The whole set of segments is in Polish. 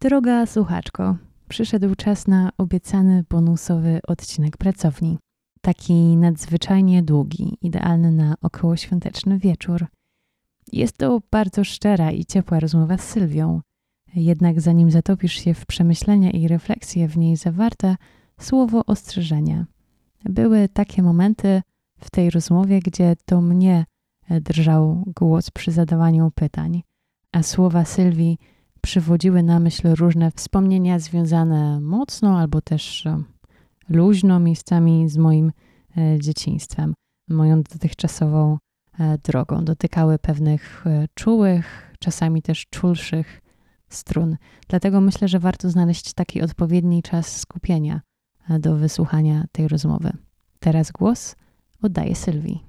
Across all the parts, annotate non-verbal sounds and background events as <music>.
Droga słuchaczko, przyszedł czas na obiecany bonusowy odcinek pracowni. Taki nadzwyczajnie długi, idealny na okołoświąteczny wieczór. Jest to bardzo szczera i ciepła rozmowa z Sylwią. Jednak zanim zatopisz się w przemyślenia i refleksje w niej zawarte, słowo ostrzeżenia. Były takie momenty w tej rozmowie, gdzie to mnie drżał głos przy zadawaniu pytań, a słowa Sylwii przywodziły na myśl różne wspomnienia związane mocno albo też e, luźno miejscami z moim e, dzieciństwem, moją dotychczasową e, drogą. Dotykały pewnych czułych, czasami też czulszych strun. Dlatego myślę, że warto znaleźć taki odpowiedni czas skupienia do wysłuchania tej rozmowy. Teraz głos oddaję Sylwii.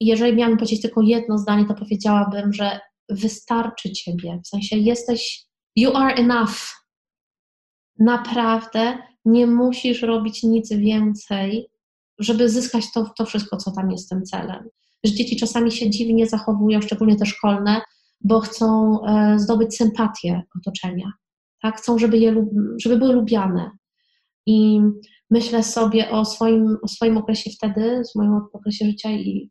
Jeżeli miałam powiedzieć tylko jedno zdanie, to powiedziałabym, że wystarczy ciebie. W sensie jesteś, you are enough. Naprawdę nie musisz robić nic więcej, żeby zyskać to, to wszystko, co tam jest tym celem. Że dzieci czasami się dziwnie zachowują, szczególnie te szkolne, bo chcą e, zdobyć sympatię otoczenia. Tak? Chcą, żeby, je, żeby były lubiane. I myślę sobie o swoim, o swoim okresie wtedy, z moim okresie życia i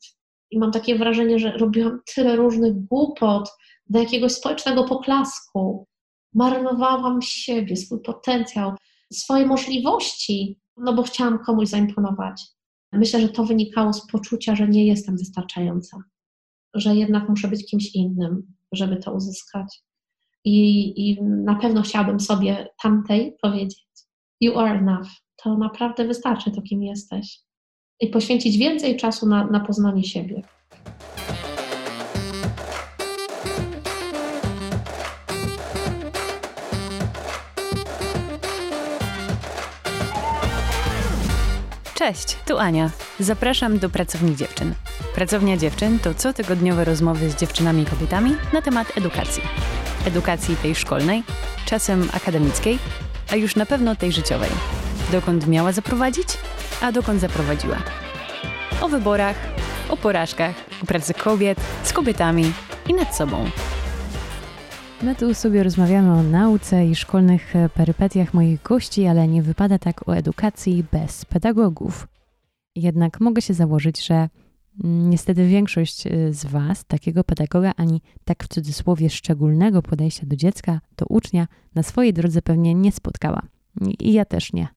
i mam takie wrażenie, że robiłam tyle różnych głupot do jakiegoś społecznego poklasku. Marnowałam siebie, swój potencjał, swoje możliwości, no bo chciałam komuś zaimponować. Myślę, że to wynikało z poczucia, że nie jestem wystarczająca, że jednak muszę być kimś innym, żeby to uzyskać. I, i na pewno chciałabym sobie tamtej powiedzieć: You are enough. To naprawdę wystarczy to, kim jesteś i poświęcić więcej czasu na, na poznanie siebie. Cześć, tu Ania. Zapraszam do Pracowni Dziewczyn. Pracownia Dziewczyn to cotygodniowe rozmowy z dziewczynami i kobietami na temat edukacji. Edukacji tej szkolnej, czasem akademickiej, a już na pewno tej życiowej. Dokąd miała zaprowadzić? a dokąd zaprowadziła. O wyborach, o porażkach, o pracy kobiet, z kobietami i nad sobą. My tu sobie rozmawiamy o nauce i szkolnych perypetiach moich gości, ale nie wypada tak o edukacji bez pedagogów. Jednak mogę się założyć, że niestety większość y, z Was takiego pedagoga ani tak w cudzysłowie szczególnego podejścia do dziecka, do ucznia na swojej drodze pewnie nie spotkała. I ja też nie.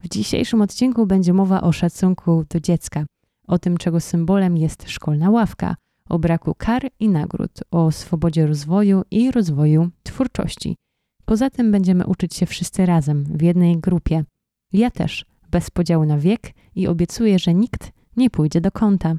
W dzisiejszym odcinku będzie mowa o szacunku do dziecka, o tym, czego symbolem jest szkolna ławka, o braku kar i nagród, o swobodzie rozwoju i rozwoju twórczości. Poza tym będziemy uczyć się wszyscy razem, w jednej grupie. Ja też, bez podziału na wiek i obiecuję, że nikt nie pójdzie do kąta.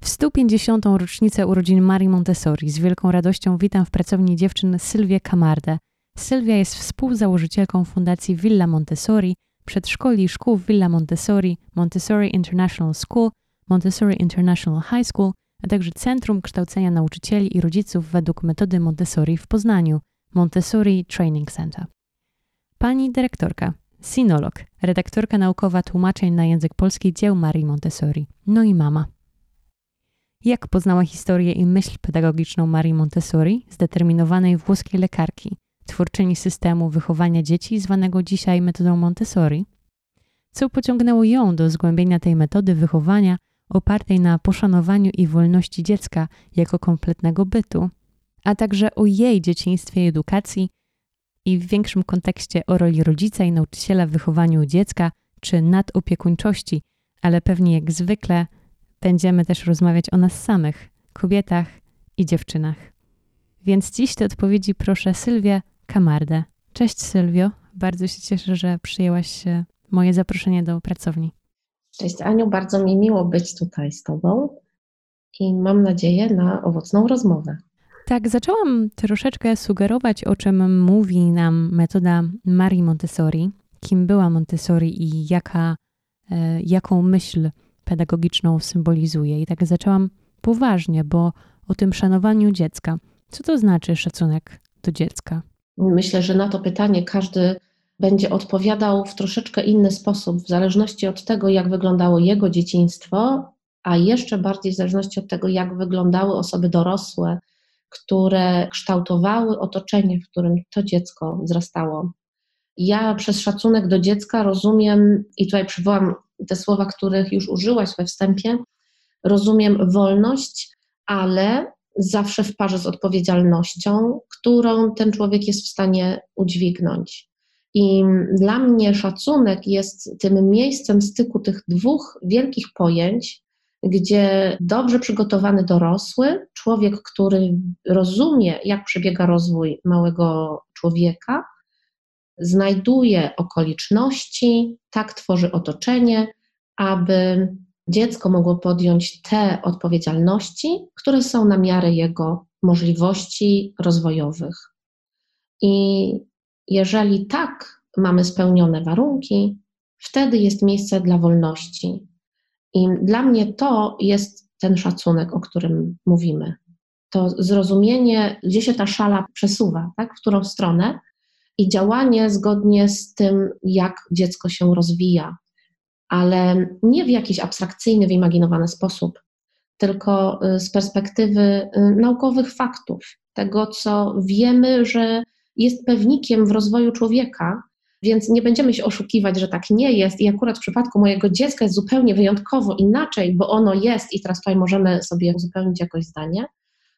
W 150. rocznicę urodzin Marii Montessori z wielką radością witam w pracowni dziewczyn Sylwię Camardę. Sylwia jest współzałożycielką Fundacji Villa Montessori, przedszkoli i szkół Villa Montessori, Montessori International School, Montessori International High School, a także Centrum Kształcenia Nauczycieli i Rodziców według metody Montessori w Poznaniu, Montessori Training Center. Pani dyrektorka, sinolog, redaktorka naukowa tłumaczeń na język polski dzieł Marii Montessori, no i mama. Jak poznała historię i myśl pedagogiczną Marii Montessori, zdeterminowanej włoskiej lekarki, twórczyni systemu wychowania dzieci zwanego dzisiaj metodą Montessori, co pociągnęło ją do zgłębienia tej metody wychowania opartej na poszanowaniu i wolności dziecka jako kompletnego bytu, a także o jej dzieciństwie i edukacji i w większym kontekście o roli rodzica i nauczyciela w wychowaniu dziecka czy nadopiekuńczości, ale pewnie jak zwykle będziemy też rozmawiać o nas samych, kobietach i dziewczynach. Więc dziś te odpowiedzi proszę Sylwię Kamardę. Cześć Sylwio, bardzo się cieszę, że przyjęłaś moje zaproszenie do pracowni. Cześć Aniu, bardzo mi miło być tutaj z Tobą i mam nadzieję na owocną rozmowę. Tak, zaczęłam troszeczkę sugerować, o czym mówi nam metoda Marii Montessori, kim była Montessori i jaka, e, jaką myśl pedagogiczną symbolizuje. I tak zaczęłam poważnie, bo o tym szanowaniu dziecka. Co to znaczy szacunek do dziecka? Myślę, że na to pytanie każdy będzie odpowiadał w troszeczkę inny sposób, w zależności od tego, jak wyglądało jego dzieciństwo, a jeszcze bardziej w zależności od tego, jak wyglądały osoby dorosłe, które kształtowały otoczenie, w którym to dziecko wzrastało. Ja przez szacunek do dziecka rozumiem, i tutaj przywołam te słowa, których już użyłaś we wstępie, rozumiem wolność, ale zawsze w parze z odpowiedzialnością, którą ten człowiek jest w stanie udźwignąć. I dla mnie szacunek jest tym miejscem styku tych dwóch wielkich pojęć, gdzie dobrze przygotowany dorosły, człowiek, który rozumie, jak przebiega rozwój małego człowieka, znajduje okoliczności, tak tworzy otoczenie, aby dziecko mogło podjąć te odpowiedzialności, które są na miarę jego możliwości rozwojowych. I jeżeli tak mamy spełnione warunki, wtedy jest miejsce dla wolności. I dla mnie to jest ten szacunek, o którym mówimy. To zrozumienie, gdzie się ta szala przesuwa, tak, w którą stronę, i działanie zgodnie z tym, jak dziecko się rozwija, ale nie w jakiś abstrakcyjny, wyimaginowany sposób, tylko y, z perspektywy y, naukowych faktów, tego, co wiemy, że jest pewnikiem w rozwoju człowieka, więc nie będziemy się oszukiwać, że tak nie jest. I akurat w przypadku mojego dziecka jest zupełnie wyjątkowo inaczej, bo ono jest, i teraz tutaj możemy sobie uzupełnić jakoś zdanie,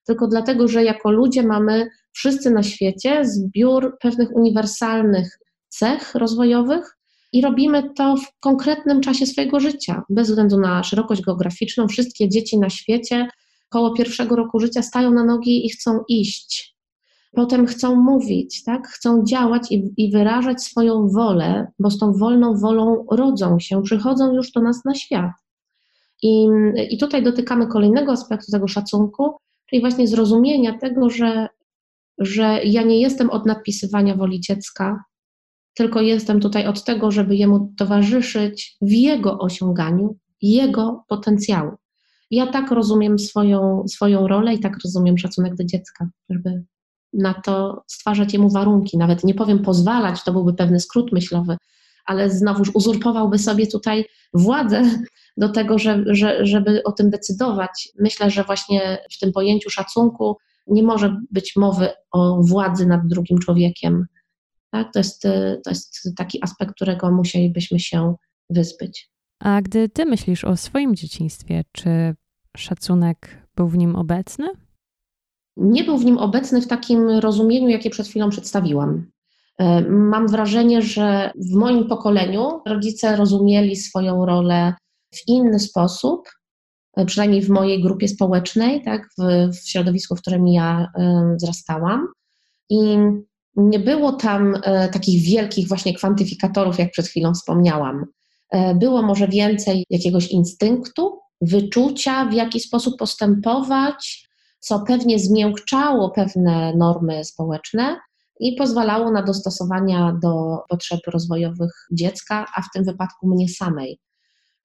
tylko dlatego, że jako ludzie mamy wszyscy na świecie zbiór pewnych uniwersalnych cech rozwojowych, i robimy to w konkretnym czasie swojego życia, bez względu na szerokość geograficzną. Wszystkie dzieci na świecie koło pierwszego roku życia stają na nogi i chcą iść. Potem chcą mówić, tak? chcą działać i, i wyrażać swoją wolę, bo z tą wolną wolą rodzą się, przychodzą już do nas na świat. I, I tutaj dotykamy kolejnego aspektu tego szacunku, czyli właśnie zrozumienia tego, że, że ja nie jestem od nadpisywania woli dziecka, tylko jestem tutaj od tego, żeby jemu towarzyszyć w jego osiąganiu, jego potencjału. Ja tak rozumiem swoją, swoją rolę i tak rozumiem szacunek do dziecka, żeby na to stwarzać jemu warunki, nawet nie powiem pozwalać, to byłby pewny skrót myślowy, ale znowuż uzurpowałby sobie tutaj władzę do tego, że, że, żeby o tym decydować. Myślę, że właśnie w tym pojęciu szacunku nie może być mowy o władzy nad drugim człowiekiem, tak? To, jest, to jest taki aspekt, którego musielibyśmy się wyzbyć. A gdy ty myślisz o swoim dzieciństwie, czy szacunek był w nim obecny? Nie był w nim obecny w takim rozumieniu, jakie przed chwilą przedstawiłam. E, mam wrażenie, że w moim pokoleniu rodzice rozumieli swoją rolę w inny sposób, e, przynajmniej w mojej grupie społecznej, tak, w, w środowisku, w którym ja y, wzrastałam. I nie było tam e, takich wielkich właśnie kwantyfikatorów, jak przed chwilą wspomniałam. E, było może więcej jakiegoś instynktu, wyczucia, w jaki sposób postępować, co pewnie zmiękczało pewne normy społeczne i pozwalało na dostosowania do potrzeb rozwojowych dziecka, a w tym wypadku mnie samej.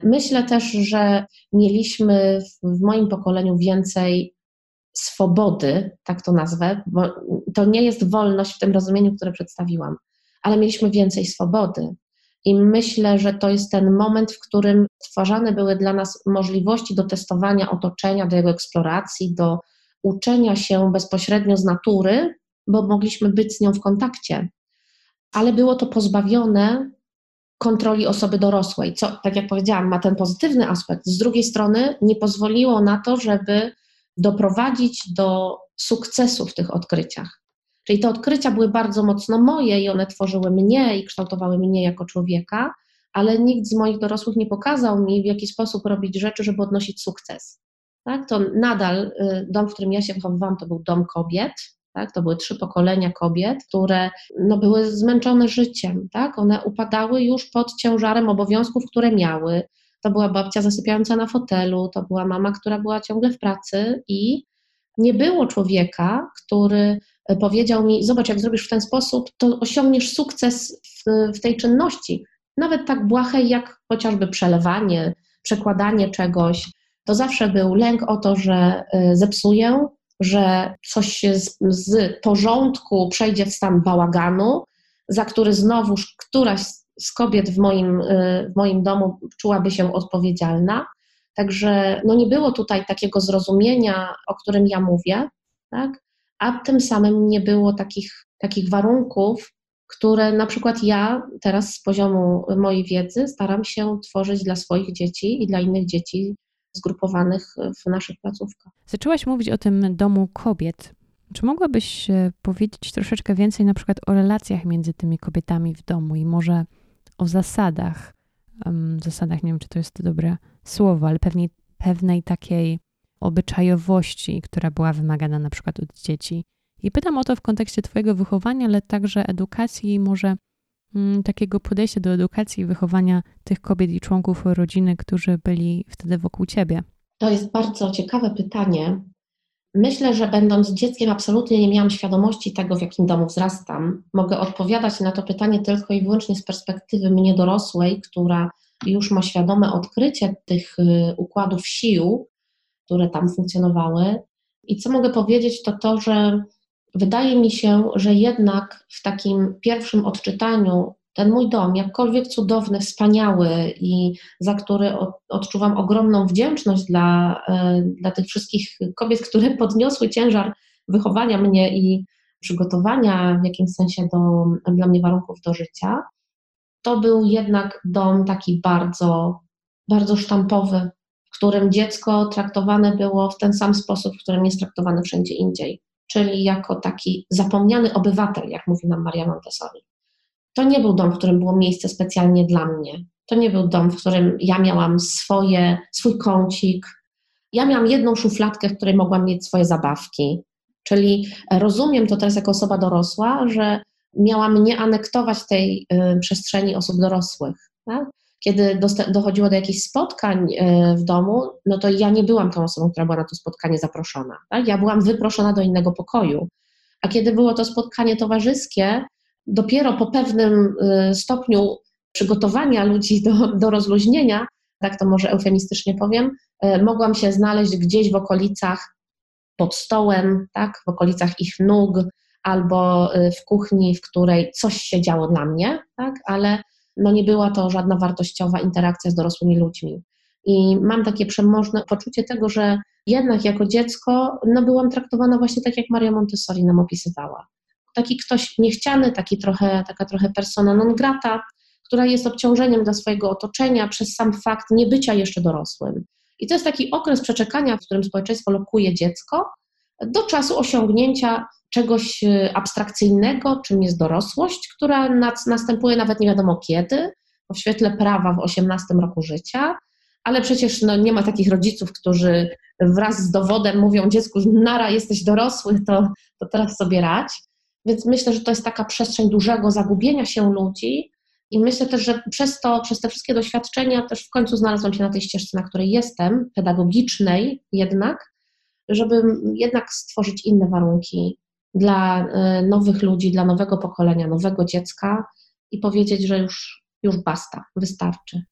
Myślę też, że mieliśmy w moim pokoleniu więcej swobody, tak to nazwę, bo to nie jest wolność w tym rozumieniu, które przedstawiłam, ale mieliśmy więcej swobody. I myślę, że to jest ten moment, w którym stwarzane były dla nas możliwości do testowania otoczenia, do jego eksploracji, do uczenia się bezpośrednio z natury, bo mogliśmy być z nią w kontakcie. Ale było to pozbawione kontroli osoby dorosłej, co, tak jak powiedziałam, ma ten pozytywny aspekt. Z drugiej strony nie pozwoliło na to, żeby doprowadzić do sukcesu w tych odkryciach. Czyli te odkrycia były bardzo mocno moje i one tworzyły mnie i kształtowały mnie jako człowieka, ale nikt z moich dorosłych nie pokazał mi, w jaki sposób robić rzeczy, żeby odnosić sukces. Tak? To nadal y, dom, w którym ja się wychowywałam, to był dom kobiet. Tak? To były trzy pokolenia kobiet, które no, były zmęczone życiem. Tak? One upadały już pod ciężarem obowiązków, które miały to była babcia zasypiająca na fotelu, to była mama, która była ciągle w pracy i nie było człowieka, który e, powiedział mi: Zobacz, jak zrobisz w ten sposób, to osiągniesz sukces w, w tej czynności. Nawet tak błahej jak chociażby przelewanie, przekładanie czegoś. To zawsze był lęk o to, że e, zepsuję, że coś z, z porządku przejdzie w stan bałaganu, za który znowuż któraś z kobiet w moim, y, w moim domu czułaby się odpowiedzialna. Także no nie było tutaj takiego zrozumienia, o którym ja mówię, tak? a tym samym nie było takich, takich warunków, które na przykład ja teraz z poziomu mojej wiedzy staram się tworzyć dla swoich dzieci i dla innych dzieci zgrupowanych w naszych placówkach. Zaczęłaś mówić o tym domu kobiet. Czy mogłabyś e, powiedzieć troszeczkę więcej na przykład o relacjach między tymi kobietami w domu i może o zasadach? Zasadach, nie wiem, czy to jest dobre słowo, ale pewnie pewnej takiej obyczajowości, która była wymagana na przykład od dzieci. I pytam o to w kontekście Twojego wychowania, ale także edukacji i może takiego podejścia do edukacji i wychowania tych kobiet i członków rodziny, którzy byli wtedy wokół Ciebie. To jest bardzo ciekawe pytanie. Myślę, że będąc dzieckiem absolutnie nie miałam świadomości tego, w jakim domu wzrastam. Mogę odpowiadać na to pytanie tylko i wyłącznie z perspektywy mnie dorosłej, która już ma świadome odkrycie tych y, układów sił, które tam funkcjonowały. I co mogę powiedzieć, to to, że wydaje mi się, że jednak w takim pierwszym odczytaniu ten mój dom, jakkolwiek cudowny, wspaniały i za który odczuwam ogromną wdzięczność dla, e, dla tych wszystkich kobiet, które <laughs> podniosły ciężar wychowania mnie i przygotowania w jakimś sensie do, dla mnie warunków do życia, to był jednak dom taki bardzo, bardzo sztampowy, w którym dziecko traktowane było w ten sam sposób, w którym jest traktowane wszędzie indziej, czyli jako taki zapomniany obywatel, jak mówi nam Maria Montessori. To nie był dom, w którym było miejsce specjalnie dla mnie. To nie był dom, w którym ja miałam swoje, swój kącik. Ja miałam jedną szufladkę, w której mogłam mieć swoje zabawki. Czyli rozumiem to teraz jako osoba dorosła, że miałam nie anektować tej y, przestrzeni osób dorosłych. Tak? Kiedy dochodziło do jakichś spotkań y, w domu, no to ja nie byłam tą osobą, która była na to spotkanie zaproszona. Tak? Ja byłam wyproszona do innego pokoju. A kiedy było to spotkanie towarzyskie, dopiero po pewnym y, stopniu przygotowania ludzi do, do rozluźnienia, tak to może eufemistycznie powiem, y, mogłam się znaleźć gdzieś w okolicach pod stołem, tak, w okolicach ich nóg, albo w kuchni, w której coś się działo dla mnie, tak, ale no nie była to żadna wartościowa interakcja z dorosłymi ludźmi. I mam takie przemożne poczucie tego, że jednak jako dziecko no byłam traktowana właśnie tak, jak Maria Montessori nam opisywała taki ktoś niechciany, taki trochę, taka trochę persona non grata, która jest obciążeniem dla swojego otoczenia przez sam fakt niebycia jeszcze dorosłym. I to jest taki okres przeczekania, w którym społeczeństwo lokuje dziecko, do czasu osiągnięcia czegoś e, abstrakcyjnego, czym jest dorosłość, która następuje nawet nie wiadomo kiedy, w świetle prawa w 18 roku życia, ale przecież no, nie ma takich rodziców, którzy wraz z dowodem mówią dziecku, nara, jesteś dorosły, to, to teraz sobie radź. Więc myślę, że to jest taka przestrzeń dużego zagubienia się ludzi. I myślę też, że przez to, przez te wszystkie doświadczenia też w końcu znalazłam się na tej ścieżce, na której jestem, pedagogicznej jednak, żeby jednak stworzyć inne warunki dla e, nowych ludzi, dla nowego pokolenia, nowego dziecka i powiedzieć, że już, już basta, wystarczy.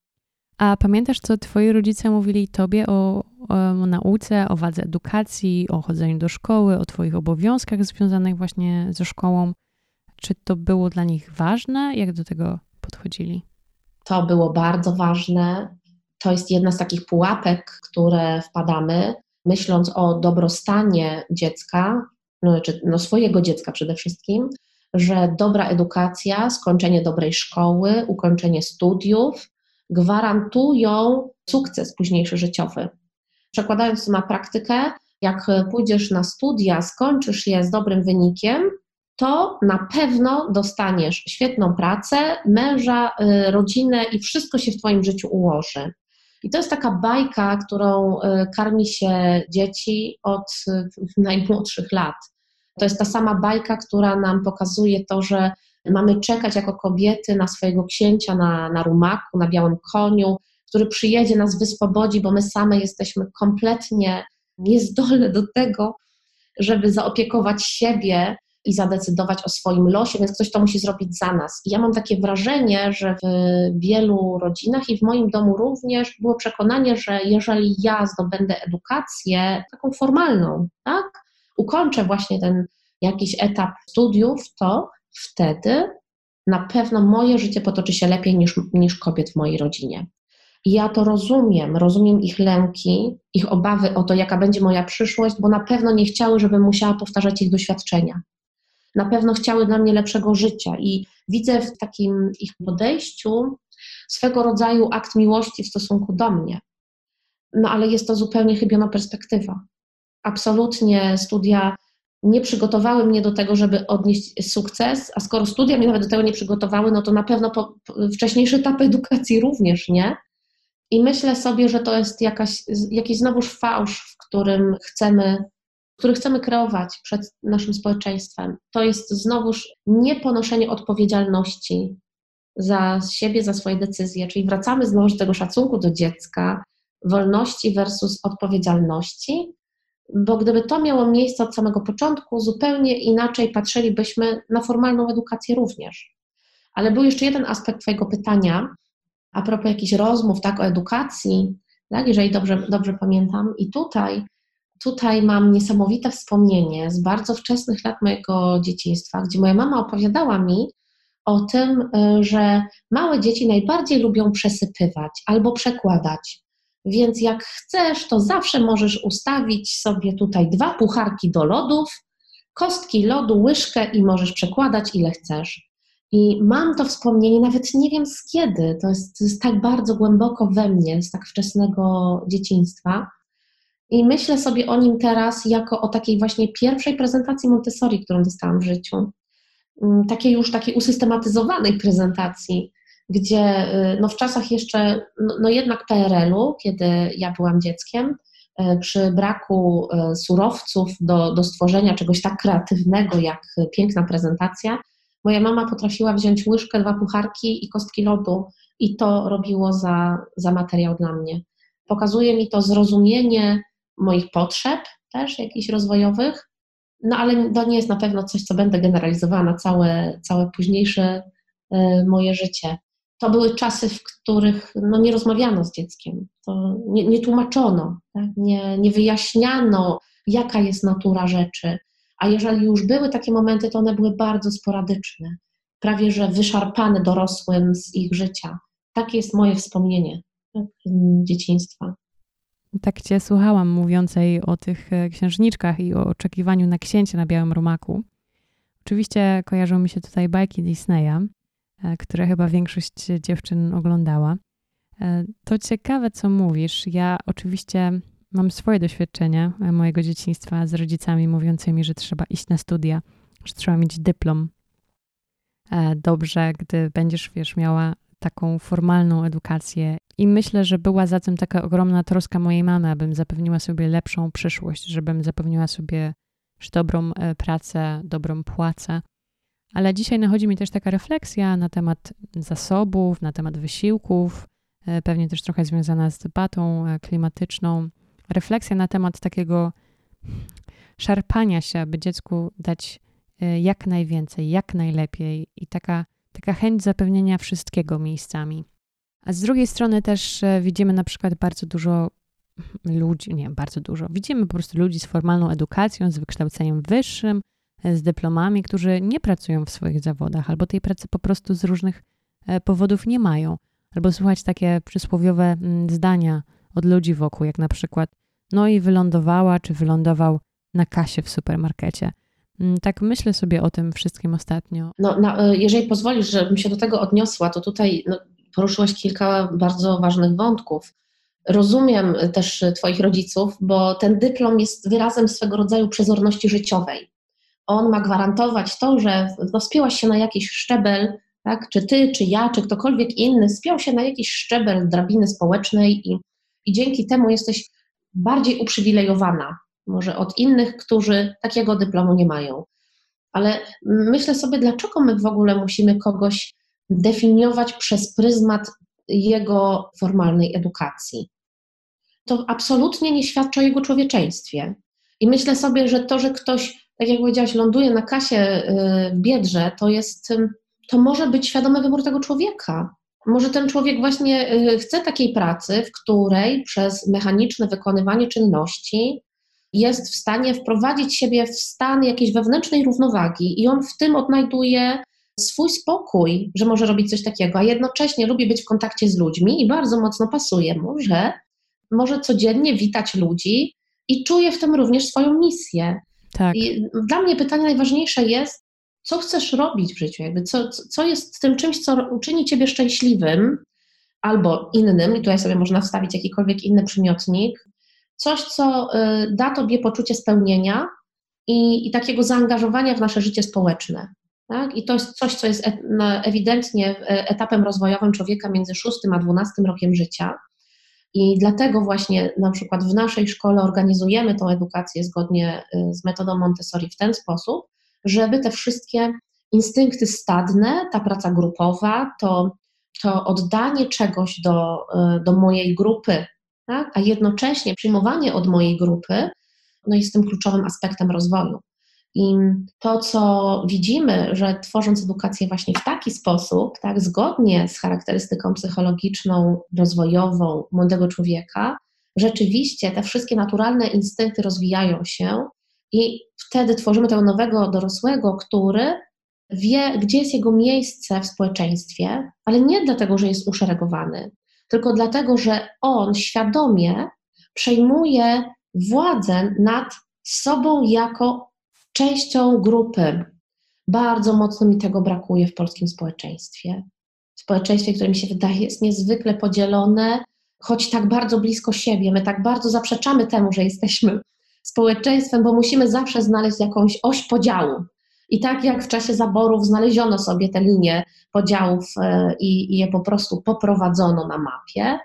A pamiętasz, co twoi rodzice mówili tobie o, o, nauce, o wadze edukacji, o chodzeniu do szkoły, o twoich obowiązkach związanych właśnie ze szkołą? Czy to było dla nich ważne? Jak do tego podchodzili? To było bardzo ważne. To jest jedna z takich pułapek, które wpadamy, myśląc o dobrostanie dziecka, no, czy no swojego dziecka przede wszystkim, że dobra edukacja, skończenie dobrej szkoły, ukończenie studiów gwarantują sukces późniejszy życiowy. Przekładając to na praktykę, jak pójdziesz na studia, skończysz je z dobrym wynikiem, to na pewno dostaniesz świetną pracę, męża, y, rodzinę i wszystko się w Twoim życiu ułoży. I to jest taka bajka, którą y, karmi się dzieci od najmłodszych lat. To jest ta sama bajka, która nam pokazuje to, że mamy czekać jako kobiety na swojego księcia na, na rumaku, na białym koniu, który przyjedzie, nas wyswobodzi, bo my same jesteśmy kompletnie niezdolne do tego, żeby zaopiekować siebie i zadecydować o swoim losie, więc ktoś to musi zrobić za nas. I ja mam takie wrażenie, że w wielu rodzinach i w moim domu również było przekonanie, że jeżeli ja zdobędę edukację taką formalną, tak, ukończę właśnie ten jakiś etap studiów, to wtedy na pewno moje życie potoczy się lepiej niż, niż kobiet w mojej rodzinie. I ja to rozumiem, rozumiem ich lęki, ich obawy o to, jaka będzie moja przyszłość, bo na pewno nie chciały, żebym musiała powtarzać ich doświadczenia. Na pewno chciały dla mnie lepszego życia i widzę w takim ich podejściu swego rodzaju akt miłości w stosunku do mnie. No ale jest to zupełnie chybiona perspektywa. Absolutnie studia nie przygotowały mnie do tego, żeby odnieść sukces, a skoro studia mnie nawet do tego nie przygotowały, no to na pewno po, wcześniejszy etap edukacji również nie. I myślę sobie, że to jest jakaś, jakiś znowuż fałsz, w którym chcemy, który chcemy kreować przed naszym społeczeństwem. To jest znowuż nieponoszenie odpowiedzialności za siebie, za swoje decyzje, czyli wracamy znowu do tego szacunku do dziecka, wolności versus odpowiedzialności, bo gdyby to miało miejsce od samego początku, zupełnie inaczej patrzylibyśmy na formalną edukację również. Ale był jeszcze jeden aspekt Twojego pytania, a propos jakichś rozmów tak, o edukacji, tak, jeżeli dobrze, dobrze pamiętam. I tutaj, tutaj mam niesamowite wspomnienie z bardzo wczesnych lat mojego dzieciństwa, gdzie moja mama opowiadała mi o tym, y, że małe dzieci najbardziej lubią przesypywać albo przekładać. Więc jak chcesz, to zawsze możesz ustawić sobie tutaj dwa pucharki do lodów, kostki lodu, łyżkę i możesz przekładać ile chcesz. I mam to wspomnienie, nawet nie wiem z kiedy, to jest, to jest tak bardzo głęboko we mnie, z tak wczesnego dzieciństwa. I myślę sobie o nim teraz jako o takiej właśnie pierwszej prezentacji Montessori, którą dostałam w życiu. Mm, takiej już takiej usystematyzowanej prezentacji, gdzie y, no w czasach jeszcze, no, no jednak PRL-u, kiedy ja byłam dzieckiem, y, przy braku y, surowców do, do stworzenia czegoś tak kreatywnego jak piękna prezentacja, moja mama potrafiła wziąć łyżkę, dwa pucharki i kostki lodu i to robiło za, za materiał dla mnie. Pokazuje mi to zrozumienie moich potrzeb też jakichś rozwojowych, no ale to nie jest na pewno coś, co będę generalizowała na całe, całe późniejsze moje życie to były czasy, w których no, nie rozmawiano z dzieckiem, to nie, nie tłumaczono, tak? nie, nie wyjaśniano, jaka jest natura rzeczy. A jeżeli już były takie momenty, to one były bardzo sporadyczne, prawie że wyszarpane dorosłym z ich życia. Takie jest moje wspomnienie tak, dzieciństwa. Tak Cię słuchałam mówiącej o tych e, księżniczkach i o oczekiwaniu na księcia na białym rumaku. Oczywiście kojarzą mi się tutaj bajki Disneya, E, które chyba większość dziewczyn oglądała. E, to ciekawe, co mówisz. Ja oczywiście mam swoje doświadczenia e, mojego dzieciństwa z rodzicami mówiącymi, że trzeba iść na studia, że trzeba mieć dyplom. Dobrze, gdy będziesz, wiesz, miała taką formalną edukację. I myślę, że była za tym taka ogromna troska mojej mamy, abym zapewniła sobie lepszą przyszłość, żebym zapewniła sobie dobrą pracę, dobrą płacę. Ale dzisiaj nachodzi mi też taka refleksja na temat zasobów, na temat wysiłków, e, pewnie też trochę związana z debatą e, klimatyczną. Refleksja na temat takiego szarpania się, aby dziecku dać e, jak najwięcej, jak najlepiej i taka, taka chęć zapewnienia wszystkiego miejscami. A z drugiej strony też widzimy na przykład bardzo dużo ludzi, nie bardzo dużo, widzimy po prostu ludzi z formalną edukacją, z wykształceniem wyższym, z dyplomami, którzy nie pracują w swoich zawodach, albo tej pracy po prostu z różnych e, powodów nie mają. Albo słuchać takie przysłowiowe mm, zdania od ludzi wokół, jak na przykład no i wylądowała, czy wylądował na kasie w supermarkecie. Mm, tak myślę sobie o tym wszystkim ostatnio. No, no jeżeli pozwolisz, żebym się do tego odniosła, to tutaj no, poruszyłaś kilka bardzo ważnych wątków. Rozumiem też Twoich rodziców, bo ten dyplom jest wyrazem swego rodzaju przezorności życiowej on ma gwarantować to, że no, spięłaś się na jakiś szczebel, tak? czy ty, czy ja, czy ktokolwiek inny spiął się na jakiś szczebel drabiny społecznej i, i dzięki temu jesteś bardziej uprzywilejowana może od innych, którzy takiego dyplomu nie mają. Ale myślę sobie, dlaczego my w ogóle musimy kogoś definiować przez pryzmat jego formalnej edukacji. To absolutnie nie świadczy o jego człowieczeństwie. I myślę sobie, że to, że ktoś tak jak powiedziałaś, ląduje na kasie y, w biedrze, to jest, to może być świadomy wybór tego człowieka. Może ten człowiek właśnie y, chce takiej pracy, w której przez mechaniczne wykonywanie czynności jest w stanie wprowadzić siebie w stan jakiejś wewnętrznej równowagi i on w tym odnajduje swój spokój, że może robić coś takiego, a jednocześnie lubi być w kontakcie z ludźmi i bardzo mocno pasuje mu, że może codziennie witać ludzi i czuje w tym również swoją misję. Tak. I dla mnie pytanie najważniejsze jest, co chcesz robić w życiu, jakby co, co jest tym czymś, co uczyni ciebie szczęśliwym albo innym, i tutaj sobie można wstawić jakikolwiek inny przymiotnik, coś, co y, da tobie poczucie spełnienia i, i takiego zaangażowania w nasze życie społeczne. Tak? I to jest coś, co jest ewidentnie e, etapem rozwojowym człowieka między 6 a 12 rokiem życia. I dlatego właśnie na przykład w naszej szkole organizujemy tą edukację zgodnie y, z metodą Montessori w ten sposób, żeby te wszystkie instynkty stadne, ta praca grupowa, to, to oddanie czegoś do, y, do mojej grupy, tak? a jednocześnie przyjmowanie od mojej grupy no jest tym kluczowym aspektem rozwoju. I to, co widzimy, że tworząc edukację właśnie w taki sposób, tak, zgodnie z charakterystyką psychologiczną, rozwojową młodego człowieka, rzeczywiście te wszystkie naturalne instynkty rozwijają się i wtedy tworzymy tego nowego dorosłego, który wie, gdzie jest jego miejsce w społeczeństwie, ale nie dlatego, że jest uszeregowany, tylko dlatego, że on świadomie przejmuje władzę nad sobą jako częścią grupy. Bardzo mocno mi tego brakuje w polskim społeczeństwie. Społeczeństwie, które mi się wydaje jest niezwykle podzielone, choć tak bardzo blisko siebie. My tak bardzo zaprzeczamy temu, że jesteśmy społeczeństwem, bo musimy zawsze znaleźć jakąś oś podziału. I tak jak w czasie zaborów znaleziono sobie te linie podziałów e, i, i je po prostu poprowadzono na mapie,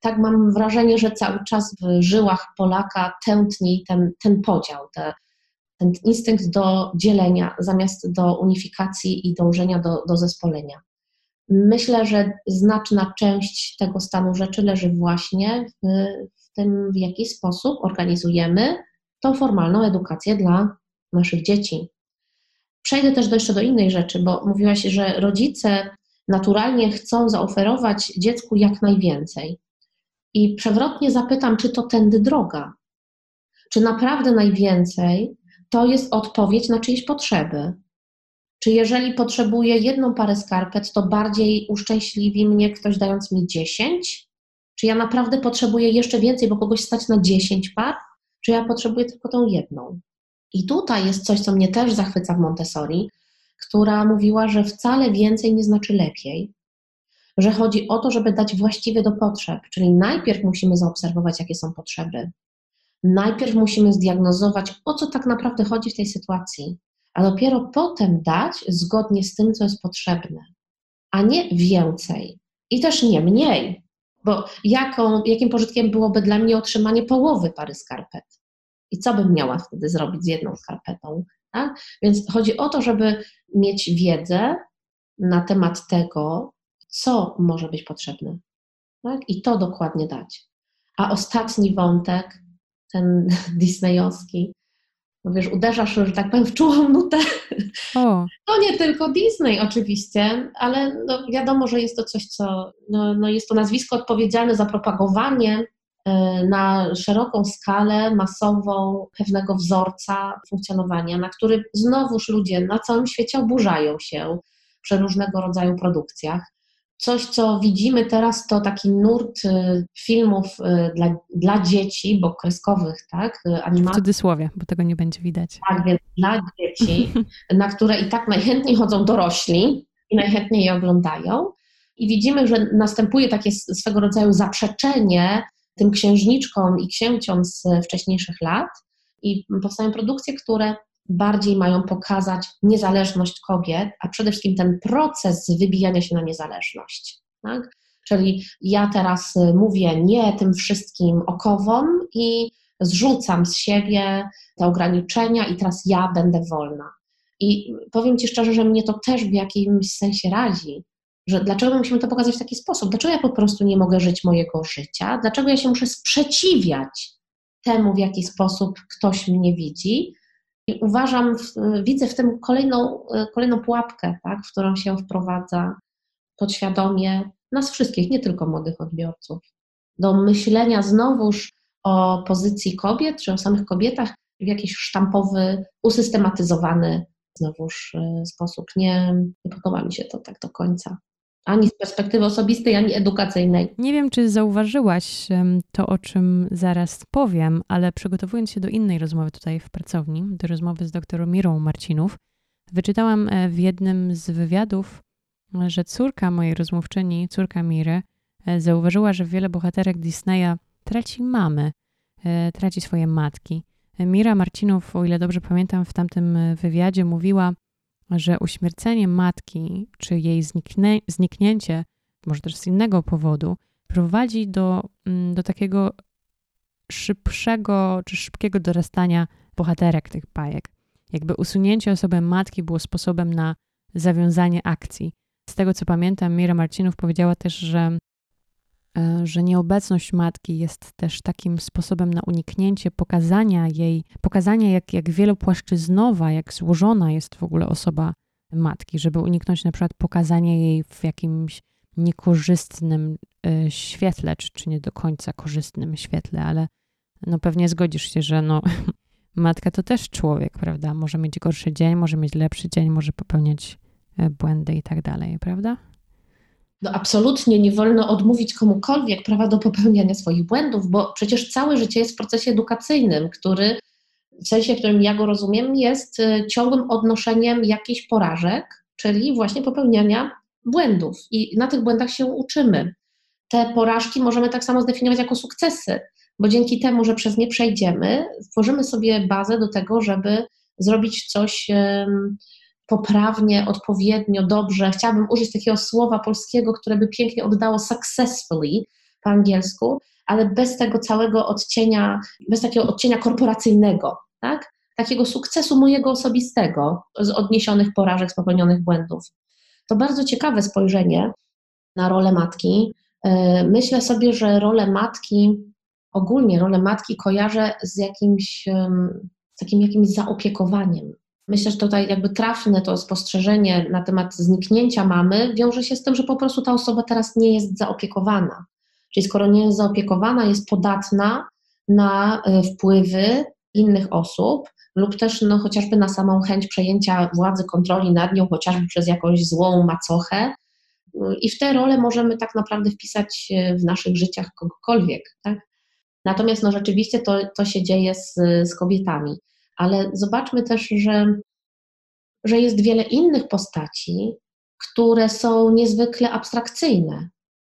tak mam wrażenie, że cały czas w żyłach Polaka tętni ten, ten podział, te, ten instynkt do dzielenia zamiast do unifikacji i dążenia do, do zespolenia. Myślę, że znaczna część tego stanu rzeczy leży właśnie w, w tym, w jaki sposób organizujemy tą formalną edukację dla naszych dzieci. Przejdę też do jeszcze do innej rzeczy, bo mówiłaś, że rodzice naturalnie chcą zaoferować dziecku jak najwięcej. I przewrotnie zapytam, czy to tędy droga? Czy naprawdę najwięcej to jest odpowiedź na czyjeś potrzeby? Czy jeżeli potrzebuję jedną parę skarpet, to bardziej uszczęśliwi mnie ktoś dając mi 10? Czy ja naprawdę potrzebuję jeszcze więcej, bo kogoś stać na 10 par? Czy ja potrzebuję tylko tą jedną? I tutaj jest coś, co mnie też zachwyca w Montessori, która mówiła, że wcale więcej nie znaczy lepiej, że chodzi o to, żeby dać właściwie do potrzeb, czyli najpierw musimy zaobserwować, jakie są potrzeby. Najpierw musimy zdiagnozować, o co tak naprawdę chodzi w tej sytuacji, a dopiero potem dać zgodnie z tym, co jest potrzebne, a nie więcej i też nie mniej, bo jaką, jakim pożytkiem byłoby dla mnie otrzymanie połowy pary skarpet? I co bym miała wtedy zrobić z jedną skarpetą? Tak? Więc chodzi o to, żeby mieć wiedzę na temat tego, co może być potrzebne. Tak? I to dokładnie dać. A ostatni wątek, ten <laughs> disneyowski, no wiesz, uderzasz, że tak powiem, w czułą nutę. O. <laughs> To nie tylko Disney oczywiście, ale no wiadomo, że jest to coś, co, no, no jest to nazwisko odpowiedzialne za propagowanie na szeroką skalę, masową, pewnego wzorca funkcjonowania, na który znowuż ludzie na całym świecie oburzają się przy różnego rodzaju produkcjach. Coś, co widzimy teraz, to taki nurt y, filmów y, dla, dla dzieci, bo kreskowych, tak? Y, animacji. W cudzysłowie, bo tego nie będzie widać. Tak, więc dla dzieci, na które i tak najchętniej chodzą dorośli i najchętniej je oglądają. I widzimy, że następuje takie swego rodzaju zaprzeczenie tym księżniczkom i księciom z wcześniejszych lat i powstają produkcje, które bardziej mają pokazać niezależność kobiet, a przede wszystkim ten proces wybijania się na niezależność. Tak? Czyli ja teraz mówię nie tym wszystkim okowom i zrzucam z siebie te ograniczenia i teraz ja będę wolna. I powiem Ci szczerze, że mnie to też w jakimś sensie razi, że dlaczego musimy to pokazać w taki sposób? Dlaczego ja po prostu nie mogę żyć mojego życia? Dlaczego ja się muszę sprzeciwiać temu, w jaki sposób ktoś mnie widzi? I uważam, widzę w tym kolejną, kolejną pułapkę, tak, w którą się wprowadza podświadomie nas wszystkich, nie tylko młodych odbiorców, do myślenia znowuż o pozycji kobiet, czy o samych kobietach w jakiś sztampowy, usystematyzowany znowuż y, sposób. Nie, nie podoba mi się to tak do końca. Ani z perspektywy osobistej, ani edukacyjnej. Nie wiem, czy zauważyłaś to, o czym zaraz powiem, ale przygotowując się do innej rozmowy tutaj w pracowni, do rozmowy z doktorem Mirą Marcinów, wyczytałam e, w jednym z wywiadów, że córka mojej rozmówczyni, córka Miry, e, zauważyła, że wiele bohaterek Disneya traci mamy, e, traci swoje matki. Mira Marcinów, o ile dobrze pamiętam, w tamtym wywiadzie mówiła, że uśmiercenie matki, czy jej zniknie, zniknięcie, może też z innego powodu, prowadzi do, mm, do takiego szybszego czy szybkiego dorastania bohaterek tych bajek. Jakby usunięcie osoby matki było sposobem na zawiązanie akcji. Z tego co pamiętam, Mira Marcinów powiedziała też, że że nieobecność matki jest też takim sposobem na uniknięcie pokazania jej, pokazania jak, jak wielopłaszczyznowa, jak złożona jest w ogóle osoba matki, żeby uniknąć na przykład pokazania jej w jakimś niekorzystnym e, świetle, czy, czy nie do końca korzystnym świetle, ale no pewnie zgodzisz się, że no, <laughs> matka to też człowiek, prawda? Może mieć gorszy dzień, może mieć lepszy dzień, może popełniać e, błędy i tak dalej, prawda? No absolutnie nie wolno odmówić komukolwiek prawa do popełniania swoich błędów, bo przecież całe życie jest w procesie edukacyjnym, który w sensie, w którym ja go rozumiem, jest y, ciągłym odnoszeniem jakichś porażek, czyli właśnie popełniania błędów. I na tych błędach się uczymy. Te porażki możemy tak samo zdefiniować jako sukcesy, bo dzięki temu, że przez nie przejdziemy, tworzymy sobie bazę do tego, żeby zrobić coś poprawnie, odpowiednio, dobrze. Chciałabym użyć takiego słowa polskiego, które by pięknie oddało successfully po angielsku, ale bez tego całego odcienia, bez takiego odcienia korporacyjnego, tak? Takiego sukcesu mojego osobistego z odniesionych porażek, z popełnionych błędów. To bardzo ciekawe spojrzenie na rolę matki. E, myślę sobie, że rolę matki, ogólnie rolę matki kojarzę z jakimś, z takim jakimś zaopiekowaniem, Myślę, że tutaj jakby trafne to spostrzeżenie na temat zniknięcia mamy wiąże się z tym, że po prostu ta osoba teraz nie jest zaopiekowana. Czyli skoro nie jest zaopiekowana, jest podatna na e, wpływy innych osób lub też no, chociażby na samą chęć przejęcia władzy, kontroli nad nią, chociażby przez jakąś złą macochę. I w tę rolę możemy tak naprawdę wpisać e, w naszych życiach kogokolwiek. Tak? Natomiast no, rzeczywiście to, to się dzieje z, z kobietami ale zobaczmy też, że, że jest wiele innych postaci, które są niezwykle abstrakcyjne.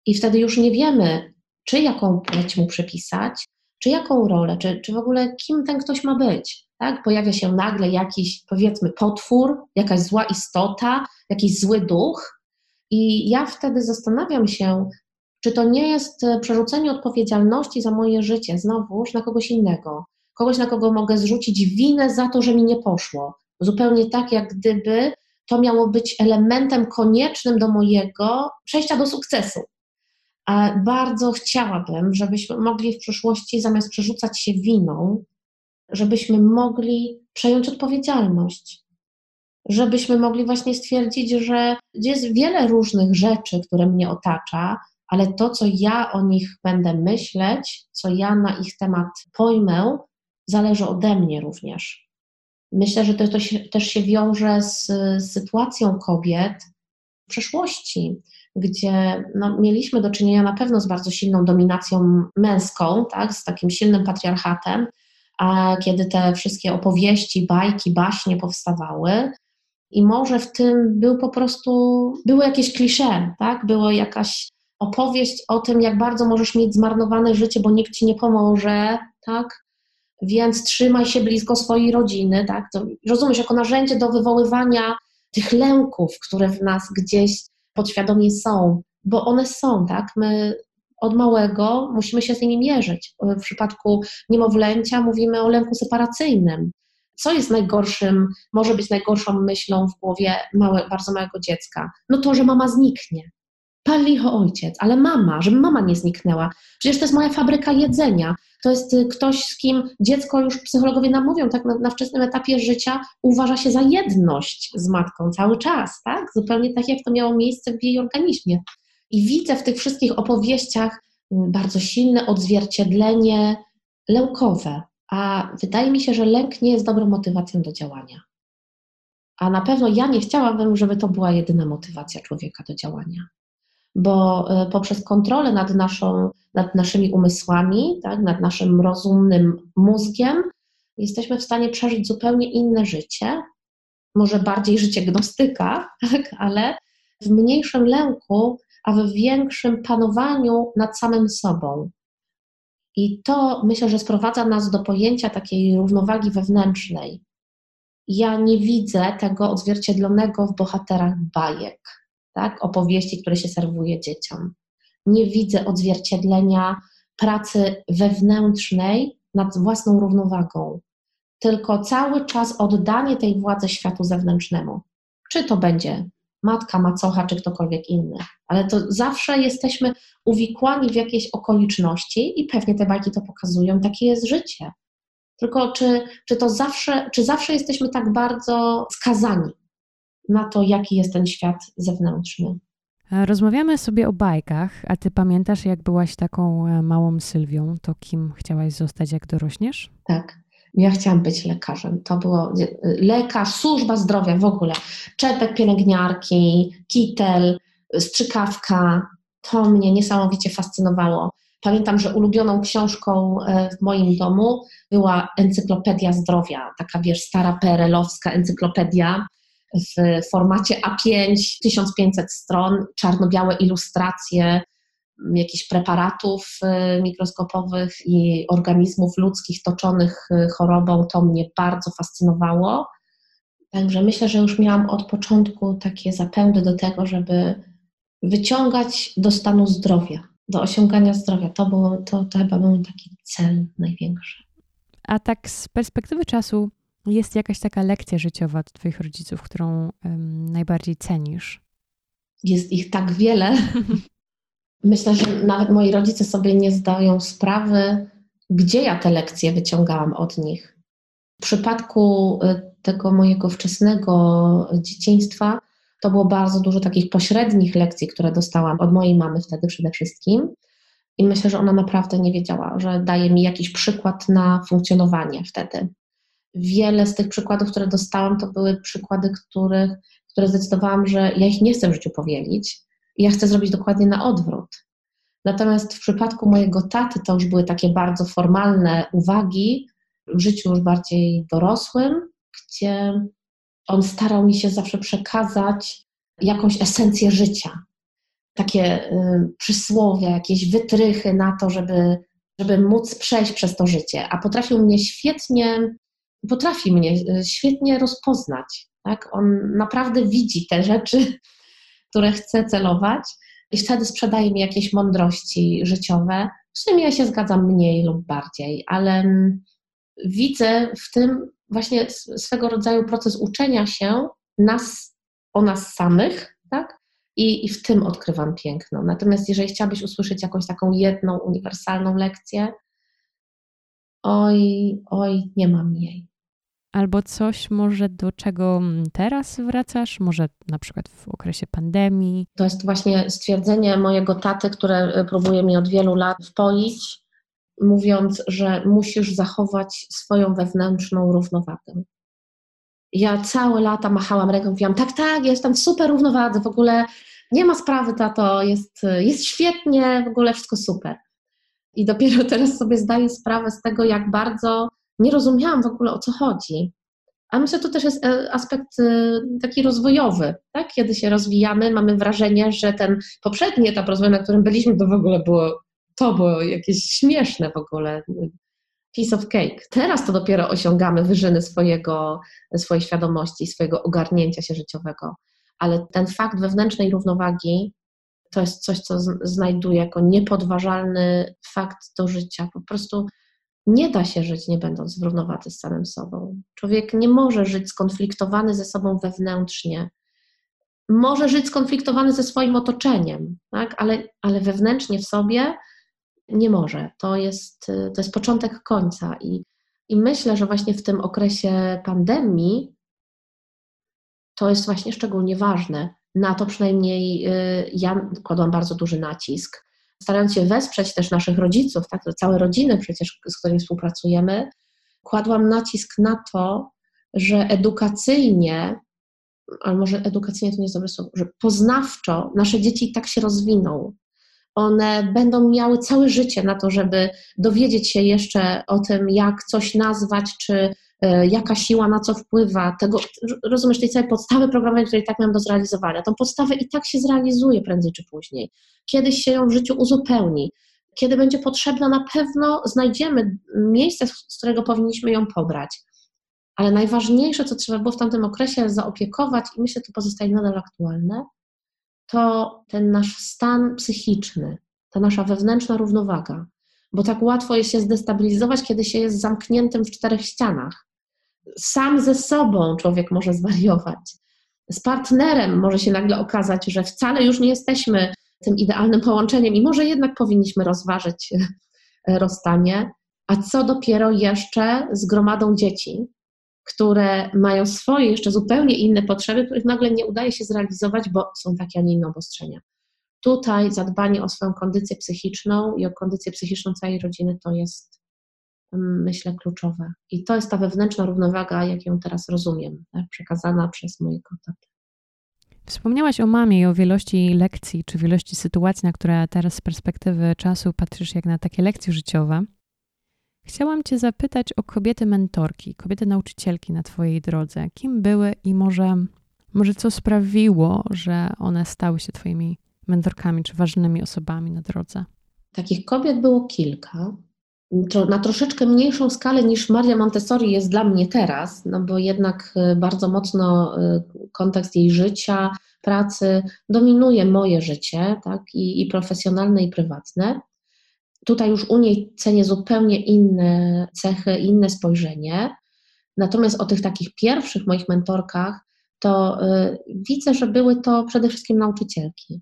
I wtedy już nie wiemy, czy jaką płeć mu przypisać, czy jaką rolę, czy, czy w ogóle kim ten ktoś ma być. Tak? Pojawia się nagle jakiś, powiedzmy, potwór, jakaś zła istota, jakiś zły duch, i ja wtedy zastanawiam się, czy to nie jest przerzucenie odpowiedzialności za moje życie znowuż na kogoś innego kogoś, na kogo mogę zrzucić winę za to, że mi nie poszło. Zupełnie tak, jak gdyby to miało być elementem koniecznym do mojego przejścia do sukcesu. A bardzo chciałabym, żebyśmy mogli w przyszłości, zamiast przerzucać się winą, żebyśmy mogli przejąć odpowiedzialność. Żebyśmy mogli właśnie stwierdzić, że jest wiele różnych rzeczy, które mnie otacza, ale to, co ja o nich będę myśleć, co ja na ich temat pojmę, zależy ode mnie również. Myślę, że to, to się, też się wiąże z, z sytuacją kobiet w przeszłości, gdzie no, mieliśmy do czynienia na pewno z bardzo silną dominacją męską, tak, z takim silnym patriarchatem, a kiedy te wszystkie opowieści, bajki, baśnie powstawały, i może w tym był po prostu, było jakieś klisze, tak? Było jakaś opowieść o tym, jak bardzo możesz mieć zmarnowane życie, bo nikt ci nie pomoże, tak? Więc trzymaj się blisko swojej rodziny, tak? To, rozumiesz, jako narzędzie do wywoływania tych lęków, które w nas gdzieś podświadomie są, bo one są, tak? My od małego musimy się z nimi mierzyć. W przypadku niemowlęcia mówimy o lęku separacyjnym. Co jest najgorszym, może być najgorszą myślą w głowie małe, bardzo małego dziecka? No to, że mama zniknie. Pal licho ojciec, ale mama, żeby mama nie zniknęła. Przecież to jest moja fabryka jedzenia. To jest y, ktoś, z kim dziecko już psychologowie nam mówią, tak na, na wczesnym etapie życia uważa się za jedność z matką cały czas, tak? Zupełnie tak, jak to miało miejsce w jej organizmie. I widzę w tych wszystkich opowieściach y, bardzo silne odzwierciedlenie lękowe, a wydaje mi się, że lęk nie jest dobrą motywacją do działania. A na pewno ja nie chciałabym, żeby to była jedyna motywacja człowieka do działania. Bo e, poprzez kontrolę nad, naszą, nad naszymi umysłami, tak, nad naszym rozumnym mózgiem, jesteśmy w stanie przeżyć zupełnie inne życie, może bardziej życie gnostyka, <laughs> tak, ale w mniejszym lęku, a w większym panowaniu nad samym sobą. I to myślę, że sprowadza nas do pojęcia takiej równowagi wewnętrznej. Ja nie widzę tego odzwierciedlonego w bohaterach bajek, tak? opowieści, które się serwuje dzieciom. Nie widzę odzwierciedlenia pracy wewnętrznej nad własną równowagą, tylko cały czas oddanie tej władzy światu zewnętrznemu. Czy to będzie matka, macocha, czy ktokolwiek inny. Ale to zawsze jesteśmy uwikłani w jakieś okoliczności i pewnie te bajki to pokazują, takie jest życie. Tylko czy, czy to zawsze, czy zawsze jesteśmy tak bardzo skazani na to, jaki jest ten świat zewnętrzny? Rozmawiamy sobie o bajkach, a ty pamiętasz, jak byłaś taką e, małą Sylwią, to kim chciałaś zostać, jak dorośniesz? Tak. Ja chciałam być lekarzem. To było lekarz, służba zdrowia w ogóle. Czepek pielęgniarki, kitel, strzykawka. To mnie niesamowicie fascynowało. Pamiętam, że ulubioną książką e, w moim domu była Encyklopedia Zdrowia, taka wiesz, stara PRL-owska encyklopedia w formacie A5, 1500 stron, czarno-białe ilustracje, jakichś preparatów y, mikroskopowych i organizmów ludzkich toczonych y, chorobą, to mnie bardzo fascynowało. Także myślę, że już miałam od początku takie zapędy do tego, żeby wyciągać do stanu zdrowia, do osiągania zdrowia. To, było, to, to chyba był taki cel największy. A tak z perspektywy czasu jest jakaś taka lekcja życiowa od Twoich rodziców, którą najbardziej cenisz? Jest ich tak wiele, Myślę, że nawet moi rodzice sobie nie zdają sprawy, gdzie ja te lekcje wyciągałam od nich. W przypadku y, tego mojego wczesnego dzieciństwa to było bardzo dużo takich pośrednich lekcji, które dostałam od mojej mamy wtedy przede wszystkim. I myślę, że ona naprawdę nie wiedziała, że daje mi jakiś przykład na funkcjonowanie wtedy. Wiele z tych przykładów, które dostałam, to były przykłady, których, które zdecydowałam, że ja ich nie chcę w życiu powielić, ja chcę zrobić dokładnie na odwrót. Natomiast w przypadku mojego taty to już były takie bardzo formalne uwagi, w życiu już bardziej dorosłym, gdzie on starał mi się zawsze przekazać jakąś esencję życia. Takie y, jakieś wytrychy na to, żeby, żeby móc przejść przez to życie. A potrafił mnie świetnie, potrafi mnie y, świetnie rozpoznać. Tak? On naprawdę widzi te rzeczy, <laughs> które chcę celować i wtedy sprzedaje mi jakieś mądrości życiowe. W sumie ja się zgadzam mniej lub bardziej, ale mm, widzę w tym właśnie swego rodzaju proces uczenia się nas o nas samych, tak? I, I w tym odkrywam piękno. Natomiast jeżeli chciałabyś usłyszeć jakąś taką jedną uniwersalną lekcję, oj, oj, nie mam jej. Albo coś może do czego mm, teraz wracasz, może na przykład w okresie pandemii? To jest właśnie stwierdzenie mojego taty, które e, próbuje mi od wielu lat wpoić, mówiąc, że musisz zachować swoją wewnętrzną równowagę. Ja całe lata machałam ręką, mówiłam, tak, tak, jestem w super równowadze, w ogóle nie ma sprawy, tato, jest, jest świetnie, w ogóle wszystko super. I dopiero teraz sobie zdaję sprawę z tego, jak bardzo nie rozumiałam w ogóle o co chodzi. A myślę, że to też jest e, aspekt e, taki rozwojowy, tak? Kiedy się rozwijamy, mamy wrażenie, że ten poprzedni etap rozwoju, na którym byliśmy, to w ogóle było, to było jakieś śmieszne w ogóle, piece of cake. Teraz to dopiero osiągamy wyżyny swojego, swojej świadomości, swojego ogarnięcia się życiowego. Ale ten fakt wewnętrznej równowagi to jest coś, co znajduję jako niepodważalny fakt do życia. Po prostu nie da się żyć nie będąc w równowadze z samym sobą. Człowiek nie może żyć skonfliktowany ze sobą wewnętrznie. Może żyć skonfliktowany ze swoim otoczeniem, tak? ale, ale wewnętrznie w sobie nie może. To jest, to jest początek końca. I, I myślę, że właśnie w tym okresie pandemii to jest właśnie szczególnie ważne. Na to przynajmniej y, ja kładłam bardzo duży nacisk starając się wesprzeć też naszych rodziców, tak, całe rodziny przecież, z którymi współpracujemy, kładłam nacisk na to, że edukacyjnie ale może edukacyjnie to nie jest dobre słowo, że poznawczo nasze dzieci tak się rozwiną. One będą miały całe życie na to, żeby dowiedzieć się jeszcze o tym, jak coś nazwać, czy jaka siła na co wpływa, tego, rozumiesz, tej całej podstawy programowej, której tak mam do zrealizowania. Tą podstawę i tak się zrealizuje prędzej czy później. Kiedyś się ją w życiu uzupełni. Kiedy będzie potrzebna, na pewno znajdziemy miejsce, z którego powinniśmy ją pobrać. Ale najważniejsze, co trzeba było w tamtym okresie zaopiekować, i myślę, to pozostaje nadal aktualne, to ten nasz stan psychiczny, ta nasza wewnętrzna równowaga. Bo tak łatwo jest się zdestabilizować, kiedy się jest zamkniętym w czterech ścianach. Sam ze sobą człowiek może zwariować. Z partnerem może się nagle okazać, że wcale już nie jesteśmy tym idealnym połączeniem i może jednak powinniśmy rozważyć rozstanie. A co dopiero jeszcze z gromadą dzieci, które mają swoje jeszcze zupełnie inne potrzeby, których nagle nie udaje się zrealizować, bo są takie, a nie inne obostrzenia. Tutaj zadbanie o swoją kondycję psychiczną i o kondycję psychiczną całej rodziny to jest, myślę, kluczowe. I to jest ta wewnętrzna równowaga, jak ją teraz rozumiem, tak, przekazana przez mojego tatę. Wspomniałaś o mamie i o wielości lekcji, czy wielości sytuacji, na które teraz z perspektywy czasu patrzysz jak na takie lekcje życiowe. Chciałam Cię zapytać o kobiety mentorki, kobiety nauczycielki na Twojej drodze. Kim były i może, może co sprawiło, że one stały się Twoimi mentorkami czy ważnymi osobami na drodze? Takich kobiet było kilka. Na troszeczkę mniejszą skalę niż Maria Montessori jest dla mnie teraz, no bo jednak y, bardzo mocno y, kontekst jej życia, pracy dominuje moje życie, tak, i, i profesjonalne, i prywatne. Tutaj już u niej cenię zupełnie inne cechy, inne spojrzenie. Natomiast o tych takich pierwszych moich mentorkach, to y, widzę, że były to przede wszystkim nauczycielki.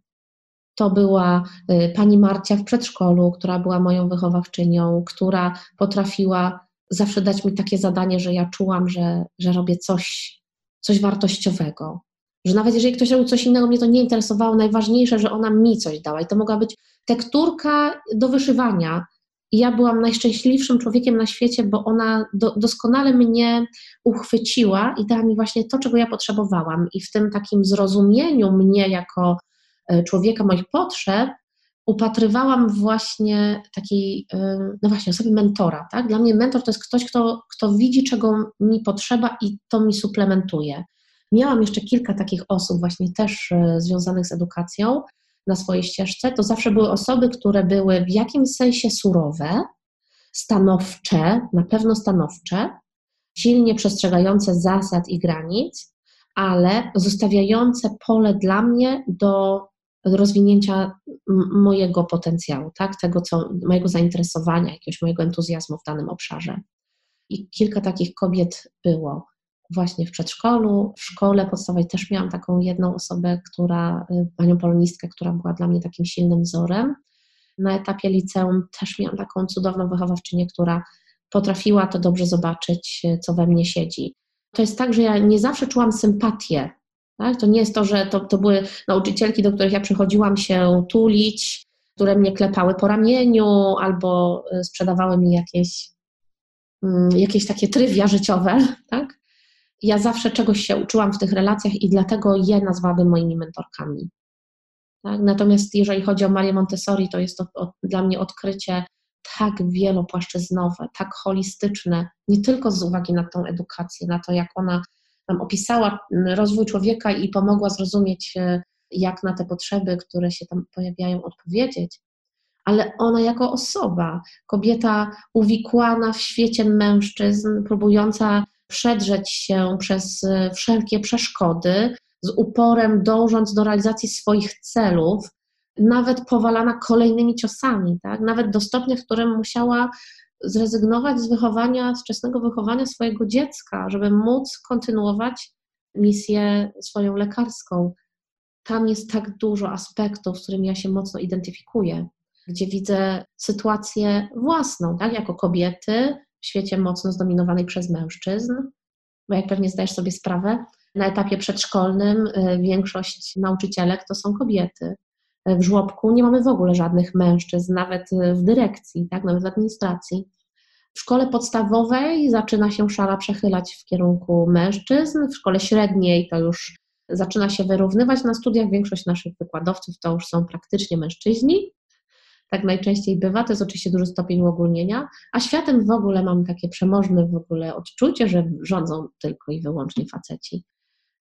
To była y, pani Marcia w przedszkolu, która była moją wychowawczynią, która potrafiła zawsze dać mi takie zadanie, że ja czułam, że, że robię coś, coś wartościowego. Że nawet jeżeli ktoś robił coś innego, mnie to nie interesowało. Najważniejsze, że ona mi coś dała. I to mogła być tekturka do wyszywania. I ja byłam najszczęśliwszym człowiekiem na świecie, bo ona do, doskonale mnie uchwyciła i dała mi właśnie to, czego ja potrzebowałam. I w tym takim zrozumieniu mnie jako człowieka, moich potrzeb, upatrywałam właśnie takiej, e, no właśnie, osoby mentora. Tak? Dla mnie mentor to jest ktoś, kto, kto widzi, czego mi potrzeba i to mi suplementuje. Miałam jeszcze kilka takich osób, właśnie też e, związanych z edukacją, na swojej ścieżce, to zawsze były osoby, które były w jakimś sensie surowe, stanowcze, na pewno stanowcze, silnie przestrzegające zasad i granic, ale zostawiające pole dla mnie do rozwinięcia mojego potencjału, tak? tego, co, mojego zainteresowania, jakiegoś mojego entuzjazmu w danym obszarze. I kilka takich kobiet było właśnie w przedszkolu, w szkole podstawowej też miałam taką jedną osobę, która, y, panią polonistkę, która była dla mnie takim silnym wzorem. Na etapie liceum też miałam taką cudowną wychowawczynię, która potrafiła to dobrze zobaczyć, y, co we mnie siedzi. To jest tak, że ja nie zawsze czułam sympatię. Tak? To nie jest to, że to, to były nauczycielki, do których ja przychodziłam się tulić, które mnie klepały po ramieniu albo y, sprzedawały mi jakieś, mm, jakieś takie trywia życiowe, <laughs> tak? ja zawsze czegoś się uczyłam w tych relacjach i dlatego je nazwałabym moimi mentorkami. Tak? Natomiast jeżeli chodzi o Marię Montessori, to jest to dla mnie odkrycie tak wielopłaszczyznowe, tak holistyczne, nie tylko z uwagi na tą edukację, na to, jak ona nam opisała rozwój człowieka i pomogła zrozumieć, e, jak na te potrzeby, które się tam pojawiają, odpowiedzieć, ale ona jako osoba, kobieta uwikłana w świecie mężczyzn, próbująca przedrzeć się przez e, wszelkie przeszkody, z uporem dążąc do realizacji swoich celów, nawet powalana kolejnymi ciosami, tak? nawet do stopnia, w którym musiała zrezygnować z wychowania, z wczesnego wychowania swojego dziecka, żeby móc kontynuować misję swoją lekarską. Tam jest tak dużo aspektów, z którymi ja się mocno identyfikuję, gdzie widzę sytuację własną, tak, jako kobiety, w świecie mocno zdominowanej przez mężczyzn, bo jak pewnie zdajesz sobie sprawę, na etapie przedszkolnym y, większość nauczycielek to są kobiety. W żłobku nie mamy w ogóle żadnych mężczyzn, nawet w dyrekcji, tak, nawet w administracji. W szkole podstawowej zaczyna się szala przechylać w kierunku mężczyzn, w szkole średniej to już zaczyna się wyrównywać na studiach. Większość naszych wykładowców to już są praktycznie mężczyźni. Tak najczęściej bywa, to jest oczywiście duży stopień uogólnienia, a światem w ogóle mam takie przemożne w ogóle odczucie, że rządzą tylko i wyłącznie faceci.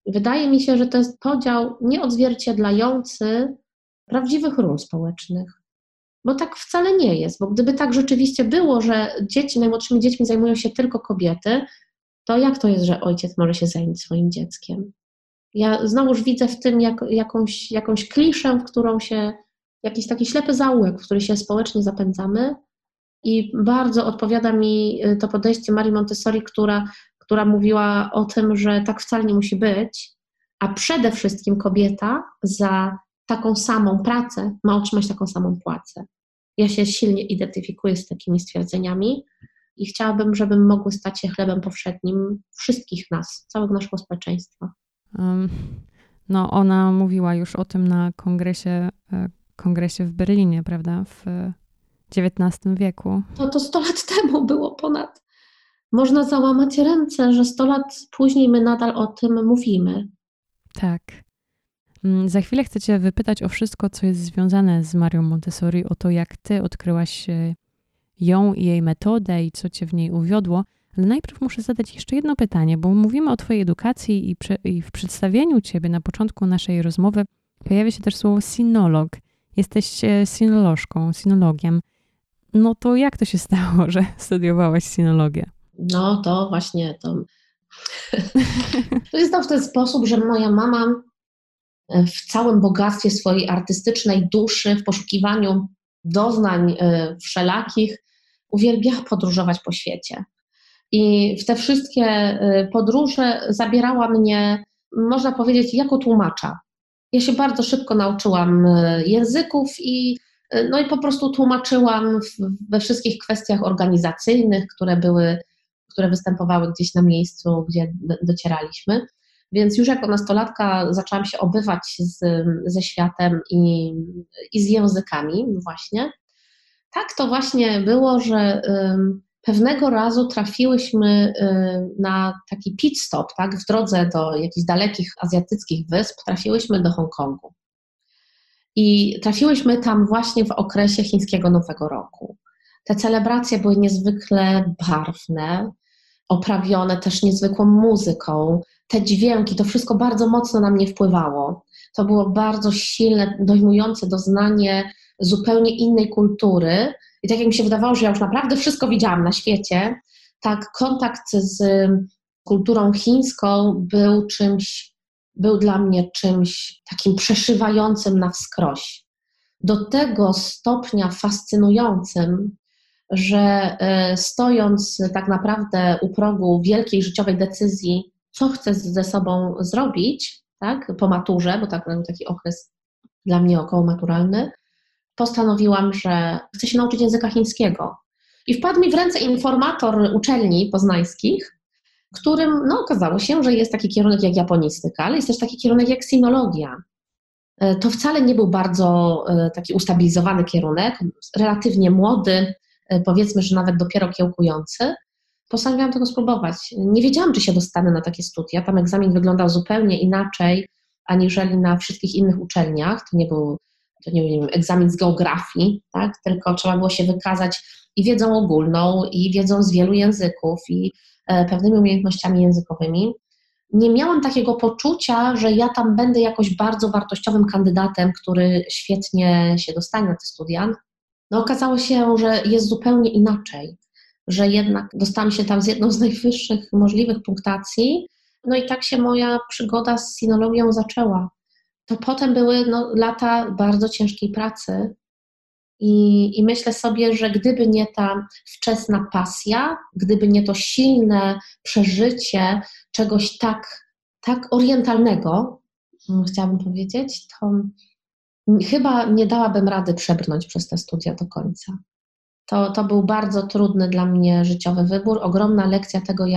Wydaje mi się, że to jest podział nieodzwierciedlający prawdziwych ról społecznych. Bo tak wcale nie jest, bo gdyby tak rzeczywiście było, że dzieci, najmłodszymi dziećmi zajmują się tylko kobiety, to jak to jest, że ojciec może się zająć swoim dzieckiem? Ja znowuż widzę w tym jak, jakąś, jakąś kliszę, w którą się, jakiś taki ślepy zaułek, w który się społecznie zapędzamy i bardzo odpowiada mi y, to podejście Marii Montessori, która, która mówiła o tym, że tak wcale nie musi być, a przede wszystkim kobieta za taką samą pracę ma otrzymać taką samą płacę. Ja się silnie identyfikuję z takimi stwierdzeniami i chciałabym, żeby mogły stać się chlebem powszednim wszystkich nas, całego naszego społeczeństwa. No, ona mówiła już o tym na kongresie, e, kongresie w Berlinie, prawda, w XIX wieku. To, to 100 lat <laughs> temu było ponad. Można załamać ręce, że 100 lat później my nadal o tym mówimy. Tak. Mm, za chwilę chcę Cię wypytać o wszystko, co jest związane z Marią Montessori, o to, jak Ty odkryłaś e, ją i jej metodę i co Cię w niej uwiodło. Ale najpierw muszę zadać jeszcze jedno pytanie, bo mówimy o Twojej edukacji i, i w przedstawieniu Ciebie na początku naszej rozmowy pojawia się też słowo sinolog. Jesteś e, sinolożką, sinologiem. No to jak to się stało, <laughs> że studiowałaś sinologię? No to właśnie to. <laughs> to jest to w ten sposób, że moja mama w całym bogactwie swojej artystycznej duszy, w poszukiwaniu doznań e, wszelakich, uwielbiała podróżować po świecie. I w te wszystkie e, podróże zabierała mnie, można powiedzieć, jako tłumacza. Ja się bardzo szybko nauczyłam e, języków i, no i po prostu tłumaczyłam we wszystkich kwestiach organizacyjnych, które były, które występowały gdzieś na miejscu, gdzie docieraliśmy. Więc już jako nastolatka zaczęłam się obywać z, ze światem i, i z językami, właśnie. Tak to właśnie było, że pewnego razu trafiłyśmy na taki pit stop, tak, w drodze do jakichś dalekich azjatyckich wysp, trafiłyśmy do Hongkongu. I trafiłyśmy tam właśnie w okresie chińskiego Nowego Roku. Te celebracje były niezwykle barwne, oprawione też niezwykłą muzyką te dźwięki, to wszystko bardzo mocno na mnie wpływało. To było bardzo silne, dojmujące doznanie zupełnie innej kultury. I tak jak mi się wydawało, że ja już naprawdę wszystko widziałam na świecie, tak kontakt z kulturą chińską był czymś, był dla mnie czymś takim przeszywającym na wskroś. Do tego stopnia fascynującym, że e, stojąc tak naprawdę u progu wielkiej życiowej decyzji, co chcę ze sobą zrobić, tak, po maturze, bo tak, taki okres dla mnie około maturalny, postanowiłam, że chcę się nauczyć języka chińskiego. I wpadł mi w ręce informator uczelni poznańskich, którym no, okazało się, że jest taki kierunek jak japonistyka, ale jest też taki kierunek jak sinologia. E, to wcale nie był bardzo e, taki ustabilizowany kierunek, relatywnie młody, e, powiedzmy, że nawet dopiero kiełkujący, postanowiłam tego spróbować. Nie wiedziałam, czy się dostanę na takie studia. Tam egzamin wyglądał zupełnie inaczej, aniżeli na wszystkich innych uczelniach. To nie był to nie wiem, egzamin z geografii, tak? tylko trzeba było się wykazać i wiedzą ogólną, i wiedzą z wielu języków, i e, pewnymi umiejętnościami językowymi. Nie miałam takiego poczucia, że ja tam będę jakoś bardzo wartościowym kandydatem, który świetnie się dostanie na te studia. No okazało się, że jest zupełnie inaczej że jednak dostałam się tam z jedną z najwyższych możliwych punktacji. No i tak się moja przygoda z sinologią zaczęła. To potem były no, lata bardzo ciężkiej pracy. I, I myślę sobie, że gdyby nie ta wczesna pasja, gdyby nie to silne przeżycie czegoś tak, tak orientalnego, mm, chciałabym powiedzieć, to chyba nie dałabym rady przebrnąć przez te studia do końca. To, to był bardzo trudny dla mnie życiowy wybór, ogromna lekcja tego, y,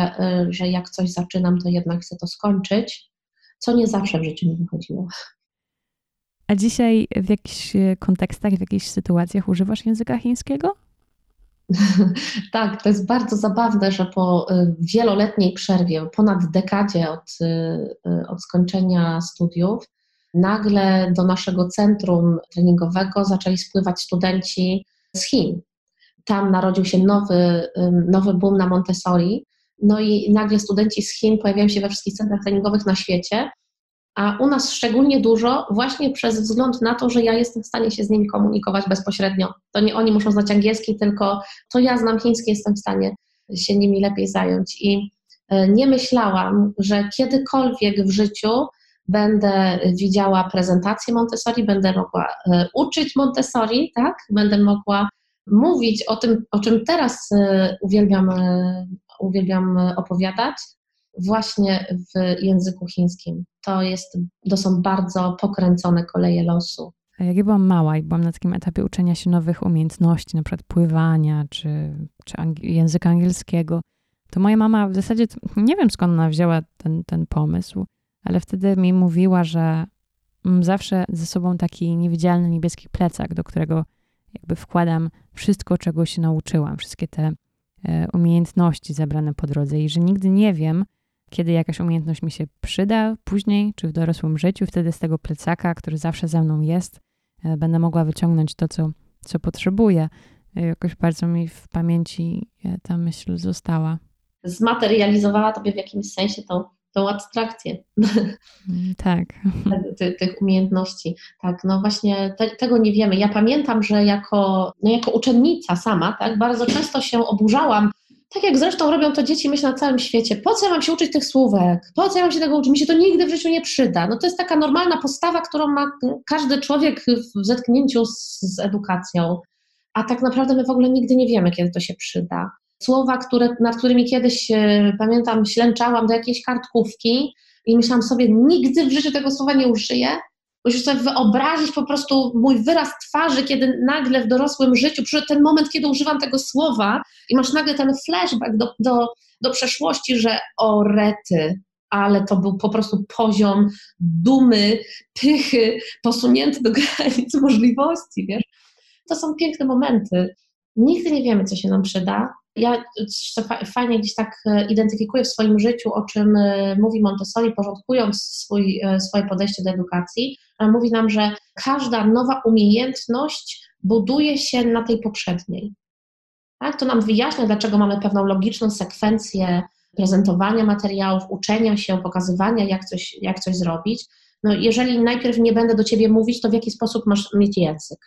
że jak coś zaczynam, to jednak chcę to skończyć, co nie zawsze w życiu mi wychodziło. A dzisiaj w jakichś y, kontekstach, w jakichś sytuacjach używasz języka chińskiego? <laughs> tak, to jest bardzo zabawne, że po y, wieloletniej przerwie, ponad dekadzie od, od skończenia studiów, nagle do naszego centrum treningowego zaczęli spływać studenci z Chin. Tam narodził się nowy, nowy boom na Montessori, no i nagle studenci z Chin pojawiają się we wszystkich centrach treningowych na świecie a u nas szczególnie dużo właśnie przez wzgląd na to, że ja jestem w stanie się z nimi komunikować bezpośrednio. To nie oni muszą znać angielski, tylko to ja znam chiński, jestem w stanie się nimi lepiej zająć. I e, nie myślałam, że kiedykolwiek w życiu będę widziała prezentację Montessori, będę mogła e, uczyć Montessori, tak? Będę mogła mówić o tym, o czym teraz e, uwielbiam, uwielbiam opowiadać, właśnie w języku chińskim. To, jest, to są bardzo pokręcone koleje losu. Jak ja byłam mała i byłam na takim etapie uczenia się nowych umiejętności, na przykład pływania czy, czy języka angielskiego, to moja mama w zasadzie, nie wiem skąd ona wzięła ten, ten pomysł, ale wtedy mi mówiła, że mam zawsze ze sobą taki niewidzialny niebieski plecak, do którego jakby wkładam wszystko, czego się nauczyłam, wszystkie te e, umiejętności zebrane po drodze i że nigdy nie wiem, kiedy jakaś umiejętność mi się przyda później, czy w dorosłym życiu, wtedy z tego plecaka, który zawsze ze mną jest, e, będę mogła wyciągnąć to, co, co potrzebuję. E, jakoś bardzo mi w pamięci ta myśl została. Zmaterializowała tobie w jakimś sensie tą, tą abstrakcję. <laughs> Tak. <laughs> Ty, tych umiejętności. Tak, no właśnie te, tego nie wiemy. Ja pamiętam, że jako, no jako uczennica sama, tak, bardzo często się oburzałam tak jak zresztą robią to dzieci, myślę, na całym świecie. Po co ja mam się uczyć tych słówek? Po co ja mam się tego uczyć? Mi się to nigdy w życiu nie przyda. No to jest taka normalna postawa, którą ma każdy człowiek w zetknięciu z, z edukacją. A tak naprawdę my w ogóle nigdy nie wiemy, kiedy to się przyda. Słowa, które, nad którymi kiedyś, e, pamiętam, ślęczałam do jakiejś kartkówki i myślałam sobie, nigdy w życiu tego słowa nie użyję, Musisz sobie wyobrazić po prostu mój wyraz twarzy, kiedy nagle w dorosłym życiu przyszedł ten moment, kiedy używam tego słowa i masz nagle ten flashback do, do, do przeszłości, że o rety, ale to był po prostu poziom dumy, pychy, posunięty do <laughs> granic możliwości, wiesz. To są piękne momenty. Nigdy nie wiemy, co się nam przyda. Ja fajnie gdzieś tak e, identyfikuję w swoim życiu, o czym e, mówi Montessori, porządkując swój, swoje podejście do edukacji. Mówi nam, że każda nowa umiejętność buduje się na tej poprzedniej. Tak? To nam wyjaśnia, dlaczego mamy pewną logiczną sekwencję prezentowania materiałów, uczenia się, pokazywania, jak coś, jak coś zrobić. No, jeżeli najpierw nie będę do ciebie mówić, to w jaki sposób masz mieć język?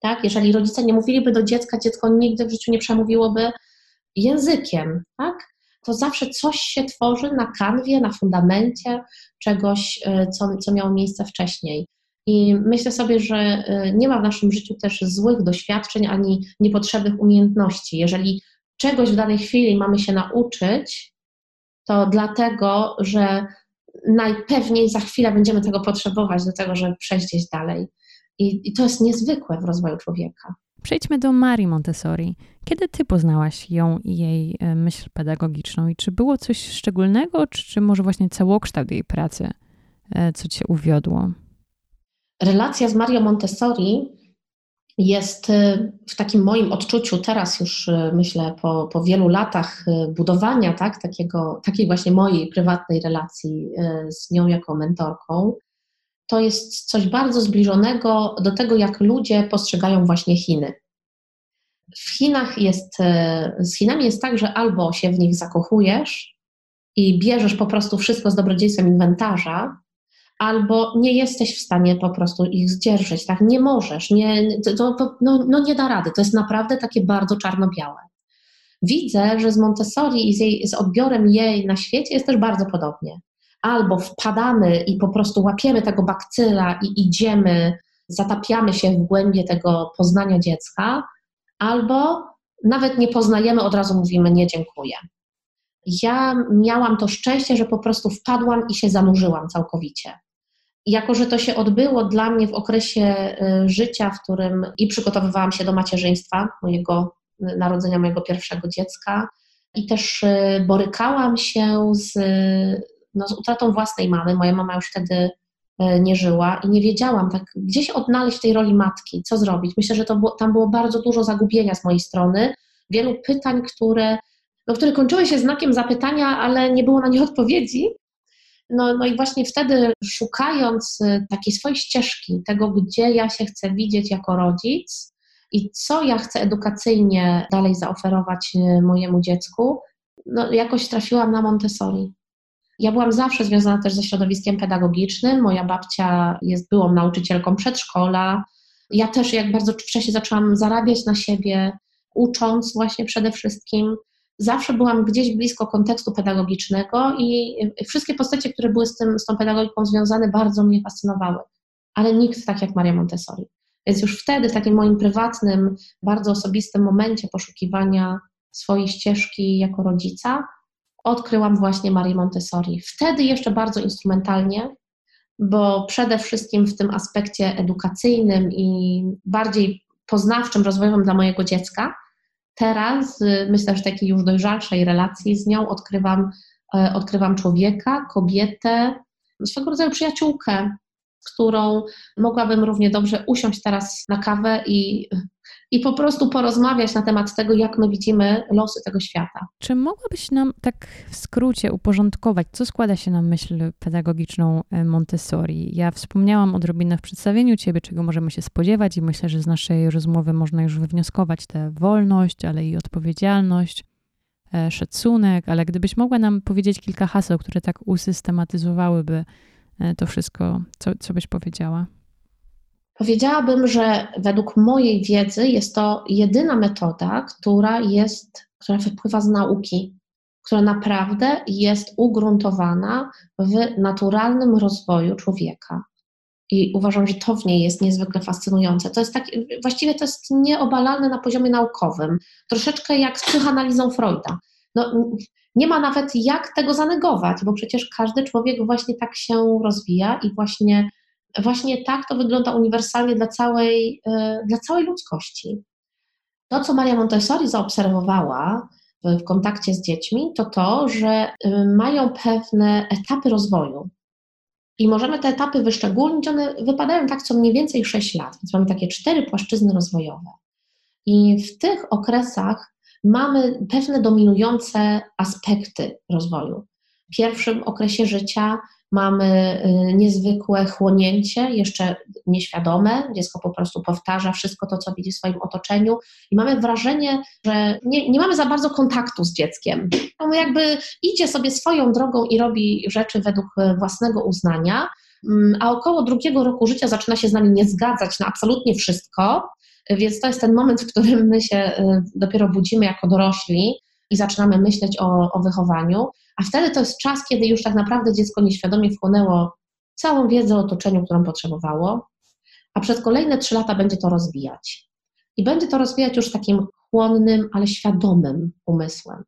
Tak? Jeżeli rodzice nie mówiliby do dziecka, dziecko nigdy w życiu nie przemówiłoby językiem, tak? to zawsze coś się tworzy na kanwie, na fundamencie czegoś, e, co, co miało miejsce wcześniej. I myślę sobie, że e, nie ma w naszym życiu też złych doświadczeń ani niepotrzebnych umiejętności. Jeżeli czegoś w danej chwili mamy się nauczyć, to dlatego, że najpewniej za chwilę będziemy tego potrzebować do tego, żeby przejść gdzieś dalej. I, I, to jest niezwykłe w rozwoju człowieka. Przejdźmy do Marii Montessori. Kiedy ty poznałaś ją i jej e, myśl pedagogiczną i czy było coś szczególnego, czy, czy może właśnie całokształt jej pracy, e, co cię uwiodło? Relacja z Marią Montessori jest e, w takim moim odczuciu teraz już myślę po, po wielu latach budowania tak, takiego, takiej właśnie mojej prywatnej relacji z nią jako mentorką, to jest coś bardzo zbliżonego do tego, jak ludzie postrzegają właśnie Chiny. W Chinach jest, e, z Chinami jest tak, że albo się w nich zakochujesz i bierzesz po prostu wszystko z dobrodziejstwem inwentarza, albo nie jesteś w stanie po prostu ich zdzierżyć, tak? Nie możesz, nie, to, to, no, no nie da rady. To jest naprawdę takie bardzo czarno-białe. Widzę, że z Montessori i z, jej, z odbiorem jej na świecie jest też bardzo podobnie albo wpadamy i po prostu łapiemy tego bakcyla i idziemy, zatapiamy się w głębie tego poznania dziecka, albo nawet nie poznajemy, od razu mówimy nie dziękuję. Ja miałam to szczęście, że po prostu wpadłam i się zanurzyłam całkowicie. Jako, że to się odbyło dla mnie w okresie y, życia, w którym i przygotowywałam się do macierzyństwa, mojego y, narodzenia mojego pierwszego dziecka, i też y, borykałam się z no, z utratą własnej mamy. Moja mama już wtedy e, nie żyła i nie wiedziałam tak, gdzie się odnaleźć w tej roli matki, co zrobić. Myślę, że to było, tam było bardzo dużo zagubienia z mojej strony, wielu pytań, które, no, które kończyły się znakiem zapytania, ale nie było na nie odpowiedzi. No, no i właśnie wtedy, szukając e, takiej swojej ścieżki, tego, gdzie ja się chcę widzieć jako rodzic i co ja chcę edukacyjnie dalej zaoferować e, mojemu dziecku, no, jakoś trafiłam na Montessori. Ja byłam zawsze związana też ze środowiskiem pedagogicznym. Moja babcia jest byłą nauczycielką przedszkola. Ja też jak bardzo wcześniej zaczęłam zarabiać na siebie, ucząc właśnie przede wszystkim. Zawsze byłam gdzieś blisko kontekstu pedagogicznego i wszystkie postacie, które były z, tym, z tą pedagogiką związane, bardzo mnie fascynowały. Ale nikt tak jak Maria Montessori. Więc już wtedy, w takim moim prywatnym, bardzo osobistym momencie poszukiwania swojej ścieżki jako rodzica, odkryłam właśnie Marię Montessori. Wtedy jeszcze bardzo instrumentalnie, bo przede wszystkim w tym aspekcie edukacyjnym i bardziej poznawczym, rozwojowym dla mojego dziecka. Teraz, y, myślę, że takiej już dojrzalszej relacji z nią odkrywam, e, odkrywam człowieka, kobietę, swego rodzaju przyjaciółkę, którą mogłabym równie dobrze usiąść teraz na kawę i i po prostu porozmawiać na temat tego, jak my widzimy losy tego świata. Czy mogłabyś nam tak w skrócie uporządkować, co składa się na myśl pedagogiczną e, Montessori? Ja wspomniałam odrobinę w przedstawieniu Ciebie, czego możemy się spodziewać, i myślę, że z naszej rozmowy można już wywnioskować tę wolność, ale i odpowiedzialność, e, szacunek, ale gdybyś mogła nam powiedzieć kilka haseł, które tak usystematyzowałyby e, to wszystko, co, co byś powiedziała? Powiedziałabym, że według mojej wiedzy jest to jedyna metoda, która jest, która wypływa z nauki, która naprawdę jest ugruntowana w naturalnym rozwoju człowieka. I uważam, że to w niej jest niezwykle fascynujące. To jest tak, właściwie to jest nieobalalne na poziomie naukowym. Troszeczkę jak z psychoanalizą Freuda. No, nie ma nawet jak tego zanegować, bo przecież każdy człowiek właśnie tak się rozwija i właśnie właśnie tak to wygląda uniwersalnie dla całej, e, dla całej ludzkości. To, co Maria Montessori zaobserwowała w, kontakcie z dziećmi, to to, że e, mają pewne etapy rozwoju. I możemy te etapy wyszczególnić, one wypadają tak co mniej więcej 6 lat, więc mamy takie cztery płaszczyzny rozwojowe. I w tych okresach mamy pewne dominujące aspekty rozwoju. W pierwszym okresie życia mamy y, niezwykłe chłonięcie, jeszcze nieświadome. Dziecko po prostu powtarza wszystko to, co widzi w swoim otoczeniu, i mamy wrażenie, że nie, nie mamy za bardzo kontaktu z dzieckiem. On jakby idzie sobie swoją drogą i robi rzeczy według y, własnego uznania, mm, a około drugiego roku życia zaczyna się z nami nie zgadzać na absolutnie wszystko. Więc to jest ten moment, w którym my się y, dopiero budzimy jako dorośli i zaczynamy myśleć o, o wychowaniu. A wtedy to jest czas, kiedy już tak naprawdę dziecko nieświadomie wchłonęło całą wiedzę o otoczeniu, którą potrzebowało, a przez kolejne trzy lata będzie to rozwijać. I będzie to rozwijać już takim chłonnym, ale świadomym umysłem.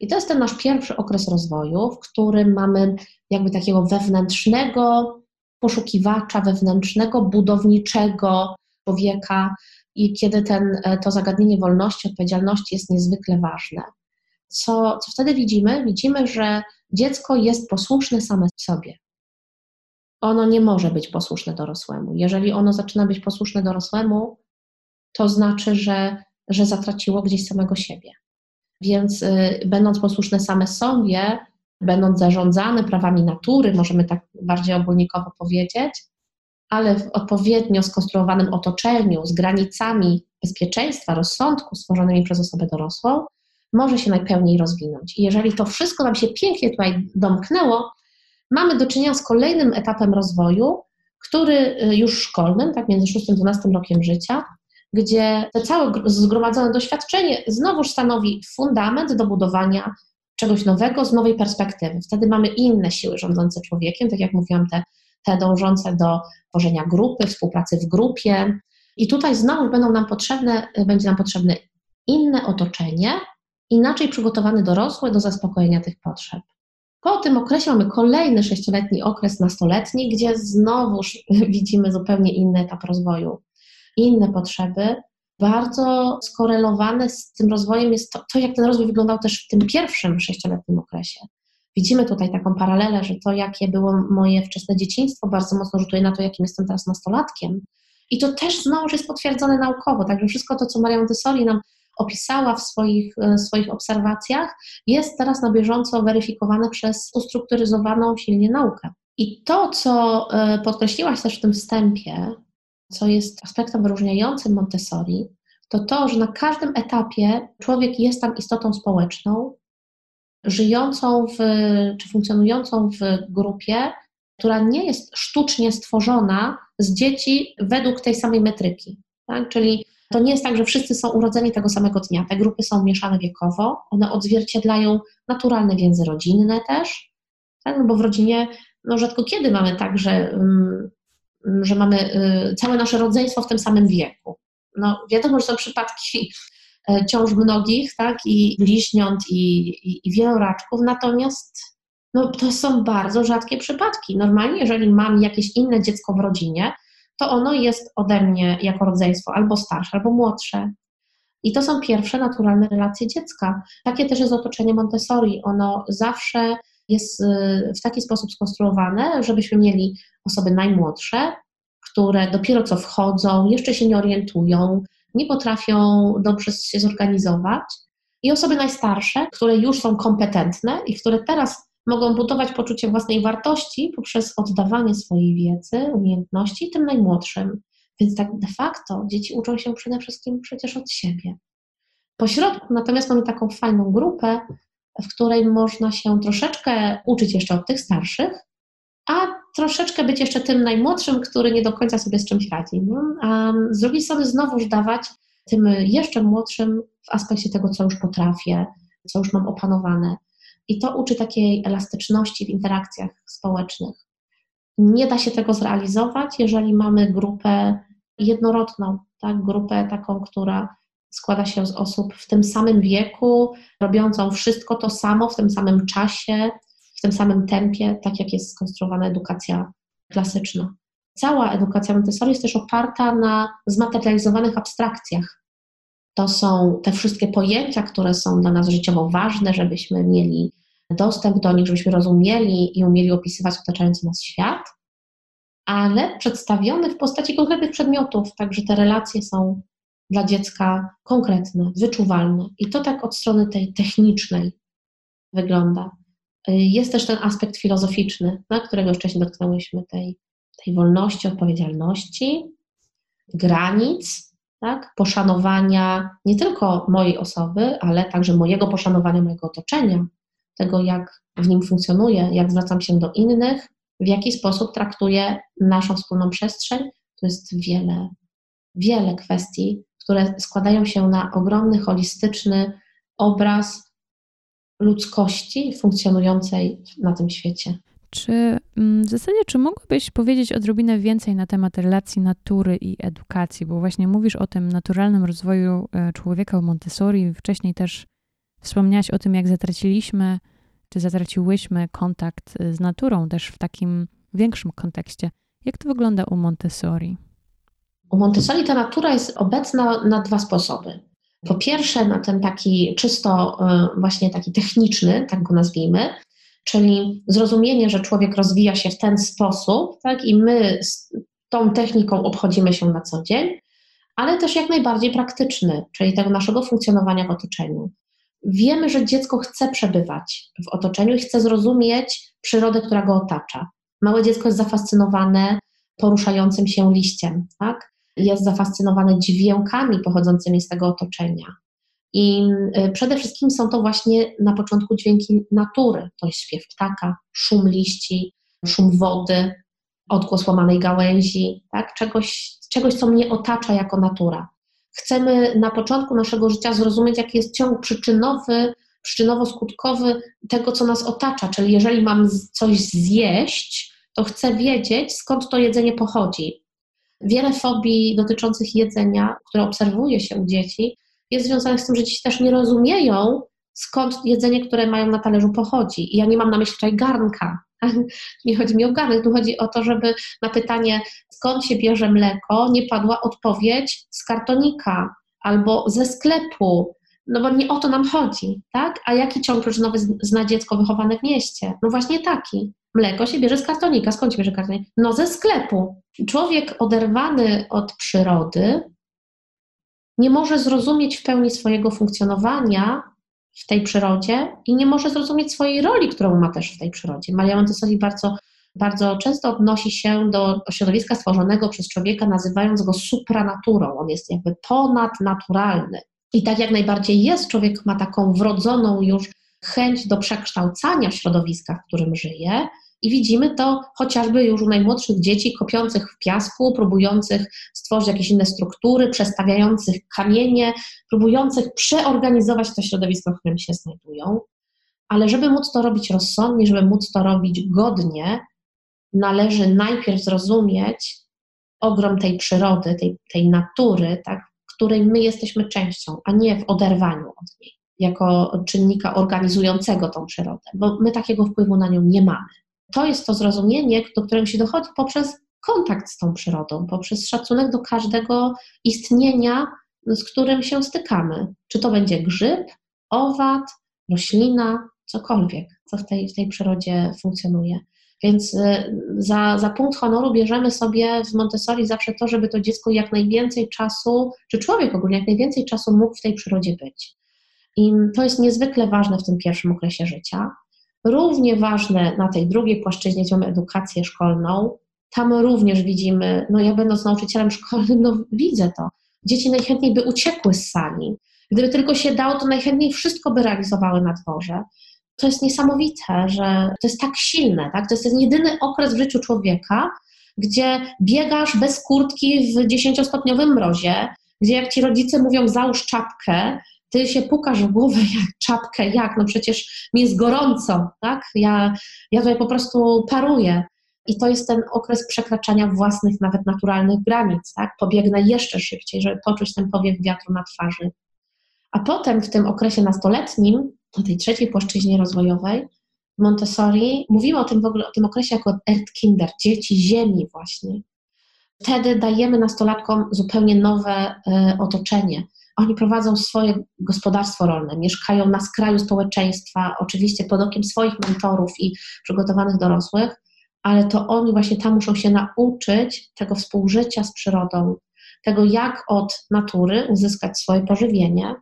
I to jest ten nasz pierwszy okres rozwoju, w którym mamy jakby takiego wewnętrznego poszukiwacza, wewnętrznego, budowniczego człowieka, i kiedy ten, to zagadnienie wolności, odpowiedzialności jest niezwykle ważne co, co wtedy widzimy? Widzimy, że dziecko jest posłuszne same sobie. Ono nie może być posłuszne dorosłemu. Jeżeli ono zaczyna być posłuszne dorosłemu, to znaczy, że, że zatraciło gdzieś samego siebie. Więc y, będąc posłuszne same sobie, będąc zarządzane prawami natury, możemy tak bardziej ogólnikowo powiedzieć, ale w odpowiednio skonstruowanym otoczeniu, z granicami bezpieczeństwa, rozsądku stworzonymi przez osobę dorosłą, może się najpełniej rozwinąć. I jeżeli to wszystko nam się pięknie tutaj domknęło, mamy do czynienia z kolejnym etapem rozwoju, który y, już szkolnym, tak między 6 a 12 rokiem życia, gdzie te całe zgromadzone doświadczenie znowuż stanowi fundament do budowania czegoś nowego z nowej perspektywy. Wtedy mamy inne siły rządzące człowiekiem, tak jak mówiłam, te, te dążące do tworzenia grupy, współpracy w grupie. I tutaj znowu będą nam potrzebne, będzie nam potrzebne inne otoczenie, inaczej przygotowany dorosły do zaspokojenia tych potrzeb. Po tym okresie mamy kolejny sześcioletni okres nastoletni, gdzie znowuż <laughs> widzimy zupełnie inny etap rozwoju, inne potrzeby. Bardzo skorelowane z tym rozwojem jest to, to, jak ten rozwój wyglądał też w tym pierwszym sześcioletnim okresie. Widzimy tutaj taką paralelę, że to, jakie było moje wczesne dzieciństwo, bardzo mocno rzutuje na to, jakim jestem teraz nastolatkiem. I to też znowu jest potwierdzone naukowo. Także wszystko to, co Maria Montessori nam opisała w swoich, e, swoich obserwacjach, jest teraz na bieżąco weryfikowane przez ustrukturyzowaną silnie naukę. I to, co e, podkreśliłaś też w tym wstępie, co jest aspektem wyróżniającym Montessori, to to, że na każdym etapie człowiek jest tam istotą społeczną, żyjącą w, czy funkcjonującą w grupie, która nie jest sztucznie stworzona z dzieci według tej samej metryki. Tak? Czyli to nie jest tak, że wszyscy są urodzeni tego samego dnia. Te grupy są mieszane wiekowo, one odzwierciedlają naturalne więzy rodzinne też, tak? no bo w rodzinie no rzadko kiedy mamy tak, że, um, że mamy y, całe nasze rodzeństwo w tym samym wieku. No, wiadomo, że są przypadki e, ciąż mnogich, tak, i bliźniąt, i, i, i wieloraczków, natomiast no, to są bardzo rzadkie przypadki. Normalnie, jeżeli mam jakieś inne dziecko w rodzinie, to ono jest ode mnie jako rodzeństwo albo starsze, albo młodsze. I to są pierwsze naturalne relacje dziecka. Takie też jest otoczenie Montessori. Ono zawsze jest y, w taki sposób skonstruowane, żebyśmy mieli osoby najmłodsze, które dopiero co wchodzą, jeszcze się nie orientują, nie potrafią dobrze się zorganizować, i osoby najstarsze, które już są kompetentne i które teraz mogą budować poczucie własnej wartości poprzez oddawanie swojej wiedzy, umiejętności tym najmłodszym. Więc tak de facto dzieci uczą się przede wszystkim przecież od siebie. Po środku natomiast mamy taką fajną grupę, w której można się troszeczkę uczyć jeszcze od tych starszych, a troszeczkę być jeszcze tym najmłodszym, który nie do końca sobie z czymś radzi. A z drugiej strony znowuż dawać tym jeszcze młodszym w aspekcie tego, co już potrafię, co już mam opanowane. I to uczy takiej elastyczności w interakcjach społecznych. Nie da się tego zrealizować, jeżeli mamy grupę jednorodną, tak? grupę taką, która składa się z osób w tym samym wieku, robiącą wszystko to samo w tym samym czasie, w tym samym tempie, tak jak jest skonstruowana edukacja klasyczna. Cała edukacja Montessori jest też oparta na zmaterializowanych abstrakcjach. To są te wszystkie pojęcia, które są dla nas życiowo ważne, żebyśmy mieli dostęp do nich, żebyśmy rozumieli i umieli opisywać otaczający nas świat, ale przedstawione w postaci konkretnych przedmiotów, także te relacje są dla dziecka konkretne, wyczuwalne. I to tak od strony tej technicznej wygląda. Jest też ten aspekt filozoficzny, na którego już wcześniej dotknęłyśmy, tej, tej wolności, odpowiedzialności, granic, tak? poszanowania nie tylko mojej osoby, ale także mojego poszanowania mojego otoczenia, tego, jak w nim funkcjonuję, jak zwracam się do innych, w jaki sposób traktuję naszą wspólną przestrzeń. To jest wiele, wiele kwestii, które składają się na ogromny, holistyczny obraz ludzkości funkcjonującej na tym świecie. Czy mm, w zasadzie, czy mogłabyś powiedzieć odrobinę więcej na temat relacji natury i edukacji? Bo właśnie mówisz o tym naturalnym rozwoju e, człowieka w Montessori. Wcześniej też wspomniałaś o tym, jak zatraciliśmy, czy zatraciłyśmy kontakt e, z naturą też w takim większym kontekście. Jak to wygląda u Montessori? U Montessori ta natura jest obecna na dwa sposoby. Po pierwsze, na ten taki czysto e, właśnie taki techniczny, tak go nazwijmy, czyli zrozumienie, że człowiek rozwija się w ten sposób, tak, i my z tą techniką obchodzimy się na co dzień, ale też jak najbardziej praktyczny, czyli tego naszego funkcjonowania w otoczeniu. Wiemy, że dziecko chce przebywać w otoczeniu i chce zrozumieć przyrodę, która go otacza. Małe dziecko jest zafascynowane poruszającym się liściem, tak? jest zafascynowane dźwiękami pochodzącymi z tego otoczenia. I y, przede wszystkim są to właśnie na początku dźwięki natury. To jest śpiew ptaka, szum liści, szum wody, odgłos łamanej gałęzi, tak? czegoś, czegoś, co mnie otacza jako natura. Chcemy na początku naszego życia zrozumieć, jaki jest ciąg przyczynowy, przyczynowo-skutkowy tego, co nas otacza. Czyli jeżeli mam coś zjeść, to chcę wiedzieć, skąd to jedzenie pochodzi. Wiele fobii dotyczących jedzenia, które obserwuje się u dzieci, jest związanych z tym, że dzieci też nie rozumieją, skąd jedzenie, które mają na talerzu pochodzi. I ja nie mam na myśli tutaj garnka. <laughs> Nie chodzi mi o garnek, tu chodzi o to, żeby na pytanie, skąd się bierze mleko, nie padła odpowiedź z kartonika albo ze sklepu. no bo nie o to nam chodzi, tak? A jaki ciąg przyczynowy zna dziecko wychowane w mieście? No właśnie taki. Mleko się bierze z kartonika. Skąd się bierze kartonik? No ze sklepu. Człowiek oderwany od przyrody nie może zrozumieć w pełni swojego funkcjonowania w tej przyrodzie i nie może zrozumieć swojej roli, którą ma też w tej przyrodzie. Maria Montessori bardzo, bardzo często odnosi się do środowiska stworzonego przez człowieka, nazywając go supranaturą. On jest jakby ponadnaturalny. I tak jak najbardziej jest, człowiek ma taką wrodzoną już chęć do przekształcania środowiska, w którym żyje, i widzimy to chociażby już u najmłodszych dzieci kopiących w piasku, próbujących stworzyć jakieś inne struktury, przestawiających kamienie, próbujących przeorganizować to środowisko, w którym się znajdują. Ale żeby móc to robić rozsądnie, żeby móc to robić godnie, należy najpierw zrozumieć ogrom tej przyrody, tej, tej natury, tak, której my jesteśmy częścią, a nie w oderwaniu od niej, jako czynnika organizującego tą przyrodę, bo my takiego wpływu na nią nie mamy to jest to zrozumienie, do którego się dochodzi poprzez kontakt z tą przyrodą, poprzez szacunek do każdego istnienia, z którym się stykamy. Czy to będzie grzyb, owad, roślina, cokolwiek, co w tej, w tej przyrodzie funkcjonuje. Więc y, za, za punkt honoru bierzemy sobie w Montessori zawsze to, żeby to dziecko jak najwięcej czasu, czy człowiek ogólnie jak najwięcej czasu mógł w tej przyrodzie być. I to jest niezwykle ważne w tym pierwszym okresie życia. Równie ważne na tej drugiej płaszczyźnie, gdzie mamy edukację szkolną, tam również widzimy, no ja będąc nauczycielem szkolnym, no widzę to. Dzieci najchętniej by uciekły z sali. Gdyby tylko się dało, to najchętniej wszystko by realizowały na dworze. To jest niesamowite, że to jest tak silne, tak? To jest ten jedyny okres w życiu człowieka, gdzie biegasz bez kurtki w dziesięciostopniowym mrozie, gdzie jak ci rodzice mówią załóż czapkę, ty się pukasz w głowę <laughs> jak czapkę, jak? No przecież mi jest gorąco, tak? Ja, ja tutaj po prostu paruję. I to jest ten okres przekraczania własnych, nawet naturalnych granic, tak? Pobiegnę jeszcze szybciej, żeby poczuć ten powiew wiatru na twarzy. A potem w tym okresie nastoletnim, na tej trzeciej płaszczyźnie rozwojowej, Montessori mówimy o tym w ogóle, o tym okresie jako Erdkinder, dzieci ziemi właśnie. Wtedy dajemy nastolatkom zupełnie nowe y, otoczenie oni prowadzą swoje gospodarstwo rolne, mieszkają na skraju społeczeństwa, oczywiście pod okiem swoich mentorów i przygotowanych dorosłych, ale to oni właśnie tam muszą się nauczyć tego współżycia z przyrodą, tego jak od natury uzyskać swoje pożywienie,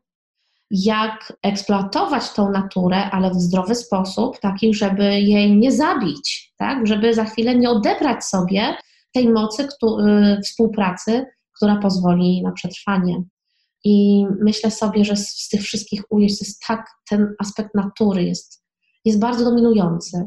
jak eksploatować tą naturę, ale w zdrowy sposób, taki, żeby jej nie zabić, tak? żeby za chwilę nie odebrać sobie tej mocy y, współpracy, która pozwoli na przetrwanie. I myślę sobie, że z, z tych wszystkich ujść jest tak, ten aspekt natury jest, jest bardzo dominujący.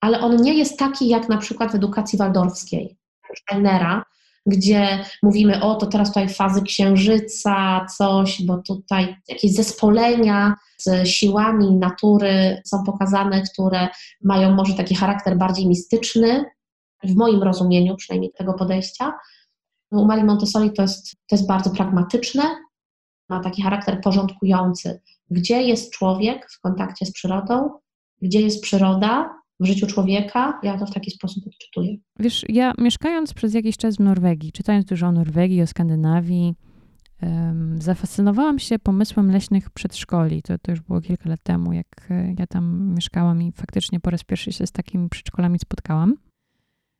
Ale on nie jest taki jak na przykład w edukacji waldorfskiej, Steinera, gdzie mówimy, o to teraz tutaj fazy księżyca, coś, bo tutaj jakieś zespolenia z siłami natury są pokazane, które mają może taki charakter bardziej mistyczny, w moim rozumieniu przynajmniej tego podejścia. U Marii Montessori to jest, to jest bardzo pragmatyczne, ma taki charakter porządkujący. Gdzie jest człowiek w kontakcie z przyrodą, gdzie jest przyroda w życiu człowieka, ja to w taki sposób odczytuję. Wiesz, ja mieszkając przez jakiś czas w Norwegii, czytając dużo o Norwegii, o Skandynawii, um, zafascynowałam się pomysłem leśnych przedszkoli. To, to już było kilka lat temu, jak e, ja tam mieszkałam i faktycznie po raz pierwszy się z takimi przedszkolami spotkałam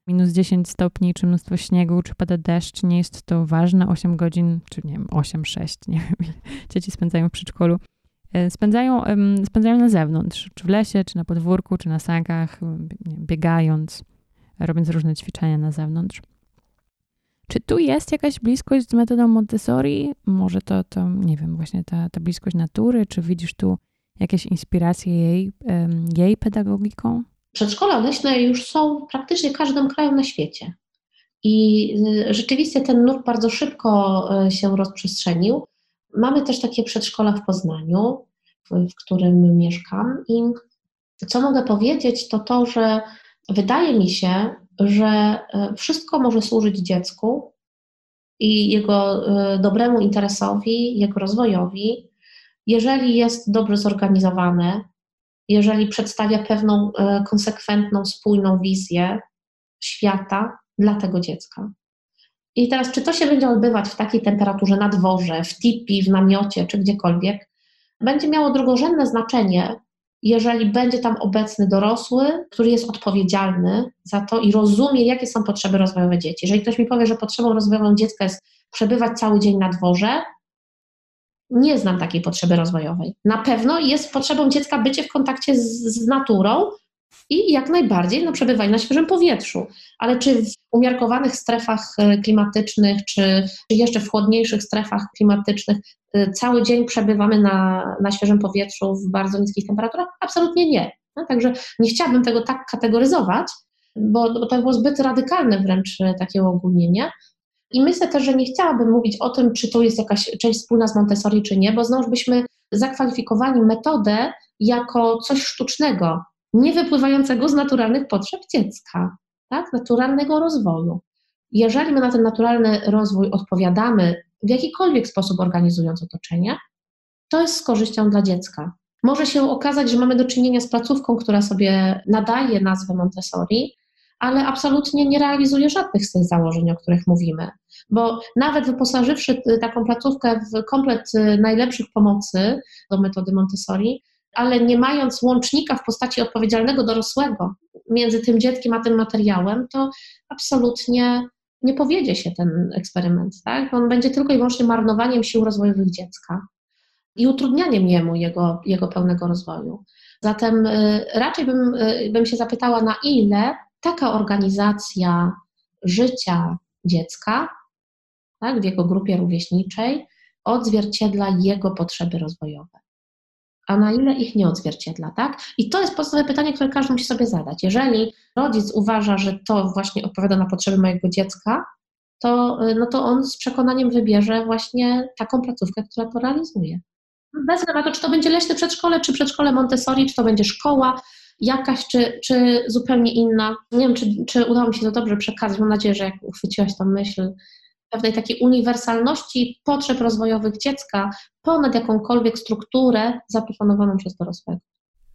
minus 10 stopni, czy mnóstwo śniegu, czy pada deszcz, nie jest to ważne. 8 godzin, czy nie wiem, 8, 6, nie wiem, <laughs> dzieci spędzają w przedszkolu. E, spędzają, spędzają na zewnątrz, czy w lesie, czy na podwórku, czy na sankach, biegając, robiąc różne ćwiczenia na zewnątrz. Czy tu jest jakaś bliskość z metodą Montessori? Może to, to nie wiem, właśnie ta, ta bliskość natury, czy widzisz tu jakieś inspiracje jej, jej pedagogiką? Przedszkola leśne już są w praktycznie każdym kraju na świecie. I y, rzeczywiście ten nurt bardzo szybko y, się rozprzestrzenił. Mamy też takie przedszkola w Poznaniu, w, którym mieszkam. I co mogę powiedzieć, to to, że wydaje mi się, że y, wszystko może służyć dziecku i jego dobremu interesowi, jego rozwojowi, jeżeli jest dobrze zorganizowane, jeżeli przedstawia pewną e, konsekwentną, spójną wizję świata dla tego dziecka. I teraz, czy to się będzie odbywać w takiej temperaturze na dworze, w tipi, w namiocie, czy gdziekolwiek, będzie miało drugorzędne znaczenie, jeżeli będzie tam obecny dorosły, który jest odpowiedzialny za to i rozumie, jakie są potrzeby rozwojowe dzieci. Jeżeli ktoś mi powie, że potrzebą rozwojową dziecka jest przebywać cały dzień na dworze, nie znam takiej potrzeby rozwojowej. Na pewno jest potrzebą dziecka bycie w kontakcie z, z naturą i jak najbardziej no, przebywanie na świeżym powietrzu. Ale czy w umiarkowanych strefach e, klimatycznych, czy, jeszcze w chłodniejszych strefach klimatycznych e, cały dzień przebywamy na, na świeżym powietrzu w bardzo niskich temperaturach? Absolutnie nie. No, także nie chciałabym tego tak kategoryzować, bo, bo to było zbyt radykalne wręcz e, takie uogólnienie. I myślę też, że nie chciałabym mówić o tym, czy to jest jakaś część wspólna z Montessori, czy nie, bo znowu byśmy zakwalifikowali metodę jako coś sztucznego, nie wypływającego z naturalnych potrzeb dziecka, tak? naturalnego rozwoju. Jeżeli my na ten naturalny rozwój odpowiadamy w jakikolwiek sposób organizując otoczenie, to jest z korzyścią dla dziecka. Może się okazać, że mamy do czynienia z placówką, która sobie nadaje nazwę Montessori, ale absolutnie nie realizuje żadnych z tych założeń, o których mówimy. Bo nawet wyposażywszy taką placówkę w komplet najlepszych pomocy do metody Montessori, ale nie mając łącznika w postaci odpowiedzialnego dorosłego między tym dzieckiem a tym materiałem, to absolutnie nie powiedzie się ten eksperyment. Tak? On będzie tylko i wyłącznie marnowaniem sił rozwojowych dziecka i utrudnianiem jemu jego, jego pełnego rozwoju. Zatem y, raczej bym, y, bym się zapytała, na ile taka organizacja życia dziecka tak, w jego grupie rówieśniczej odzwierciedla jego potrzeby rozwojowe a na ile ich nie odzwierciedla, tak? I to jest podstawowe pytanie, które każdy musi sobie zadać. Jeżeli rodzic uważa, że to właśnie odpowiada na potrzeby mojego dziecka, to, y, no to on z przekonaniem wybierze właśnie taką placówkę, która to realizuje. Bez względu czy to będzie leśne przedszkole, czy przedszkole Montessori, czy to będzie szkoła jakaś, czy, czy zupełnie inna. Nie wiem, czy, czy udało mi się to dobrze przekazać. Mam nadzieję, że jak uchwyciłaś tą myśl, pewnej takiej uniwersalności potrzeb rozwojowych dziecka ponad jakąkolwiek strukturę zaproponowaną przez dorosłego.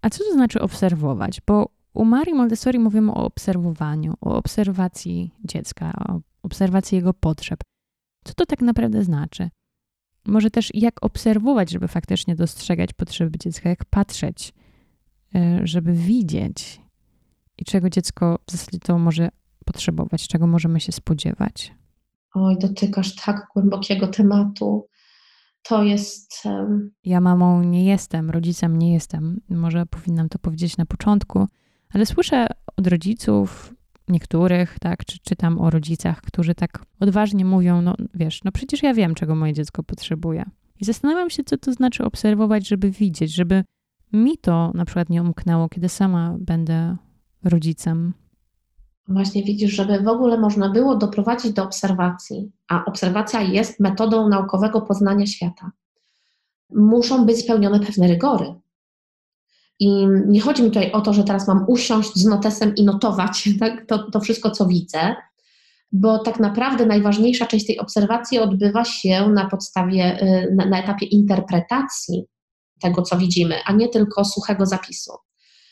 A co to znaczy obserwować? Bo u Marii Montessori mówimy o obserwowaniu, o obserwacji dziecka, o obserwacji jego potrzeb. Co to tak naprawdę znaczy? Może też jak obserwować, żeby faktycznie dostrzegać potrzeby dziecka, jak patrzeć, e, żeby widzieć i czego dziecko w zasadzie to może potrzebować, czego możemy się spodziewać. Oj, dotykasz tak głębokiego tematu. To jest. Ja mamą nie jestem, rodzicem nie jestem. Może powinnam to powiedzieć na początku, ale słyszę od rodziców, niektórych, tak, czy czytam o rodzicach, którzy tak odważnie mówią: No wiesz, no przecież ja wiem, czego moje dziecko potrzebuje. I zastanawiam się, co to znaczy obserwować, żeby widzieć, żeby mi to na przykład nie umknęło, kiedy sama będę rodzicem właśnie widzisz, żeby w ogóle można było doprowadzić do obserwacji, a obserwacja jest metodą naukowego poznania świata, muszą być spełnione pewne rygory. I nie chodzi mi tutaj o to, że teraz mam usiąść z notesem i notować <laughs> tak, to, to wszystko, co widzę, bo tak naprawdę najważniejsza część tej obserwacji odbywa się na podstawie, y, na, na etapie interpretacji tego, co widzimy, a nie tylko suchego zapisu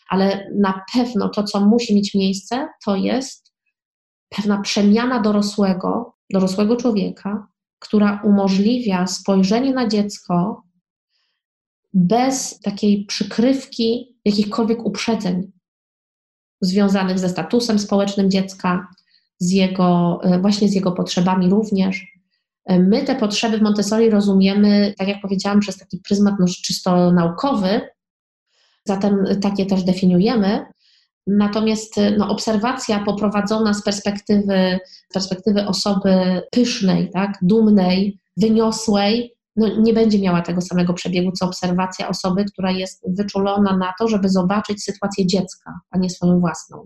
ale na pewno to, co musi mieć miejsce, to jest pewna przemiana dorosłego, dorosłego człowieka, która umożliwia spojrzenie na dziecko bez takiej przykrywki jakichkolwiek uprzedzeń związanych ze statusem społecznym dziecka, z jego, e, właśnie z jego potrzebami również. E, my te potrzeby w Montessori rozumiemy, tak jak powiedziałam, przez taki pryzmat no, czysto naukowy, Zatem takie też definiujemy. Natomiast no, obserwacja poprowadzona z perspektywy, perspektywy osoby pysznej, tak, dumnej, wyniosłej, no, nie będzie miała tego samego przebiegu, co obserwacja osoby, która jest wyczulona na to, żeby zobaczyć sytuację dziecka, a nie swoją własną.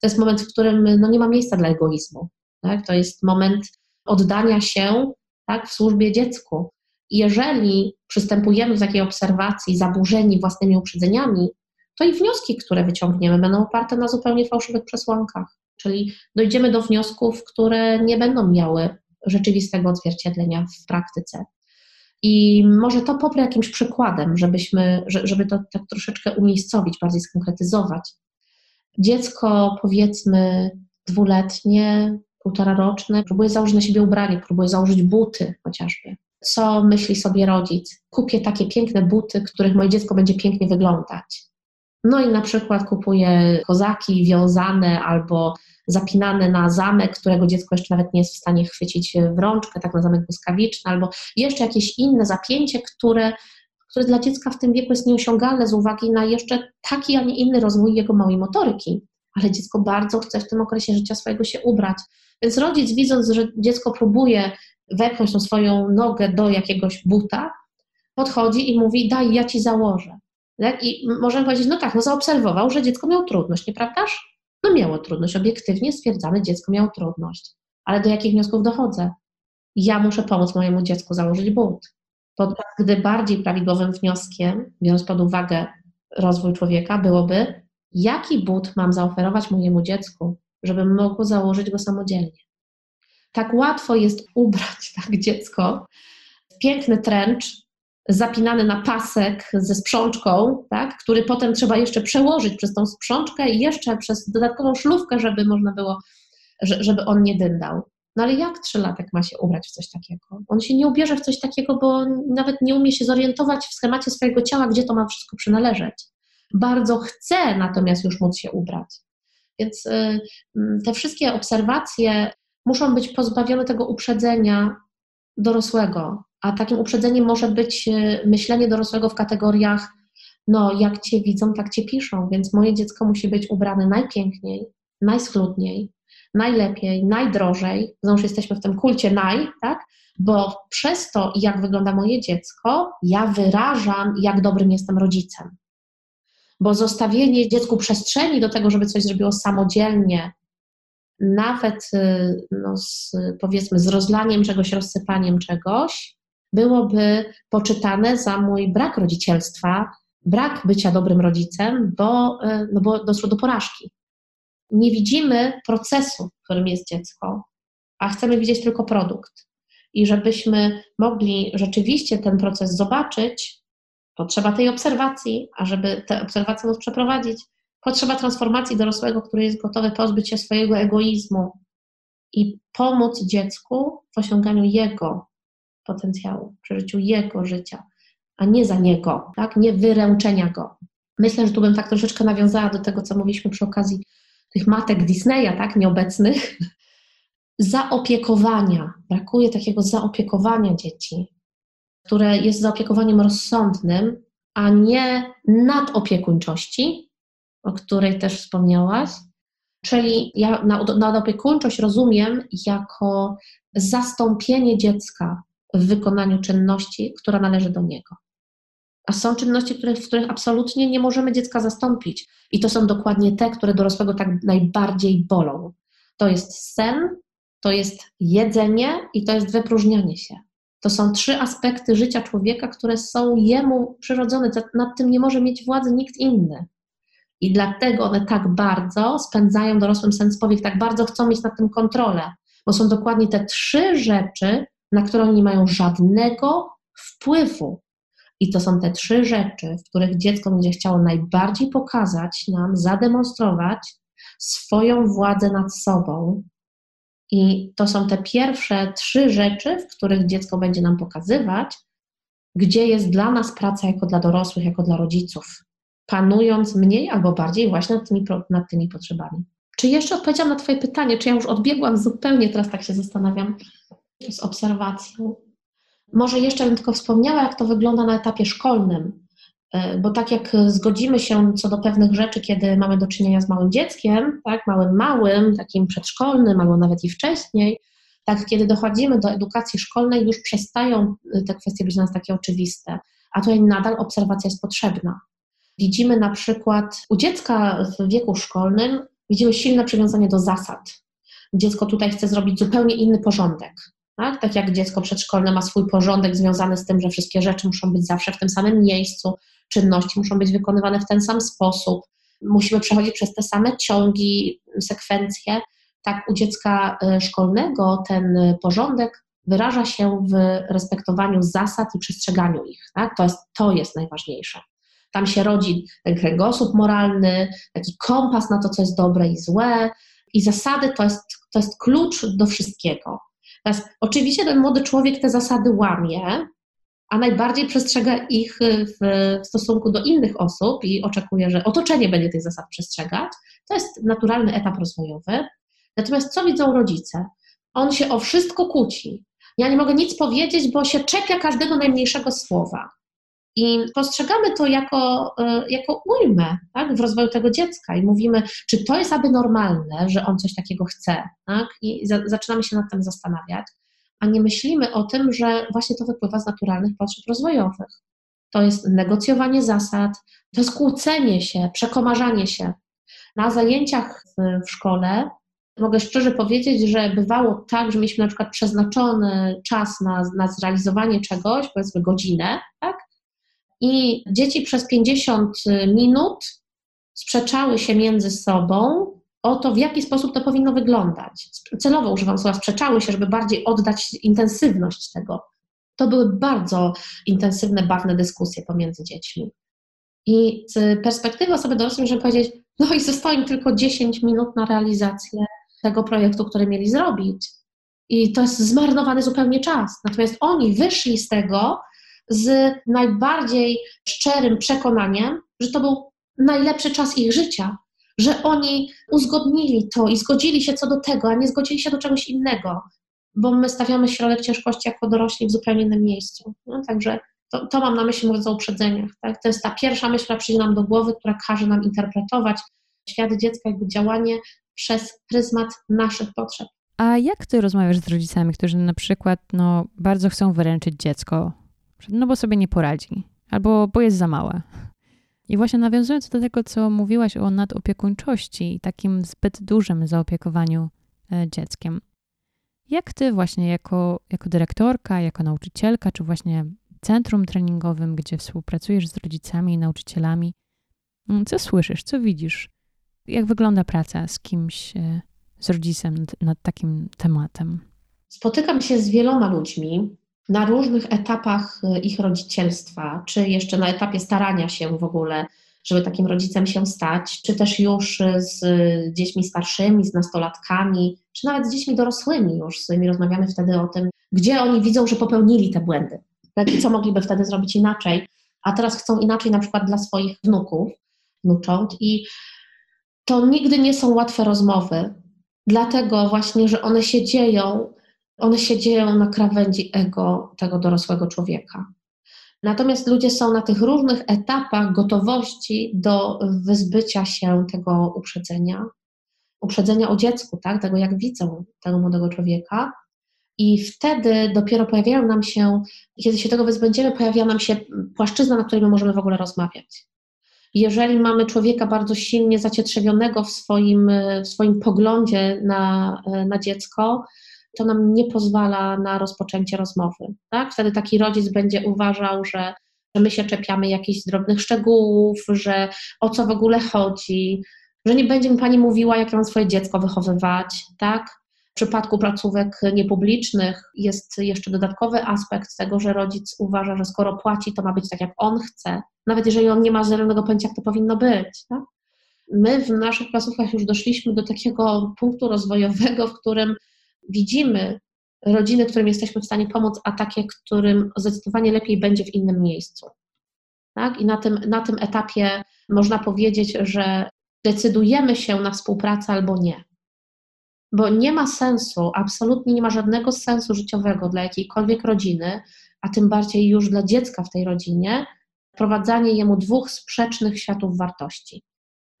To jest moment, w którym no, nie ma miejsca dla egoizmu. Tak? To jest moment oddania się tak, w służbie dziecku. Jeżeli przystępujemy do takiej obserwacji zaburzeni własnymi uprzedzeniami, to i wnioski, które wyciągniemy, będą oparte na zupełnie fałszywych przesłankach. Czyli dojdziemy do wniosków, które nie będą miały rzeczywistego odzwierciedlenia w praktyce. I może to poprę jakimś przykładem, żebyśmy, żeby to tak troszeczkę umiejscowić, bardziej skonkretyzować. Dziecko, powiedzmy, dwuletnie, półtora roczne, próbuje założyć na siebie ubranie, próbuje założyć buty chociażby co myśli sobie rodzic. Kupię takie piękne buty, których moje dziecko będzie pięknie wyglądać. No i na przykład kupuje kozaki wiązane albo zapinane na zamek, którego dziecko jeszcze nawet nie jest w stanie chwycić w rączkę, tak na zamek błyskawiczny, albo jeszcze jakieś inne zapięcie, które, które dla dziecka w tym wieku jest nieosiągalne z uwagi na jeszcze taki, a nie inny rozwój jego małej motoryki. Ale dziecko bardzo chce w tym okresie życia swojego się ubrać. Więc rodzic, widząc, że dziecko próbuje wepchnąć tą swoją nogę do jakiegoś buta, podchodzi i mówi: Daj, ja ci założę. Tak? I możemy powiedzieć: No tak, no zaobserwował, że dziecko miało trudność, nieprawdaż? No miało trudność. Obiektywnie stwierdzamy, dziecko miało trudność. Ale do jakich wniosków dochodzę? Ja muszę pomóc mojemu dziecku założyć but. Podczas gdy bardziej prawidłowym wnioskiem, biorąc pod uwagę rozwój człowieka, byłoby, jaki but mam zaoferować mojemu dziecku, żeby mogło założyć go samodzielnie. Tak łatwo jest ubrać <laughs> tak dziecko w piękny tręcz, zapinany na pasek ze sprzączką, tak, który potem trzeba jeszcze przełożyć przez tą sprzączkę i jeszcze przez dodatkową szlówkę, żeby można było, żeby on nie dyndał. No ale jak trzylatek ma się ubrać w coś takiego? On się nie ubierze w coś takiego, bo nawet nie umie się zorientować w schemacie swojego ciała, gdzie to ma wszystko przynależeć. Bardzo chce natomiast już móc się ubrać. Więc y, mm, te wszystkie obserwacje muszą być pozbawione tego uprzedzenia dorosłego, a takim uprzedzeniem może być y, myślenie dorosłego w kategoriach, no jak cię widzą, tak cię piszą, więc moje dziecko musi być ubrane najpiękniej, najschludniej, najlepiej, najdrożej. Znowu jesteśmy w tym kulcie naj, tak? Bo przez to, jak wygląda moje dziecko, ja wyrażam, jak dobrym jestem rodzicem bo zostawienie dziecku przestrzeni do tego, żeby coś zrobiło samodzielnie, nawet y, no, z, powiedzmy z rozlaniem czegoś, rozsypaniem czegoś, byłoby poczytane za mój brak rodzicielstwa, brak bycia dobrym rodzicem, bo, y, no bo doszło do porażki. Nie widzimy procesu, w którym jest dziecko, a chcemy widzieć tylko produkt. I żebyśmy mogli rzeczywiście ten proces zobaczyć, Potrzeba tej obserwacji, a żeby tę obserwację móc przeprowadzić, potrzeba transformacji dorosłego, który jest gotowy pozbyć się swojego egoizmu i pomóc dziecku w osiąganiu jego potencjału, w przeżyciu jego życia, a nie za niego, tak? nie wyręczenia go. Myślę, że tu bym tak troszeczkę nawiązała do tego, co mówiliśmy przy okazji tych matek Disneya, tak, nieobecnych. <laughs> Zaopiekowania. Brakuje takiego zaopiekowania dzieci, które jest zaopiekowaniem rozsądnym, a nie nadopiekuńczości, o której też wspomniałaś. Czyli ja nadopiekuńczość rozumiem jako zastąpienie dziecka w wykonaniu czynności, która należy do niego. A są czynności, w których absolutnie nie możemy dziecka zastąpić. I to są dokładnie te, które dorosłego tak najbardziej bolą. To jest sen, to jest jedzenie i to jest wypróżnianie się. To są trzy aspekty życia człowieka, które są jemu przyrodzone. Nad tym nie może mieć władzy nikt inny. I dlatego one tak bardzo spędzają dorosłym sens powiek, tak bardzo chcą mieć nad tym kontrolę, bo są dokładnie te trzy rzeczy, na które oni nie mają żadnego wpływu. I to są te trzy rzeczy, w których dziecko będzie chciało najbardziej pokazać nam, zademonstrować swoją władzę nad sobą, i to są te pierwsze trzy rzeczy, w których dziecko będzie nam pokazywać, gdzie jest dla nas praca jako dla dorosłych, jako dla rodziców, panując mniej albo bardziej właśnie nad tymi, nad tymi potrzebami. Czy jeszcze odpowiedziałam na Twoje pytanie, czy ja już odbiegłam zupełnie, teraz tak się zastanawiam, z obserwacją. Może jeszcze bym tylko wspomniała, jak to wygląda na etapie szkolnym. E, bo tak jak zgodzimy się co do pewnych rzeczy, kiedy mamy do czynienia z małym dzieckiem, tak, małym, małym, takim przedszkolnym, albo nawet i wcześniej, tak, kiedy dochodzimy do edukacji szkolnej, już przestają y, te kwestie być dla nas takie oczywiste, a tutaj nadal obserwacja jest potrzebna. Widzimy na przykład u dziecka w wieku szkolnym, widzimy silne przywiązanie do zasad. Dziecko tutaj chce zrobić zupełnie inny porządek. Tak? tak jak dziecko przedszkolne ma swój porządek związany z tym, że wszystkie rzeczy muszą być zawsze w tym samym miejscu, czynności muszą być wykonywane w ten sam sposób, musimy przechodzić przez te same ciągi, sekwencje. Tak u dziecka e, szkolnego ten porządek wyraża się w respektowaniu zasad i przestrzeganiu ich. Tak? To, jest, to jest najważniejsze. Tam się rodzi ten kręgosłup moralny, taki kompas na to, co jest dobre i złe. I zasady to jest, to jest klucz do wszystkiego. Teraz, oczywiście ten młody człowiek te zasady łamie, a najbardziej przestrzega ich w stosunku do innych osób i oczekuje, że otoczenie będzie tych zasad przestrzegać. To jest naturalny etap rozwojowy. Natomiast co widzą rodzice? On się o wszystko kłóci. Ja nie mogę nic powiedzieć, bo się czepia każdego najmniejszego słowa. I postrzegamy to jako, e, jako ujmę tak, w rozwoju tego dziecka i mówimy, czy to jest aby normalne, że on coś takiego chce. Tak? I za, zaczynamy się nad tym zastanawiać, a nie myślimy o tym, że właśnie to wypływa z naturalnych potrzeb rozwojowych. To jest negocjowanie zasad, to jest kłócenie się, przekomarzanie się. Na zajęciach w, w szkole mogę szczerze powiedzieć, że bywało tak, że mieliśmy na przykład przeznaczony czas na, na zrealizowanie czegoś, powiedzmy godzinę, tak? I dzieci przez 50 minut sprzeczały się między sobą o to, w jaki sposób to powinno wyglądać. Celowo używam słowa sprzeczały się, żeby bardziej oddać intensywność tego. To były bardzo intensywne, bawne dyskusje pomiędzy dziećmi. I z perspektywy osoby dorosłej możemy powiedzieć, no i zostało im tylko 10 minut na realizację tego projektu, który mieli zrobić. I to jest zmarnowany zupełnie czas. Natomiast oni wyszli z tego z najbardziej szczerym przekonaniem, że to był najlepszy czas ich życia, że oni uzgodnili to i zgodzili się co do tego, a nie zgodzili się do czegoś innego, bo my stawiamy środek ciężkości jako dorośli w zupełnie innym miejscu. No, także to, to, mam na myśli mówiąc o uprzedzeniach. Tak? To jest ta pierwsza myśl, która przyjdzie nam do głowy, która każe nam interpretować świat dziecka, jakby działanie przez pryzmat naszych potrzeb. A jak ty rozmawiasz z rodzicami, którzy na przykład no, bardzo chcą wyręczyć dziecko, no bo sobie nie poradzi, albo bo jest za małe? I właśnie nawiązując do tego, co mówiłaś o nadopiekuńczości i takim zbyt dużym zaopiekowaniu e, dzieckiem, jak ty właśnie jako, jako dyrektorka, jako nauczycielka, czy właśnie centrum treningowym, gdzie współpracujesz z rodzicami i nauczycielami, mm, co słyszysz, co widzisz? Jak wygląda praca z kimś, e, z rodzicem nad, nad takim tematem? Spotykam się z wieloma ludźmi, na różnych etapach e, ich rodzicielstwa, czy jeszcze na etapie starania się w ogóle, żeby takim rodzicem się stać, czy też już z dziećmi starszymi, z nastolatkami, czy nawet z dziećmi dorosłymi już, z którymi rozmawiamy wtedy o tym, gdzie oni widzą, że popełnili te błędy, tak? co mogliby wtedy zrobić inaczej, a teraz chcą inaczej na przykład dla swoich wnuków, wnucząt i to nigdy nie są łatwe rozmowy, dlatego właśnie, że one się dzieją one się dzieją na krawędzi ego tego dorosłego człowieka. Natomiast ludzie są na tych różnych etapach gotowości do wyzbycia się tego uprzedzenia, uprzedzenia o dziecku, tak? tego jak widzą tego młodego człowieka. I wtedy dopiero pojawiają nam się, kiedy się tego wyzbędziemy, pojawia nam się płaszczyzna, na której my możemy w ogóle rozmawiać. Jeżeli mamy człowieka bardzo silnie zacietrzewionego w swoim, w swoim poglądzie na, na dziecko, to nam nie pozwala na rozpoczęcie rozmowy. Tak? Wtedy taki rodzic będzie uważał, że, że my się czepiamy jakichś drobnych szczegółów, że o co w ogóle chodzi, że nie będzie mi pani mówiła, jak mam swoje dziecko wychowywać, tak? W przypadku placówek niepublicznych jest jeszcze dodatkowy aspekt tego, że rodzic uważa, że skoro płaci, to ma być tak, jak on chce, nawet jeżeli on nie ma zielonego pojęcia, jak to powinno być. Tak? My w naszych placówkach już doszliśmy do takiego punktu rozwojowego, w którym widzimy rodziny, którym jesteśmy w stanie pomóc, a takie, którym zdecydowanie lepiej będzie w innym miejscu. Tak? I na tym, na tym etapie można powiedzieć, że decydujemy się na współpracę albo nie. Bo nie ma sensu, absolutnie nie ma żadnego sensu życiowego dla jakiejkolwiek rodziny, a tym bardziej już dla dziecka w tej rodzinie, wprowadzanie jemu dwóch sprzecznych światów wartości.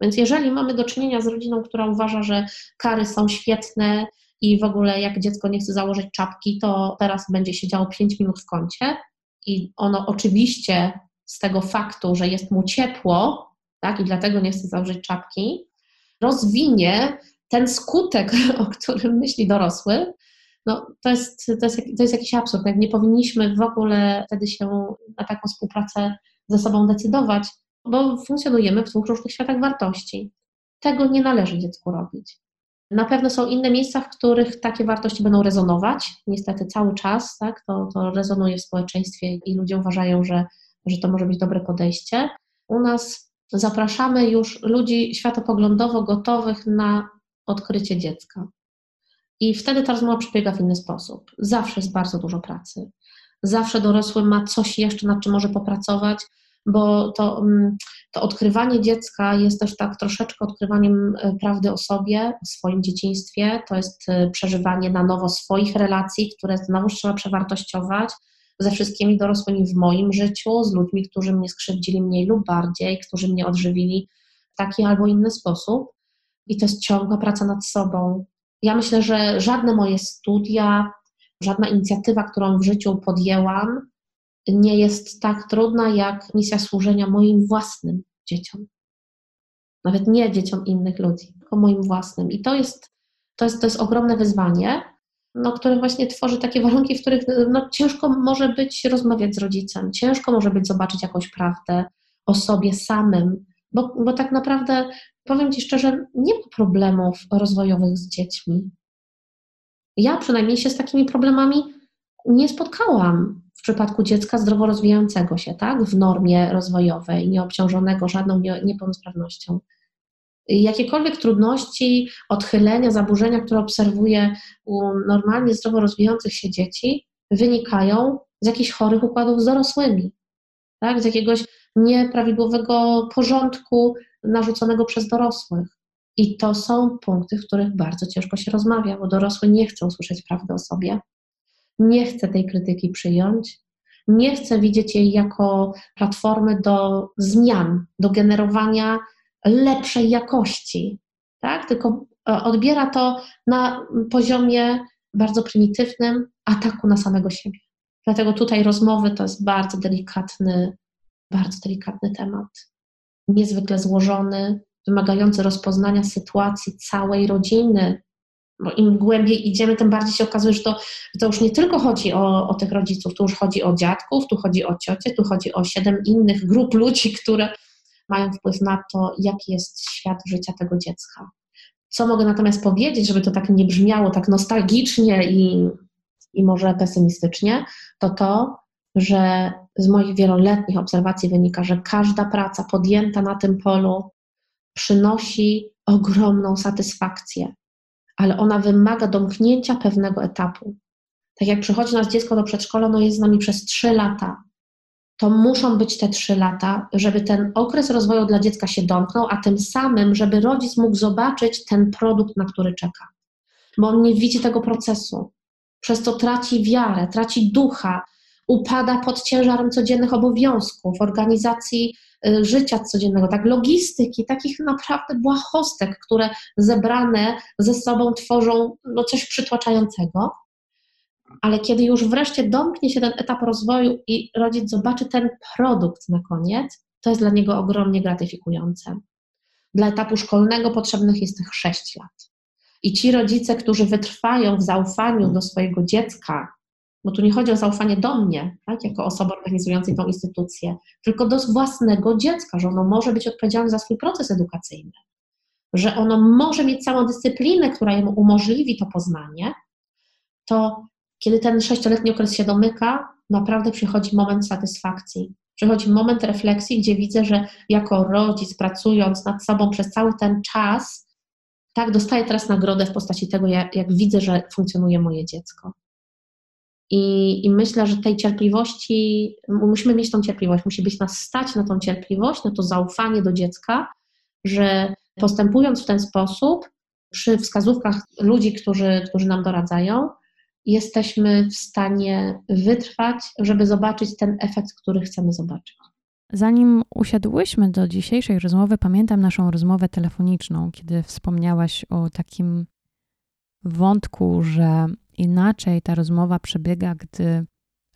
Więc jeżeli mamy do czynienia z rodziną, która uważa, że kary są świetne, i w ogóle jak dziecko nie chce założyć czapki, to teraz będzie siedziało 5 minut w kącie i ono oczywiście z tego faktu, że jest mu ciepło, tak, i dlatego nie chce założyć czapki, rozwinie ten skutek, <laughs> o którym myśli dorosły, no, to, jest, to, jest, to jest jakiś absurd. Nie powinniśmy w ogóle wtedy się na taką współpracę ze sobą decydować, bo funkcjonujemy w dwóch różnych światach wartości. Tego nie należy dziecku robić. Na pewno są inne miejsca, w których takie wartości będą rezonować. Niestety cały czas tak, to, to rezonuje w społeczeństwie i ludzie uważają, że, że to może być dobre podejście. U nas zapraszamy już ludzi światopoglądowo gotowych na odkrycie dziecka. I wtedy ta rozmowa przebiega w inny sposób. Zawsze jest bardzo dużo pracy. Zawsze dorosły ma coś jeszcze, nad czym może popracować, bo to, mm, to odkrywanie dziecka jest też tak troszeczkę odkrywaniem e, prawdy o sobie, o swoim dzieciństwie. To jest e, przeżywanie na nowo swoich relacji, które znowu trzeba przewartościować ze wszystkimi dorosłymi w moim życiu, z ludźmi, którzy mnie skrzywdzili mniej lub bardziej, którzy mnie odżywili w taki albo inny sposób. I to jest ciągła praca nad sobą. Ja myślę, że żadne moje studia, żadna inicjatywa, którą w życiu podjęłam, nie jest tak trudna jak misja służenia moim własnym dzieciom. Nawet nie dzieciom innych ludzi, tylko moim własnym. I to jest, to jest, to jest ogromne wyzwanie, no, które właśnie tworzy takie warunki, w których no, ciężko może być rozmawiać z rodzicem, ciężko może być zobaczyć jakąś prawdę o sobie samym, bo, bo tak naprawdę, powiem Ci szczerze, nie ma problemów rozwojowych z dziećmi. Ja przynajmniej się z takimi problemami nie spotkałam w przypadku dziecka zdrowo rozwijającego się, tak, w normie rozwojowej, nieobciążonego żadną niepełnosprawnością. Jakiekolwiek trudności, odchylenia, zaburzenia, które obserwuję u normalnie zdrowo rozwijających się dzieci, wynikają z jakichś chorych układów z dorosłymi, tak? z jakiegoś nieprawidłowego porządku narzuconego przez dorosłych. I to są punkty, w których bardzo ciężko się rozmawia, bo dorosły nie chcą słyszeć prawdy o sobie, nie chce tej krytyki przyjąć, nie chce widzieć jej jako platformy do zmian, do generowania lepszej jakości, tak? tylko e, odbiera to na poziomie bardzo prymitywnym ataku na samego siebie. Dlatego tutaj rozmowy to jest bardzo delikatny, bardzo delikatny temat. Niezwykle złożony, wymagający rozpoznania sytuacji całej rodziny. Bo im głębiej idziemy, tym bardziej się okazuje, że to, że to już nie tylko chodzi o, o tych rodziców, tu już chodzi o dziadków, tu chodzi o ciocie, tu chodzi o siedem innych grup ludzi, które mają wpływ na to, jaki jest świat życia tego dziecka. Co mogę natomiast powiedzieć, żeby to tak nie brzmiało tak nostalgicznie i, i może pesymistycznie, to to, że z moich wieloletnich obserwacji wynika, że każda praca podjęta na tym polu przynosi ogromną satysfakcję, ale ona wymaga domknięcia pewnego etapu. Tak jak przychodzi nas dziecko do przedszkola, no jest z nami przez trzy lata, to muszą być te trzy lata, żeby ten okres rozwoju dla dziecka się domknął, a tym samym, żeby rodzic mógł zobaczyć ten produkt, na który czeka. Bo on nie widzi tego procesu. Przez to traci wiarę, traci ducha, upada pod ciężarem codziennych obowiązków, organizacji życia codziennego, tak, logistyki, takich naprawdę błahostek, które zebrane ze sobą tworzą no, coś przytłaczającego ale kiedy już wreszcie domknie się ten etap rozwoju i rodzic zobaczy ten produkt na koniec, to jest dla niego ogromnie gratyfikujące. Dla etapu szkolnego potrzebnych jest tych 6 lat. I ci rodzice, którzy wytrwają w zaufaniu do swojego dziecka, bo tu nie chodzi o zaufanie do mnie, tak, jako osoby organizującej tą instytucję, tylko do własnego dziecka, że ono może być odpowiedzialne za swój proces edukacyjny, że ono może mieć całą dyscyplinę, która mu umożliwi to poznanie, to kiedy ten sześcioletni okres się domyka, naprawdę przychodzi moment satysfakcji. Przychodzi moment refleksji, gdzie widzę, że jako rodzic, pracując nad sobą przez cały ten czas, tak, dostaję teraz nagrodę w postaci tego, jak, jak widzę, że funkcjonuje moje dziecko. I, I, myślę, że tej cierpliwości, musimy mieć tą cierpliwość, musi być nas stać na tą cierpliwość, na to zaufanie do dziecka, że postępując w ten sposób, przy wskazówkach ludzi, którzy, którzy nam doradzają, jesteśmy w stanie wytrwać, żeby zobaczyć ten efekt, który chcemy zobaczyć. Zanim usiadłyśmy do dzisiejszej rozmowy, pamiętam naszą rozmowę telefoniczną, kiedy wspomniałaś o takim wątku, że inaczej ta rozmowa przebiega, gdy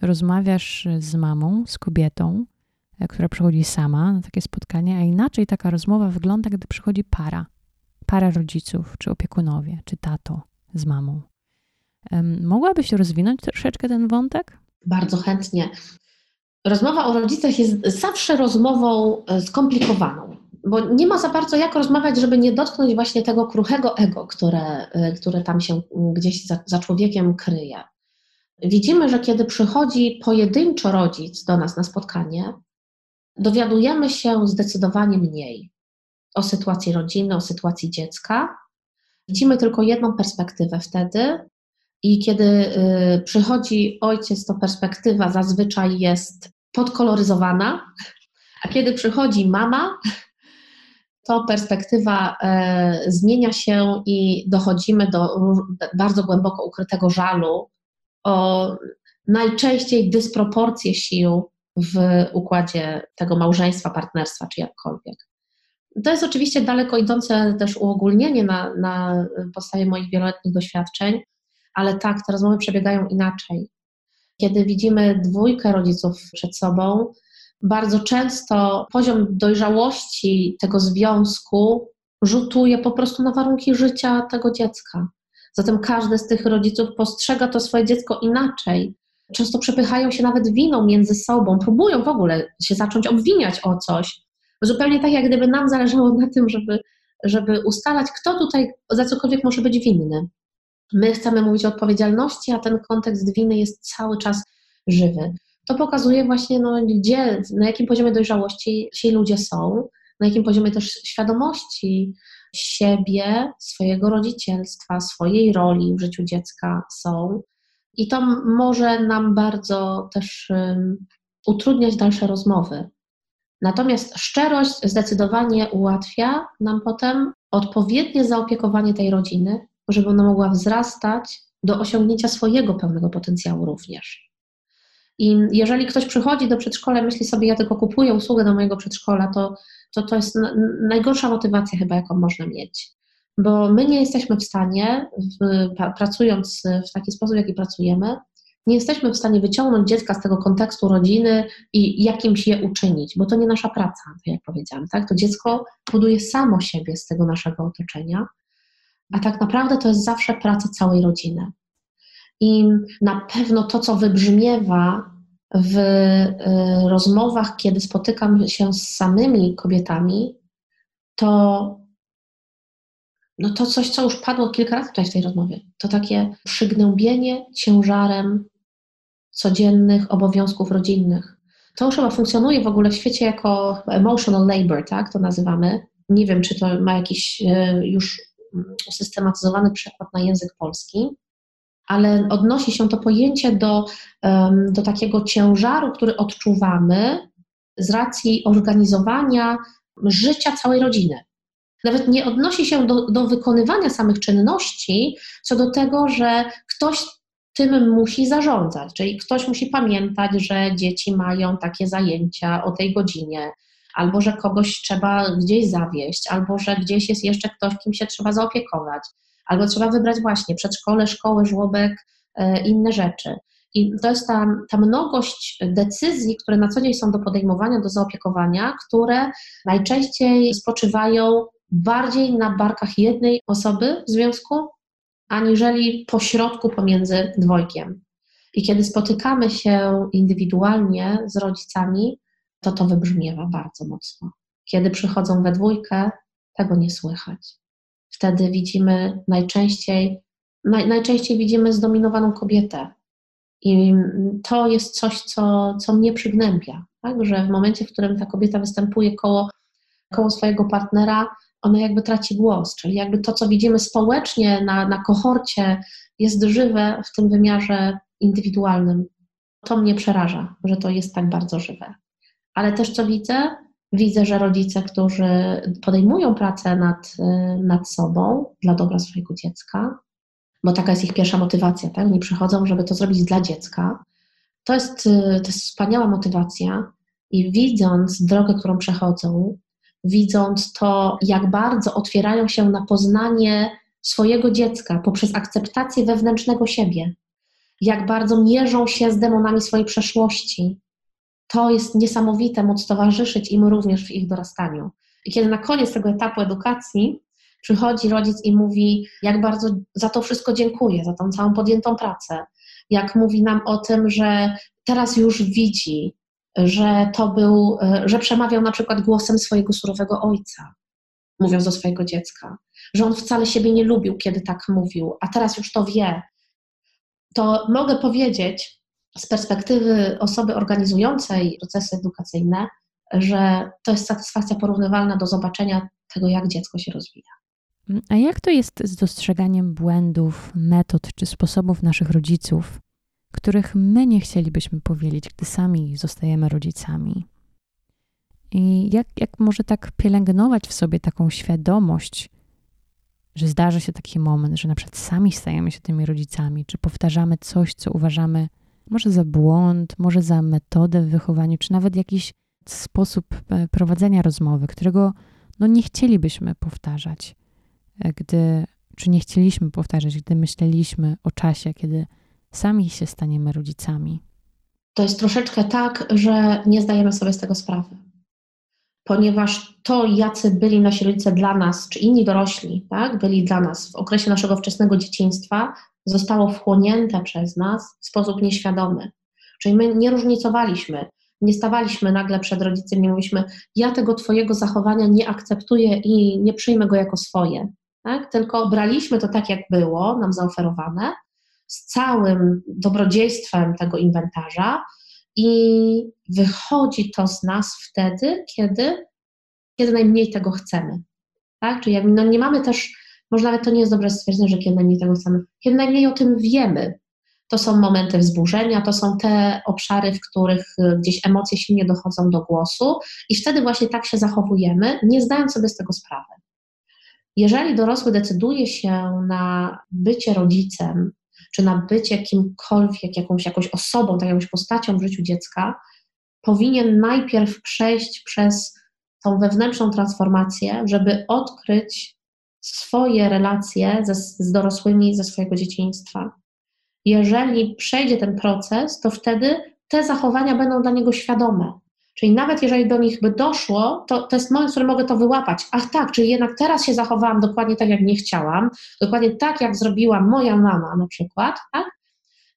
rozmawiasz z mamą, z kobietą, e, która przychodzi sama na takie spotkanie, a inaczej taka rozmowa wygląda, gdy przychodzi para, para rodziców, czy opiekunowie, czy tato z mamą. Mogłabyś rozwinąć troszeczkę ten wątek? Bardzo chętnie. Rozmowa o rodzicach jest zawsze rozmową e, skomplikowaną, bo nie ma za bardzo jak rozmawiać, żeby nie dotknąć właśnie tego kruchego ego, które, e, które tam się gdzieś za, za człowiekiem kryje. Widzimy, że kiedy przychodzi pojedynczo rodzic do nas na spotkanie, dowiadujemy się zdecydowanie mniej o sytuacji rodziny, o sytuacji dziecka, Widzimy tylko jedną perspektywę wtedy, i kiedy y, przychodzi ojciec, to perspektywa zazwyczaj jest podkoloryzowana, a kiedy przychodzi mama, to perspektywa e, zmienia się i dochodzimy do bardzo głęboko ukrytego żalu o najczęściej dysproporcje sił w układzie tego małżeństwa, partnerstwa czy jakkolwiek. To jest oczywiście daleko idące też uogólnienie na, na podstawie moich wieloletnich doświadczeń, ale tak, te rozmowy przebiegają inaczej. Kiedy widzimy dwójkę rodziców przed sobą, bardzo często poziom dojrzałości tego związku rzutuje po prostu na warunki życia tego dziecka. Zatem każdy z tych rodziców postrzega to swoje dziecko inaczej. Często przepychają się nawet winą między sobą, próbują w ogóle się zacząć obwiniać o coś. Zupełnie tak, jak gdyby nam zależało na tym, żeby, żeby ustalać, kto tutaj za cokolwiek może być winny. My chcemy mówić o odpowiedzialności, a ten kontekst winy jest cały czas żywy. To pokazuje właśnie, no, gdzie, na jakim poziomie dojrzałości ci ludzie są, na jakim poziomie też świadomości siebie, swojego rodzicielstwa, swojej roli w życiu dziecka są. I to może nam bardzo też um, utrudniać dalsze rozmowy. Natomiast szczerość zdecydowanie ułatwia nam potem odpowiednie zaopiekowanie tej rodziny, żeby ona mogła wzrastać do osiągnięcia swojego pełnego potencjału również. I jeżeli ktoś przychodzi do przedszkola, myśli sobie, ja tylko kupuję usługę do mojego przedszkola, to to, to jest najgorsza motywacja chyba, jaką można mieć. Bo my nie jesteśmy w stanie, pracując w taki sposób, jaki pracujemy, nie jesteśmy w stanie wyciągnąć dziecka z tego kontekstu rodziny i jakimś je uczynić, bo to nie nasza praca, tak jak powiedziałam. Tak? To dziecko buduje samo siebie z tego naszego otoczenia a tak naprawdę to jest zawsze praca całej rodziny. I na pewno to, co wybrzmiewa w y, rozmowach, kiedy spotykam się z samymi kobietami, to no to coś, co już padło kilka razy tutaj w tej rozmowie, to takie przygnębienie ciężarem codziennych obowiązków rodzinnych. To już chyba funkcjonuje w ogóle w świecie jako emotional labor, tak to nazywamy. Nie wiem, czy to ma jakiś y, już usystematyzowany przekład na język polski, ale odnosi się to pojęcie do, do takiego ciężaru, który odczuwamy z racji organizowania życia całej rodziny. Nawet nie odnosi się do, do wykonywania samych czynności, co do tego, że ktoś tym musi zarządzać, czyli ktoś musi pamiętać, że dzieci mają takie zajęcia o tej godzinie, albo że kogoś trzeba gdzieś zawieść, albo że gdzieś jest jeszcze ktoś, kim się trzeba zaopiekować, albo trzeba wybrać właśnie przedszkole, szkołę, żłobek, e, inne rzeczy. I to jest ta, ta mnogość decyzji, które na co dzień są do podejmowania, do zaopiekowania, które najczęściej spoczywają bardziej na barkach jednej osoby w związku, aniżeli pośrodku pomiędzy dwojkiem. I kiedy spotykamy się indywidualnie z rodzicami, to to wybrzmiewa bardzo mocno. Kiedy przychodzą we dwójkę, tego nie słychać. Wtedy widzimy najczęściej, naj, najczęściej widzimy zdominowaną kobietę. I to jest coś, co, co mnie przygnębia, tak? że w momencie, w którym ta kobieta występuje koło, koło swojego partnera, ona jakby traci głos, czyli jakby to, co widzimy społecznie na, na kohorcie, jest żywe w tym wymiarze indywidualnym. To mnie przeraża, że to jest tak bardzo żywe ale też co widzę? Widzę, że rodzice, którzy podejmują pracę nad, y, nad sobą dla dobra swojego dziecka, bo taka jest ich pierwsza motywacja, tak? Oni przychodzą, żeby to zrobić dla dziecka. To jest, y, to jest wspaniała motywacja i widząc drogę, którą przechodzą, widząc to, jak bardzo otwierają się na poznanie swojego dziecka poprzez akceptację wewnętrznego siebie, jak bardzo mierzą się z demonami swojej przeszłości, to jest niesamowite móc towarzyszyć im również w ich dorastaniu. I kiedy na koniec tego etapu edukacji przychodzi rodzic i mówi, jak bardzo za to wszystko dziękuję, za tą całą podjętą pracę, jak mówi nam o tym, że teraz już widzi, że to był, że przemawiał na przykład głosem swojego surowego ojca, mówiąc do swojego dziecka, że on wcale siebie nie lubił, kiedy tak mówił, a teraz już to wie, to mogę powiedzieć, z perspektywy osoby organizującej procesy edukacyjne, że to jest satysfakcja porównywalna do zobaczenia tego, jak dziecko się rozwija. A jak to jest z dostrzeganiem błędów, metod czy sposobów naszych rodziców, których my nie chcielibyśmy powielić, gdy sami zostajemy rodzicami? I jak, jak może tak pielęgnować w sobie taką świadomość, że zdarzy się taki moment, że na przykład sami stajemy się tymi rodzicami, czy powtarzamy coś, co uważamy może za błąd, może za metodę w wychowaniu, czy nawet jakiś sposób e, prowadzenia rozmowy, którego no, nie chcielibyśmy powtarzać, e, gdy, czy nie chcieliśmy powtarzać, gdy myśleliśmy o czasie, kiedy sami się staniemy rodzicami. To jest troszeczkę tak, że nie zdajemy sobie z tego sprawy ponieważ to, jacy byli nasi rodzice dla nas, czy inni dorośli, tak, byli dla nas w okresie naszego wczesnego dzieciństwa, zostało wchłonięte przez nas w sposób nieświadomy. Czyli my nie różnicowaliśmy, nie stawaliśmy nagle przed rodzicem, nie mówiliśmy, ja tego Twojego zachowania nie akceptuję i nie przyjmę go jako swoje. Tak? Tylko braliśmy to tak, jak było nam zaoferowane, z całym dobrodziejstwem tego inwentarza i wychodzi to z nas wtedy, kiedy, kiedy najmniej tego chcemy. Tak? Czyli no nie mamy też, może nawet to nie jest dobre stwierdzenie, że kiedy najmniej tego chcemy, kiedy najmniej o tym wiemy. To są momenty wzburzenia, to są te obszary, w których y, gdzieś emocje silnie dochodzą do głosu, i wtedy właśnie tak się zachowujemy, nie zdając sobie z tego sprawy. Jeżeli dorosły decyduje się na bycie rodzicem, czy na bycie kimkolwiek, jakąś, jakąś osobą, tak jakąś postacią w życiu dziecka, powinien najpierw przejść przez tą wewnętrzną transformację, żeby odkryć swoje relacje ze, z dorosłymi ze swojego dzieciństwa. Jeżeli przejdzie ten proces, to wtedy te zachowania będą dla niego świadome. Czyli nawet jeżeli do nich by doszło, to, to jest moment, w którym mogę to wyłapać. Ach tak, czyli jednak teraz się zachowałam dokładnie tak, jak nie chciałam, dokładnie tak, jak zrobiła moja mama na przykład, tak?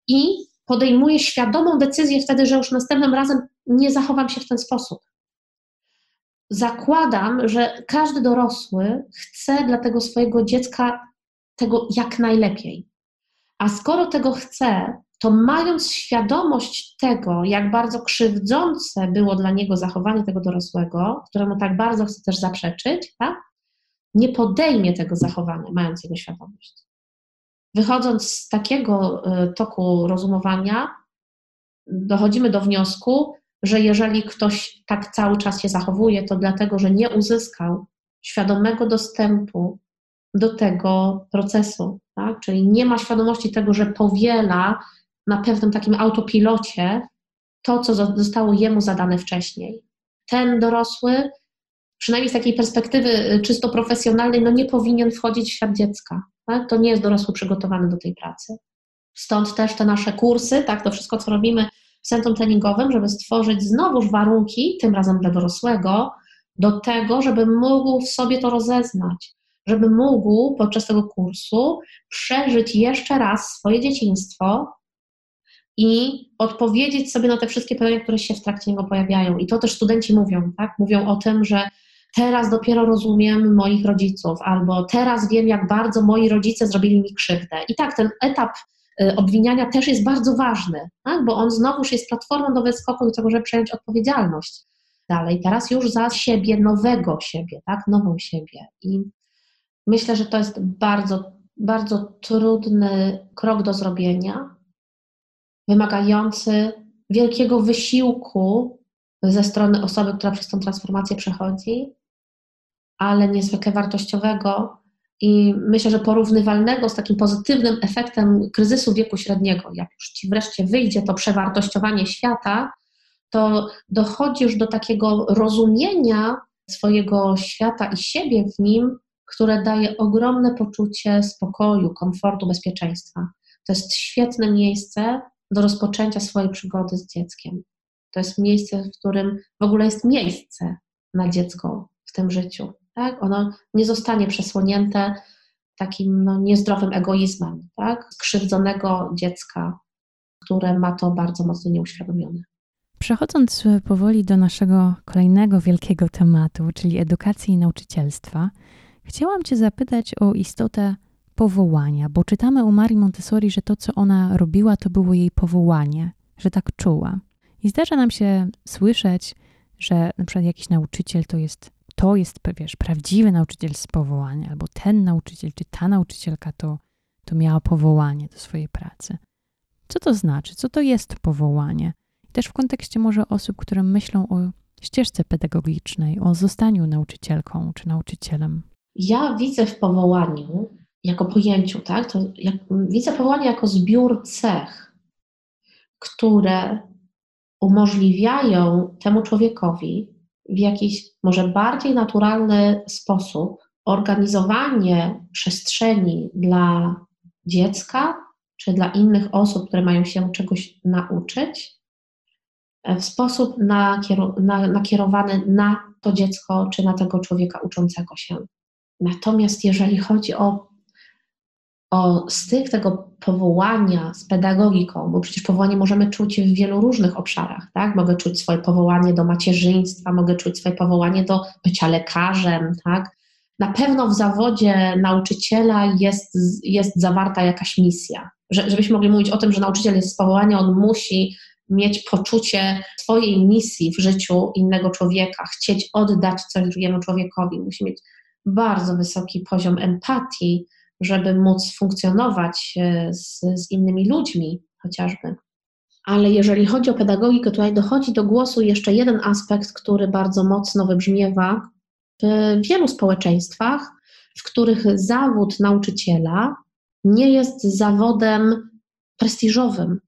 I podejmuję świadomą decyzję wtedy, że już następnym razem nie zachowam się w ten sposób. Zakładam, że każdy dorosły chce dla tego swojego dziecka tego jak najlepiej. A skoro tego chce, to mając świadomość tego, jak bardzo krzywdzące było dla niego zachowanie tego dorosłego, któremu tak bardzo chce też zaprzeczyć, tak? nie podejmie tego zachowania, mając jego świadomość. Wychodząc z takiego y, toku rozumowania, dochodzimy do wniosku, że jeżeli ktoś tak cały czas się zachowuje, to dlatego, że nie uzyskał świadomego dostępu do tego procesu, tak? czyli nie ma świadomości tego, że powiela na pewnym takim autopilocie to, co zostało jemu zadane wcześniej. Ten dorosły, przynajmniej z takiej perspektywy y, czysto profesjonalnej, no nie powinien wchodzić w świat dziecka. Tak? To nie jest dorosły przygotowany do tej pracy. Stąd też te nasze kursy, tak, to wszystko, co robimy centrum treningowym, żeby stworzyć znowuż warunki, tym razem dla dorosłego, do tego, żeby mógł w sobie to rozeznać, żeby mógł podczas tego kursu przeżyć jeszcze raz swoje dzieciństwo, i odpowiedzieć sobie na te wszystkie pytania, które się w trakcie niego pojawiają. I to też studenci mówią, tak? Mówią o tym, że teraz dopiero rozumiem moich rodziców, albo teraz wiem, jak bardzo moi rodzice zrobili mi krzywdę. I tak, ten etap obwiniania też jest bardzo ważny, tak? bo on znowuż jest platformą do wyskoku do żeby przejąć odpowiedzialność dalej. Teraz już za siebie, nowego siebie, tak? Nową siebie. I myślę, że to jest bardzo, bardzo trudny krok do zrobienia, wymagający wielkiego wysiłku ze strony osoby, która przez tą transformację przechodzi, ale niezwykle wartościowego i myślę, że porównywalnego z takim pozytywnym efektem kryzysu wieku średniego. Jak już ci wreszcie wyjdzie to przewartościowanie świata, to dochodzi już do takiego rozumienia swojego świata i siebie w nim, które daje ogromne poczucie spokoju, komfortu, bezpieczeństwa. To jest świetne miejsce do rozpoczęcia swojej przygody z dzieckiem. To jest miejsce, w którym w ogóle jest miejsce na dziecko w tym życiu. Tak? Ono nie zostanie przesłonięte takim no, niezdrowym egoizmem, tak? skrzywdzonego dziecka, które ma to bardzo mocno nieuświadomione. Przechodząc powoli do naszego kolejnego wielkiego tematu, czyli edukacji i nauczycielstwa, chciałam Cię zapytać o istotę powołania, bo czytamy u Marii Montessori, że to, co ona robiła, to było jej powołanie, że tak czuła. I zdarza nam się słyszeć, że na przykład jakiś nauczyciel to jest to jest, wiesz, prawdziwy nauczyciel z powołania, albo ten nauczyciel, czy ta nauczycielka to, to miała powołanie do swojej pracy. Co to znaczy? Co to jest powołanie? I też w kontekście może osób, które myślą o ścieżce pedagogicznej, o zostaniu nauczycielką czy nauczycielem. Ja widzę w powołaniu, jako pojęciu, tak, to jak, widzę powołanie jako zbiór cech, które umożliwiają temu człowiekowi w jakiś może bardziej naturalny sposób organizowanie przestrzeni dla dziecka czy dla innych osób, które mają się czegoś nauczyć, w sposób nakierowany na to dziecko czy na tego człowieka uczącego się. Natomiast jeżeli chodzi o, o styk tego powołania z pedagogiką, bo przecież powołanie możemy czuć w wielu różnych obszarach, tak? Mogę czuć swoje powołanie do macierzyństwa, mogę czuć swoje powołanie do bycia lekarzem, tak? Na pewno w zawodzie nauczyciela jest, jest zawarta jakaś misja. Że, żebyśmy mogli mówić o tym, że nauczyciel jest z powołania, on musi mieć poczucie swojej misji w życiu innego człowieka, chcieć oddać coś drugiemu człowiekowi, musi mieć bardzo wysoki poziom empatii, żeby móc funkcjonować e, z, z innymi ludźmi chociażby. Ale jeżeli chodzi o pedagogikę, tutaj dochodzi do głosu jeszcze jeden aspekt, który bardzo mocno wybrzmiewa w wielu społeczeństwach, w których zawód nauczyciela nie jest zawodem prestiżowym.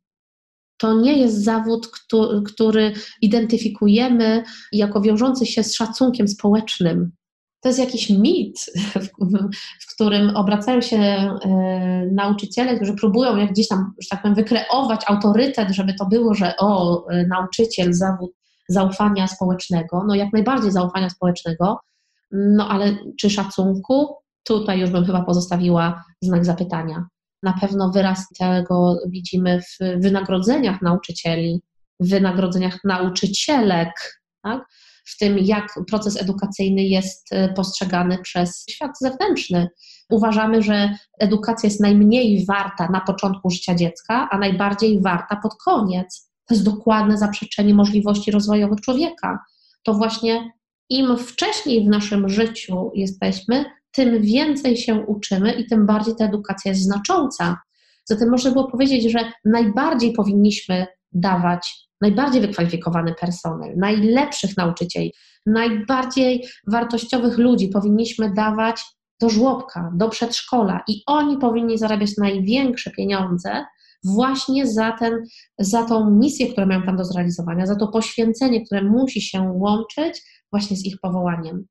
To nie jest zawód, który, który identyfikujemy jako wiążący się z szacunkiem społecznym, to jest jakiś mit, w, którym obracają się e, nauczyciele, którzy próbują gdzieś tam, że tak powiem, wykreować autorytet, żeby to było, że o, e, nauczyciel, zawód zaufania społecznego, no jak najbardziej zaufania społecznego, no ale czy szacunku? Tutaj już bym chyba pozostawiła znak zapytania. Na pewno wyraz tego widzimy w wynagrodzeniach nauczycieli, w wynagrodzeniach nauczycielek, tak? W tym, jak proces edukacyjny jest e, postrzegany przez świat zewnętrzny. Uważamy, że edukacja jest najmniej warta na początku życia dziecka, a najbardziej warta pod koniec. To jest dokładne zaprzeczenie możliwości rozwojowych człowieka. To właśnie im wcześniej w naszym życiu jesteśmy, tym więcej się uczymy i tym bardziej ta edukacja jest znacząca. Zatem można było powiedzieć, że najbardziej powinniśmy dawać najbardziej wykwalifikowany personel, najlepszych nauczycieli, najbardziej wartościowych ludzi powinniśmy dawać do żłobka, do przedszkola i oni powinni zarabiać największe pieniądze właśnie za, ten, za tą misję, którą mają tam do zrealizowania, za to poświęcenie, które musi się łączyć właśnie z ich powołaniem.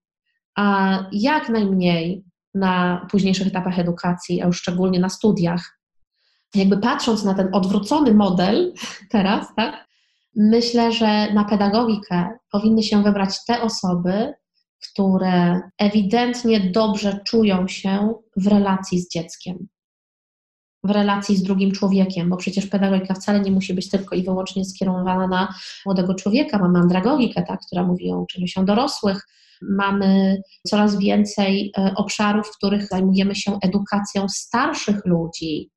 A jak najmniej na późniejszych etapach edukacji, a już szczególnie na studiach, jakby patrząc na ten odwrócony model <laughs> teraz, tak, Myślę, że na pedagogikę powinny się wybrać te osoby, które ewidentnie dobrze czują się w relacji z dzieckiem, w relacji z drugim człowiekiem, bo przecież pedagogika wcale nie musi być tylko i wyłącznie skierowana na młodego człowieka. Mamy andragogikę, tak, która mówi o uczeniu się dorosłych. Mamy coraz więcej e, obszarów, w których zajmujemy się edukacją starszych ludzi,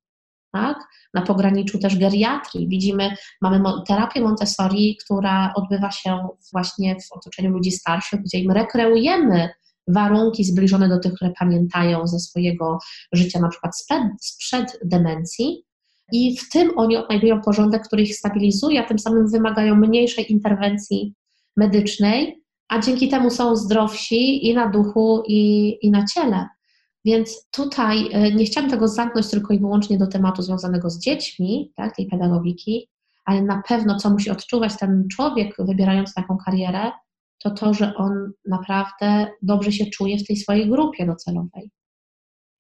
tak? Na pograniczu też geriatrii widzimy, mamy terapię Montessori, która odbywa się właśnie w otoczeniu ludzi starszych, gdzie im rekreujemy warunki zbliżone do tych, które pamiętają ze swojego życia, na przykład sprzed, sprzed demencji. I w tym oni odnajdują porządek, który ich stabilizuje, a tym samym wymagają mniejszej interwencji medycznej, a dzięki temu są zdrowsi i na duchu, i, i na ciele. Więc tutaj e, nie chciałam tego zamknąć tylko i wyłącznie do tematu związanego z dziećmi, tak, tej pedagogiki, ale na pewno co musi odczuwać ten człowiek wybierając taką karierę, to to, że on naprawdę dobrze się czuje w tej swojej grupie docelowej.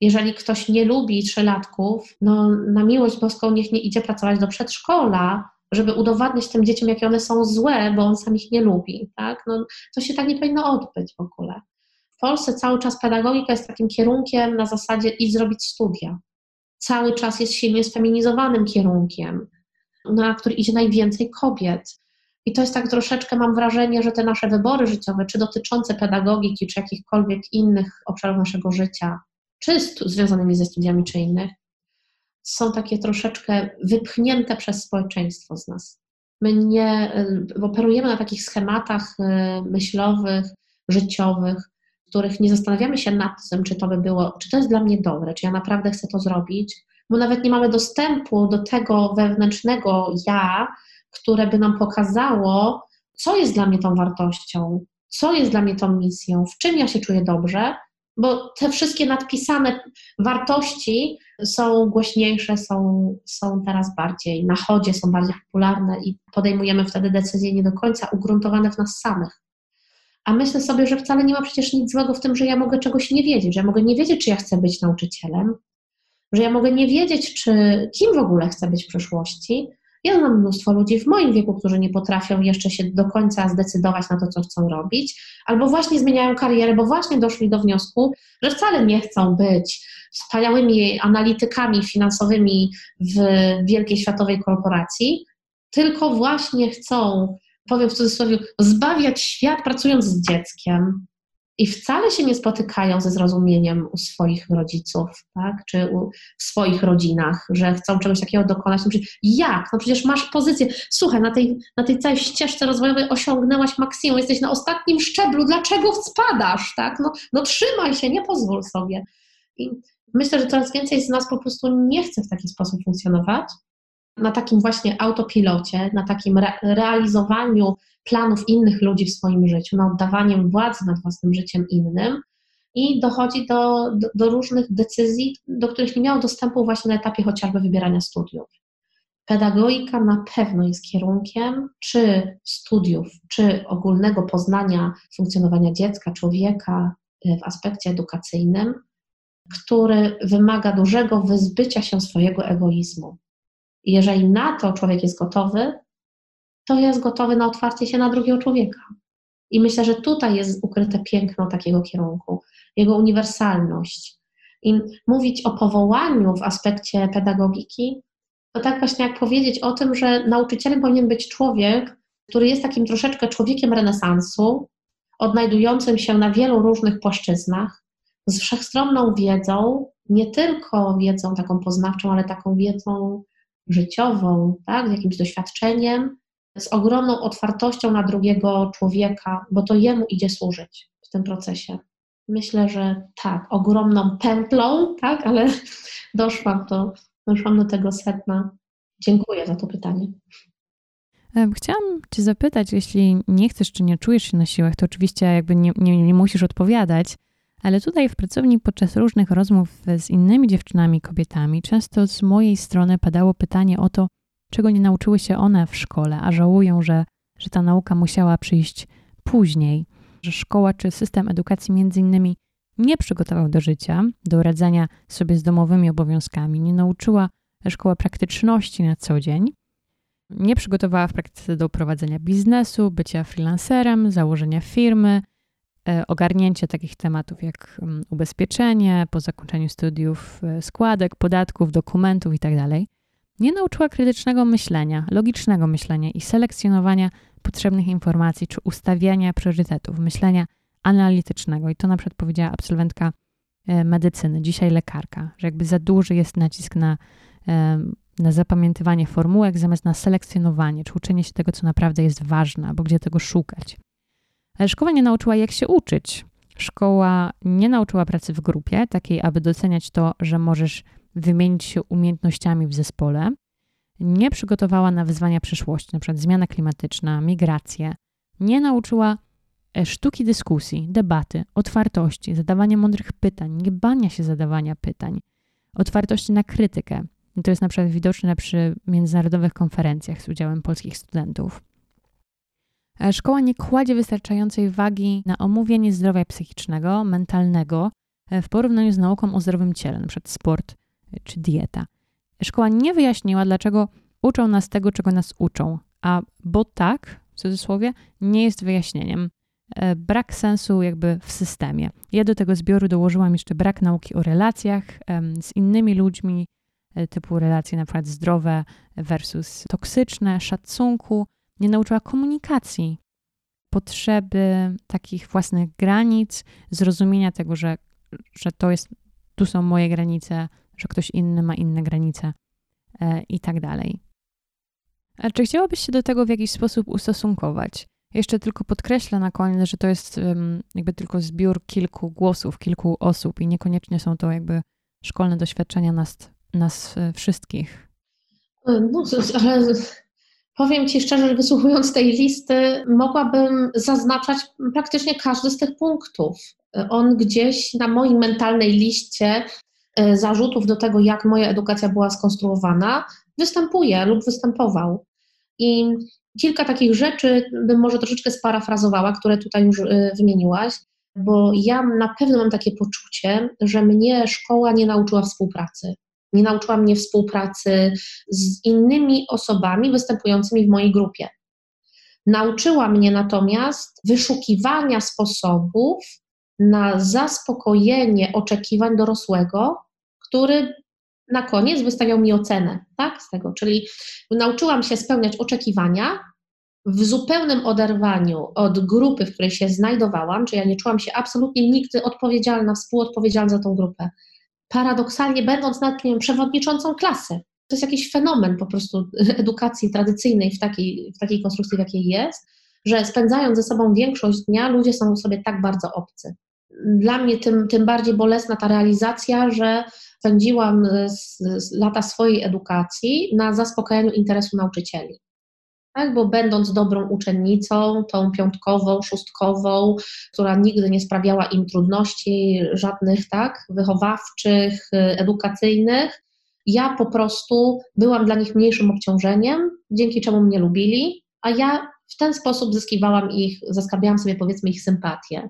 Jeżeli ktoś nie lubi trzylatków, no na miłość boską niech nie idzie pracować do przedszkola, żeby udowadniać tym dzieciom, jakie one są złe, bo on sam ich nie lubi. Tak? No, to się tak nie powinno odbyć w ogóle. W Polsce cały czas pedagogika jest takim kierunkiem na zasadzie idź zrobić studia. Cały czas jest silnie sfeminizowanym kierunkiem, na który idzie najwięcej kobiet. I to jest tak troszeczkę, mam wrażenie, że te nasze wybory życiowe, czy dotyczące pedagogiki, czy jakichkolwiek innych obszarów naszego życia, czy związanymi ze studiami, czy innych, są takie troszeczkę wypchnięte przez społeczeństwo z nas. My nie operujemy na takich schematach y, myślowych, życiowych, których nie zastanawiamy się nad tym, czy to by było, czy to jest dla mnie dobre, czy ja naprawdę chcę to zrobić, bo nawet nie mamy dostępu do tego wewnętrznego ja, które by nam pokazało, co jest dla mnie tą wartością, co jest dla mnie tą misją, w czym ja się czuję dobrze, bo te wszystkie nadpisane wartości są głośniejsze, są, są teraz bardziej na chodzie, są bardziej popularne i podejmujemy wtedy decyzje nie do końca ugruntowane w nas samych. A myślę sobie, że wcale nie ma przecież nic złego w tym, że ja mogę czegoś nie wiedzieć, że ja mogę nie wiedzieć, czy ja chcę być nauczycielem, że ja mogę nie wiedzieć, czy kim w ogóle chcę być w przyszłości. Ja znam mnóstwo ludzi w moim wieku, którzy nie potrafią jeszcze się do końca zdecydować na to, co chcą robić, albo właśnie zmieniają karierę, bo właśnie doszli do wniosku, że wcale nie chcą być wspaniałymi analitykami finansowymi w wielkiej światowej korporacji, tylko właśnie chcą, powiem w cudzysłowie, zbawiać świat pracując z dzieckiem, i wcale się nie spotykają ze zrozumieniem u swoich rodziców, tak? czy u, w swoich rodzinach, że chcą czegoś takiego dokonać. No jak? No przecież masz pozycję. Słuchaj, na tej, na tej całej ścieżce rozwojowej osiągnęłaś maksimum, jesteś na ostatnim szczeblu, dlaczego spadasz? Tak? No, no trzymaj się, nie pozwól sobie. I myślę, że coraz więcej z nas po prostu nie chce w taki sposób funkcjonować. Na takim właśnie autopilocie, na takim re realizowaniu planów innych ludzi w swoim życiu, na oddawaniem władzy nad własnym życiem innym i dochodzi do, do, do, różnych decyzji, do których nie miało dostępu właśnie na etapie chociażby wybierania studiów. Pedagogika na pewno jest kierunkiem czy studiów, czy ogólnego poznania funkcjonowania dziecka, człowieka y, w aspekcie edukacyjnym, który wymaga dużego wyzbycia się swojego egoizmu. Jeżeli na to człowiek jest gotowy, to jest gotowy na otwarcie się na drugiego człowieka. I myślę, że tutaj jest ukryte piękno takiego kierunku, jego uniwersalność. I mówić o powołaniu w aspekcie pedagogiki, to tak właśnie jak powiedzieć o tym, że nauczycielem powinien być człowiek, który jest takim troszeczkę człowiekiem renesansu, odnajdującym się na wielu różnych płaszczyznach, z wszechstronną wiedzą, nie tylko wiedzą taką poznawczą, ale taką wiedzą życiową, tak, z jakimś doświadczeniem, z ogromną otwartością na drugiego człowieka, bo to jemu idzie służyć w tym procesie. Myślę, że tak, ogromną pętlą, tak, ale <laughs> doszłam do, doszłam do tego sedna. Dziękuję za to pytanie. Chciałam Cię zapytać, jeśli nie chcesz czy nie czujesz się na siłach, to oczywiście jakby nie, nie, nie musisz odpowiadać, ale tutaj w pracowni podczas różnych rozmów z innymi dziewczynami, kobietami, często z mojej strony padało pytanie o to, czego nie nauczyły się one w szkole, a żałują, że, że ta nauka musiała przyjść później, że szkoła czy system edukacji między innymi nie przygotował do życia, do radzenia sobie z domowymi obowiązkami, nie nauczyła szkoła praktyczności na co dzień, nie przygotowała w praktyce do prowadzenia biznesu, bycia freelancerem, założenia firmy, e, ogarnięcia takich tematów jak mm, ubezpieczenie, po zakończeniu studiów e, składek, podatków, dokumentów itd. Tak nie nauczyła krytycznego myślenia, logicznego myślenia i selekcjonowania potrzebnych informacji czy ustawiania priorytetów, myślenia analitycznego. I to na przykład powiedziała absolwentka e, medycyny, dzisiaj lekarka, że jakby za duży jest nacisk na, na zapamiętywanie formułek zamiast na selekcjonowanie, czy uczenie się tego, co naprawdę jest ważne, albo gdzie tego szukać. Ale szkoła nie nauczyła, jak się uczyć. Szkoła nie nauczyła pracy w grupie, takiej, aby doceniać to, że możesz wymienić się umiejętnościami w zespole, nie przygotowała na wyzwania przyszłości, np. zmiana klimatyczna, migracje, nie nauczyła e, sztuki dyskusji, debaty, otwartości, zadawania mądrych pytań, nie bania się zadawania pytań, otwartości na krytykę. To jest na przykład widoczne przy międzynarodowych konferencjach z udziałem polskich studentów. E, szkoła nie kładzie wystarczającej wagi na omówienie zdrowia psychicznego, mentalnego e, w porównaniu z nauką o zdrowym ciele, np. sport, czy dieta. Szkoła nie wyjaśniła, dlaczego uczą nas tego, czego nas uczą, a bo tak, w cudzysłowie, nie jest wyjaśnieniem. E, brak sensu jakby w systemie. Ja do tego zbioru dołożyłam jeszcze brak nauki o relacjach z innymi ludźmi, e, typu relacje na przykład zdrowe versus toksyczne, szacunku. Nie nauczyła komunikacji, potrzeby takich własnych granic, zrozumienia tego, że, że to jest, tu są moje granice, że ktoś inny ma inne granice e, i tak dalej. A czy chciałabyś się do tego w jakiś sposób ustosunkować? Jeszcze tylko podkreślę na koniec, że to jest jakby tylko zbiór kilku głosów, kilku osób i niekoniecznie są to jakby szkolne doświadczenia nas, nas wszystkich. No, ale powiem Ci szczerze, że wysłuchując tej listy, mogłabym zaznaczać praktycznie każdy z tych punktów. On gdzieś na mojej mentalnej liście e, zarzutów do tego, jak moja edukacja była skonstruowana, występuje lub występował. I kilka takich rzeczy bym może troszeczkę sparafrazowała, które tutaj już e, wymieniłaś, bo ja na pewno mam takie poczucie, że mnie szkoła nie nauczyła współpracy. Nie nauczyła mnie współpracy z innymi osobami występującymi w mojej grupie. Nauczyła mnie natomiast wyszukiwania sposobów na zaspokojenie oczekiwań dorosłego, który na koniec wystawiał mi ocenę, tak, z tego, czyli nauczyłam się spełniać oczekiwania w zupełnym oderwaniu od grupy, w której się znajdowałam, czyli ja nie czułam się absolutnie nigdy odpowiedzialna, współodpowiedzialna za tą grupę. Paradoksalnie, będąc nad wiem, przewodniczącą klasy, to jest jakiś fenomen po prostu <laughs> edukacji tradycyjnej w takiej, w takiej konstrukcji, w jakiej jest, że spędzając ze sobą większość dnia, ludzie są sobie tak bardzo obcy. Dla mnie tym, tym bardziej bolesna ta realizacja, że spędziłam z, z lata swojej edukacji na zaspokajaniu interesu nauczycieli. Tak, bo będąc dobrą uczennicą, tą piątkową, szóstkową, która nigdy nie sprawiała im trudności żadnych, tak, wychowawczych, edukacyjnych, ja po prostu byłam dla nich mniejszym obciążeniem, dzięki czemu mnie lubili, a ja w ten sposób zyskiwałam ich, zaskarbiałam sobie powiedzmy ich sympatię.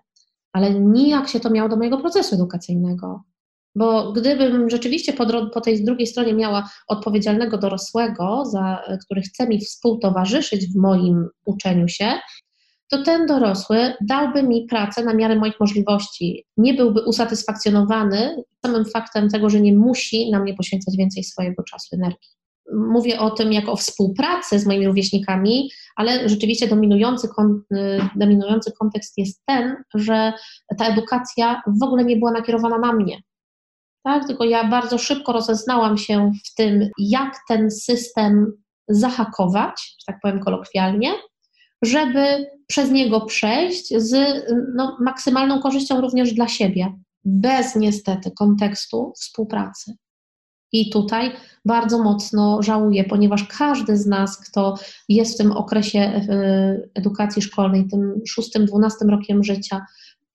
Ale nijak się to miało do mojego procesu edukacyjnego. Bo gdybym rzeczywiście po, po, tej drugiej stronie miała odpowiedzialnego dorosłego, za, który chce mi współtowarzyszyć w moim uczeniu się, to ten dorosły dałby mi pracę na miarę moich możliwości. Nie byłby usatysfakcjonowany samym faktem tego, że nie musi na mnie poświęcać więcej swojego czasu, energii. Mówię o tym jako o współpracy z moimi rówieśnikami, ale rzeczywiście dominujący, kon, dominujący kontekst jest ten, że ta edukacja w ogóle nie była nakierowana na mnie tak? Tylko ja bardzo szybko rozeznałam się w tym, jak ten system zahakować, że tak powiem kolokwialnie, żeby przez niego przejść z no, maksymalną korzyścią również dla siebie, bez niestety kontekstu współpracy. I tutaj bardzo mocno żałuję, ponieważ każdy z nas, kto jest w tym okresie e, edukacji szkolnej, tym szóstym, dwunastym rokiem życia,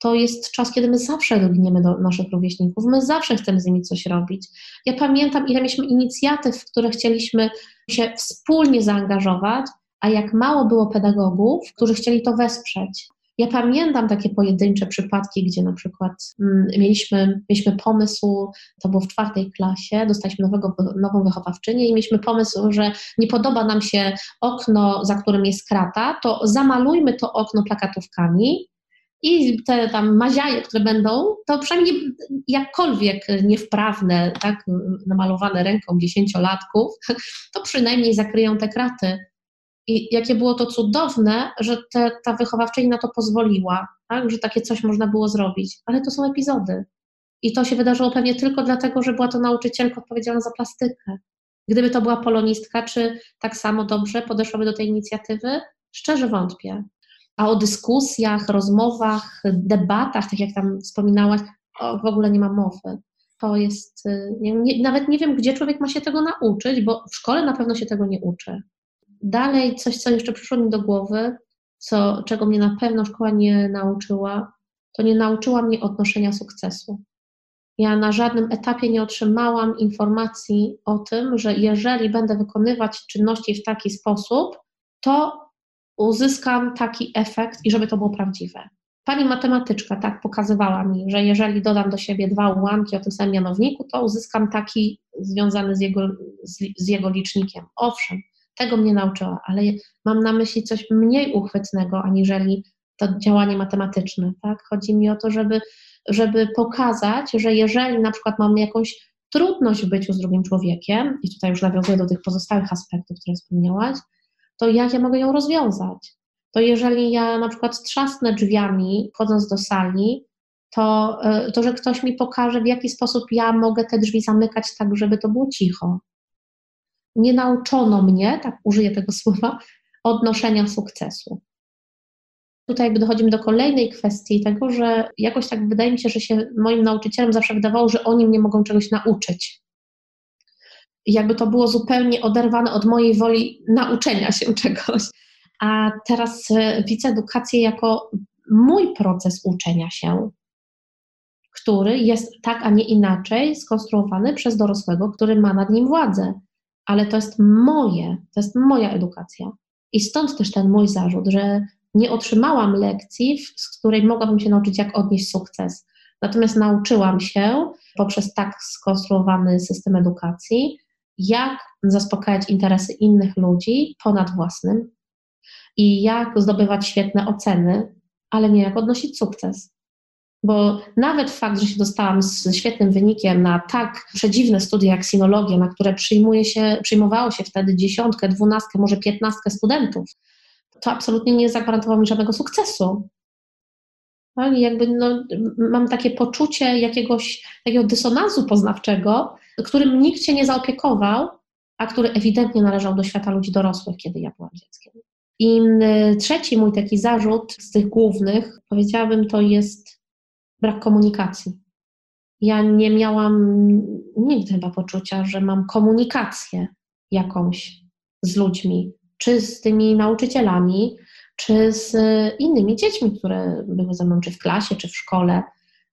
to jest czas, kiedy my zawsze lubimy do naszych rówieśników, my zawsze chcemy z nimi coś robić. Ja pamiętam, ile mieliśmy inicjatyw, w które chcieliśmy się wspólnie zaangażować, a jak mało było pedagogów, którzy chcieli to wesprzeć. Ja pamiętam takie pojedyncze przypadki, gdzie na przykład mm, mieliśmy, mieliśmy pomysł, to było w czwartej klasie, dostaliśmy nowego, nową wychowawczynię i mieliśmy pomysł, że nie podoba nam się okno, za którym jest krata, to zamalujmy to okno plakatówkami i te tam maziaje, które będą, to przynajmniej jakkolwiek niewprawne, tak, namalowane ręką dziesięciolatków, to przynajmniej zakryją te kraty. I jakie było to cudowne, że te, ta wychowawczyni na to pozwoliła, tak, że takie coś można było zrobić. Ale to są epizody. I to się wydarzyło pewnie tylko dlatego, że była to nauczycielka odpowiedzialna za plastykę. Gdyby to była polonistka, czy tak samo dobrze podeszłaby do tej inicjatywy? Szczerze wątpię. A o dyskusjach, rozmowach, debatach, tak jak tam wspominałaś, w ogóle nie ma mowy. To jest, y, nie, nawet nie wiem, gdzie człowiek ma się tego nauczyć, bo w szkole na pewno się tego nie uczy. Dalej coś, co jeszcze przyszło mi do głowy, co, czego mnie na pewno szkoła nie nauczyła, to nie nauczyła mnie odnoszenia sukcesu. Ja na żadnym etapie nie otrzymałam informacji o tym, że jeżeli będę wykonywać czynności w taki sposób, to uzyskam taki efekt i żeby to było prawdziwe. Pani matematyczka tak pokazywała mi, że jeżeli dodam do siebie dwa ułamki o tym samym mianowniku, to uzyskam taki związany z jego, z, z jego licznikiem. Owszem, tego mnie nauczyła, ale mam na myśli coś mniej uchwytnego, aniżeli to działanie matematyczne. Tak? Chodzi mi o to, żeby, żeby pokazać, że jeżeli na przykład mam jakąś trudność w byciu z drugim człowiekiem, i tutaj już nawiązuję do tych pozostałych aspektów, które wspomniałaś, to jak ja mogę ją rozwiązać? To jeżeli ja na przykład trzasnę drzwiami, wchodząc do sali, to, e, to że ktoś mi pokaże, w jaki sposób ja mogę te drzwi zamykać tak, żeby to było cicho. Nie nauczono mnie, tak użyję tego <laughs> słowa, odnoszenia sukcesu. Tutaj dochodzimy do kolejnej kwestii tego, że jakoś tak wydaje mi się, że się moim nauczycielom zawsze wydawało, że oni mnie mogą czegoś nauczyć. Jakby to było zupełnie oderwane od mojej woli nauczenia się czegoś. A teraz e, widzę edukację jako mój proces uczenia się, który jest tak, a nie inaczej skonstruowany przez dorosłego, który ma nad nim władzę. Ale to jest moje, to jest moja edukacja. I stąd też ten mój zarzut, że nie otrzymałam lekcji, z której mogłabym się nauczyć, jak odnieść sukces. Natomiast nauczyłam się poprzez tak skonstruowany system edukacji, jak zaspokajać interesy innych ludzi ponad własnym i jak zdobywać świetne oceny, ale nie jak odnosić sukces. Bo nawet fakt, że się dostałam z świetnym wynikiem na tak przedziwne studia jak sinologia, na które przyjmuje się, przyjmowało się wtedy dziesiątkę, dwunastkę, może piętnastkę studentów, to absolutnie nie zagwarantowało mi żadnego sukcesu. No, jakby no, mam takie poczucie jakiegoś takiego dysonansu poznawczego, którym nikt się nie zaopiekował, a który ewidentnie należał do świata ludzi dorosłych, kiedy ja byłam dzieckiem. I trzeci mój taki zarzut z tych głównych, powiedziałabym, to jest brak komunikacji. Ja nie miałam nigdy chyba poczucia, że mam komunikację jakąś z ludźmi, czy z tymi nauczycielami, czy z innymi dziećmi, które były ze mną, czy w klasie, czy w szkole.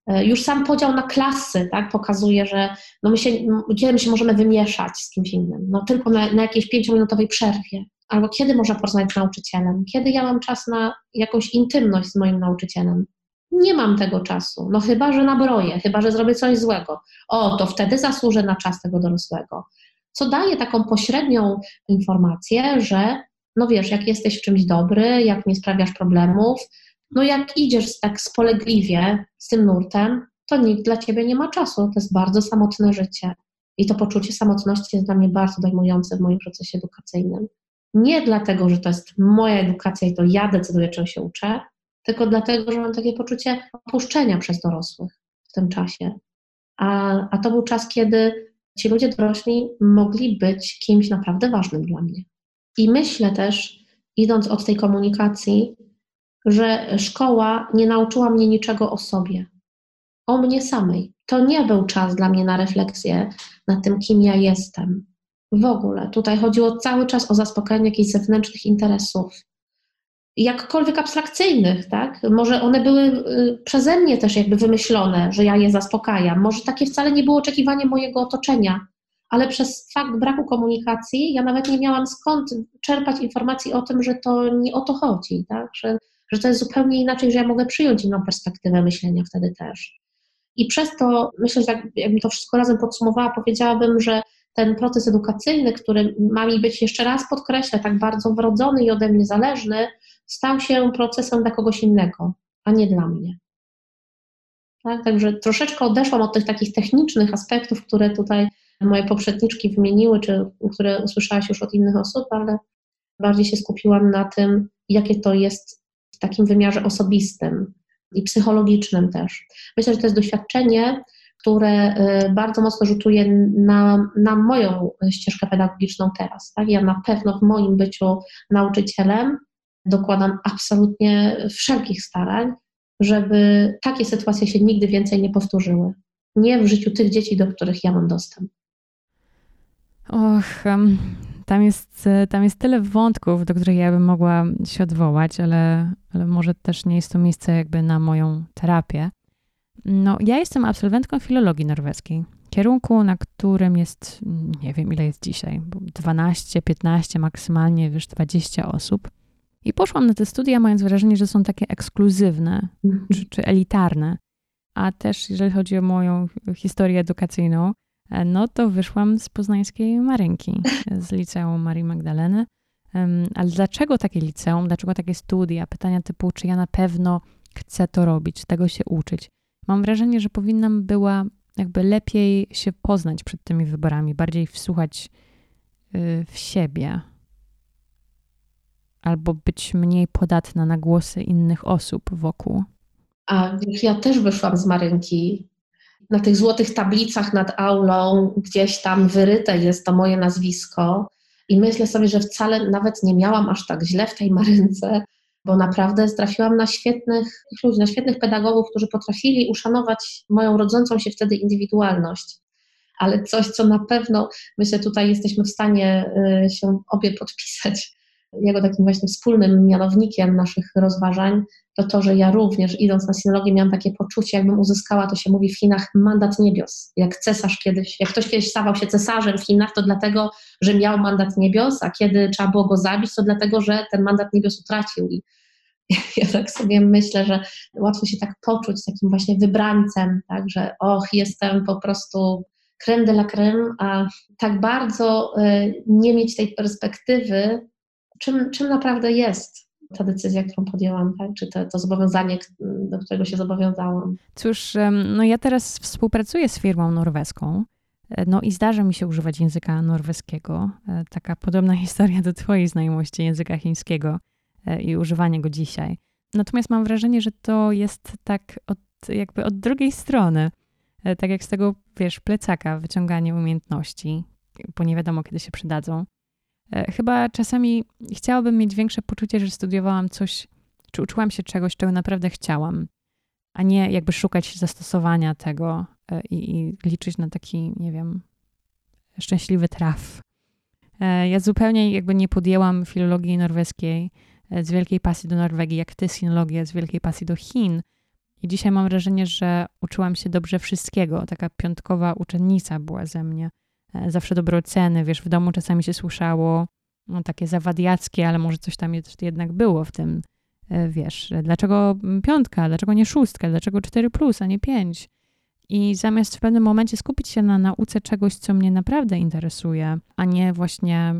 E, już sam podział na klasy tak, pokazuje, że no my się, kiedy my się możemy wymieszać z kimś innym, no tylko na, na jakiejś pięciominutowej przerwie. Albo kiedy można porozmawiać z nauczycielem? Kiedy ja mam czas na jakąś intymność z moim nauczycielem? Nie mam tego czasu. No chyba, że nabroję, chyba, że zrobię coś złego. O, to wtedy zasłużę na czas tego dorosłego. Co daje taką pośrednią informację, że no wiesz, jak jesteś w czymś dobry, jak nie sprawiasz problemów, no jak idziesz tak spolegliwie z tym nurtem, to nikt dla ciebie nie ma czasu. To jest bardzo samotne życie. I to poczucie samotności jest dla mnie bardzo dojmujące w moim procesie edukacyjnym. Nie dlatego, że to jest moja edukacja i to ja decyduję, czego się uczę, tylko dlatego, że mam takie poczucie opuszczenia przez dorosłych w tym czasie. A, a to był czas, kiedy ci ludzie dorośli mogli być kimś naprawdę ważnym dla mnie. I myślę też, idąc od tej komunikacji, że szkoła nie nauczyła mnie niczego o sobie, o mnie samej. To nie był czas dla mnie na refleksję nad tym, kim ja jestem. W ogóle. Tutaj chodziło cały czas o zaspokajanie jakichś zewnętrznych interesów, jakkolwiek abstrakcyjnych, tak? Może one były y, przeze mnie też jakby wymyślone, że ja je zaspokajam. Może takie wcale nie było oczekiwanie mojego otoczenia, ale przez fakt braku komunikacji ja nawet nie miałam skąd czerpać informacji o tym, że to nie o to chodzi, tak? Że że to jest zupełnie inaczej, że ja mogę przyjąć inną perspektywę myślenia wtedy też. I przez to, myślę, że tak, jakbym to wszystko razem podsumowała, powiedziałabym, że ten proces edukacyjny, który ma mi być, jeszcze raz podkreślę, tak bardzo wrodzony i ode mnie zależny, stał się procesem dla kogoś innego, a nie dla mnie. Tak? Także troszeczkę odeszłam od tych takich technicznych aspektów, które tutaj moje poprzedniczki wymieniły, czy które usłyszałaś już od innych osób, ale bardziej się skupiłam na tym, jakie to jest w takim wymiarze osobistym i psychologicznym też. Myślę, że to jest doświadczenie, które y, bardzo mocno rzutuje na, na moją ścieżkę pedagogiczną teraz. Tak? Ja na pewno w moim byciu nauczycielem dokładam absolutnie wszelkich starań, żeby takie sytuacje się nigdy więcej nie powtórzyły. Nie w życiu tych dzieci, do których ja mam dostęp. Och, tam jest, e, tam jest tyle wątków, do których ja bym mogła się odwołać, ale, ale może też nie jest to miejsce jakby na moją terapię. No, ja jestem absolwentką filologii norweskiej, kierunku, na którym jest, nie wiem ile jest dzisiaj, 12, 15, maksymalnie już 20 osób. I poszłam na te studia, mając wrażenie, że są takie ekskluzywne mhm. czy, czy elitarne. A też, jeżeli chodzi o moją historię edukacyjną, no to wyszłam z poznańskiej Marynki, z liceum Marii Magdaleny. Ale dlaczego takie liceum, dlaczego takie studia? Pytania typu, czy ja na pewno chcę to robić, tego się uczyć. Mam wrażenie, że powinnam była jakby lepiej się poznać przed tymi wyborami, bardziej wsłuchać y, w siebie, albo być mniej podatna na głosy innych osób wokół. A ja też wyszłam z Marynki na tych złotych tablicach nad aulą gdzieś tam wyryte jest to moje nazwisko. I myślę sobie, że wcale nawet nie miałam aż tak źle w tej marynce, bo naprawdę trafiłam na świetnych ludzi, na świetnych pedagogów, którzy potrafili uszanować moją rodzącą się wtedy indywidualność. Ale coś, co na pewno, myślę, tutaj jesteśmy w stanie y, się obie podpisać, jego takim właśnie wspólnym mianownikiem naszych rozważań, to to, że ja również idąc na sinologię miałam takie poczucie, jakbym uzyskała, to się mówi w Chinach, mandat niebios. Jak cesarz kiedyś, jak ktoś kiedyś stawał się cesarzem w Chinach, to dlatego, że miał mandat niebios, a kiedy trzeba było go zabić, to dlatego, że ten mandat niebios utracił. I <laughs> ja tak sobie myślę, że łatwo się tak poczuć takim właśnie wybrańcem, tak, że och, jestem po prostu creme de la creme, a tak bardzo y, nie mieć tej perspektywy, czym, czym naprawdę jest ta decyzja, którą podjęłam, tak? czy to, to zobowiązanie, do którego się zobowiązałam. Cóż, no ja teraz współpracuję z firmą norweską. E, no i zdarza mi się używać języka norweskiego. E, taka podobna <laughs> historia do Twojej znajomości języka chińskiego e, i używania go dzisiaj. Natomiast mam wrażenie, że to jest tak od, jakby od drugiej strony. Tak jak z tego, wiesz, plecaka, wyciąganie umiejętności, bo nie wiadomo, kiedy się przydadzą. E, chyba czasami chciałabym mieć większe poczucie, że studiowałam coś, czy uczyłam się czegoś, czego naprawdę chciałam, a nie jakby szukać zastosowania tego e, i, i liczyć na taki, nie wiem, szczęśliwy traf. E, ja zupełnie jakby nie podjęłam filologii norweskiej z wielkiej pasji do Norwegii, jak ty sinologię z wielkiej pasji do Chin. I dzisiaj mam wrażenie, że uczyłam się dobrze wszystkiego. Taka piątkowa uczennica była ze mnie. E, zawsze dobre oceny, wiesz, w domu czasami się słyszało no, takie zawadiackie, ale może coś tam jednak było w tym, e, wiesz, dlaczego piątka, dlaczego nie szóstka, dlaczego 4 plus, a nie 5. I zamiast w pewnym momencie skupić się na nauce czegoś, co mnie naprawdę interesuje, a nie właśnie,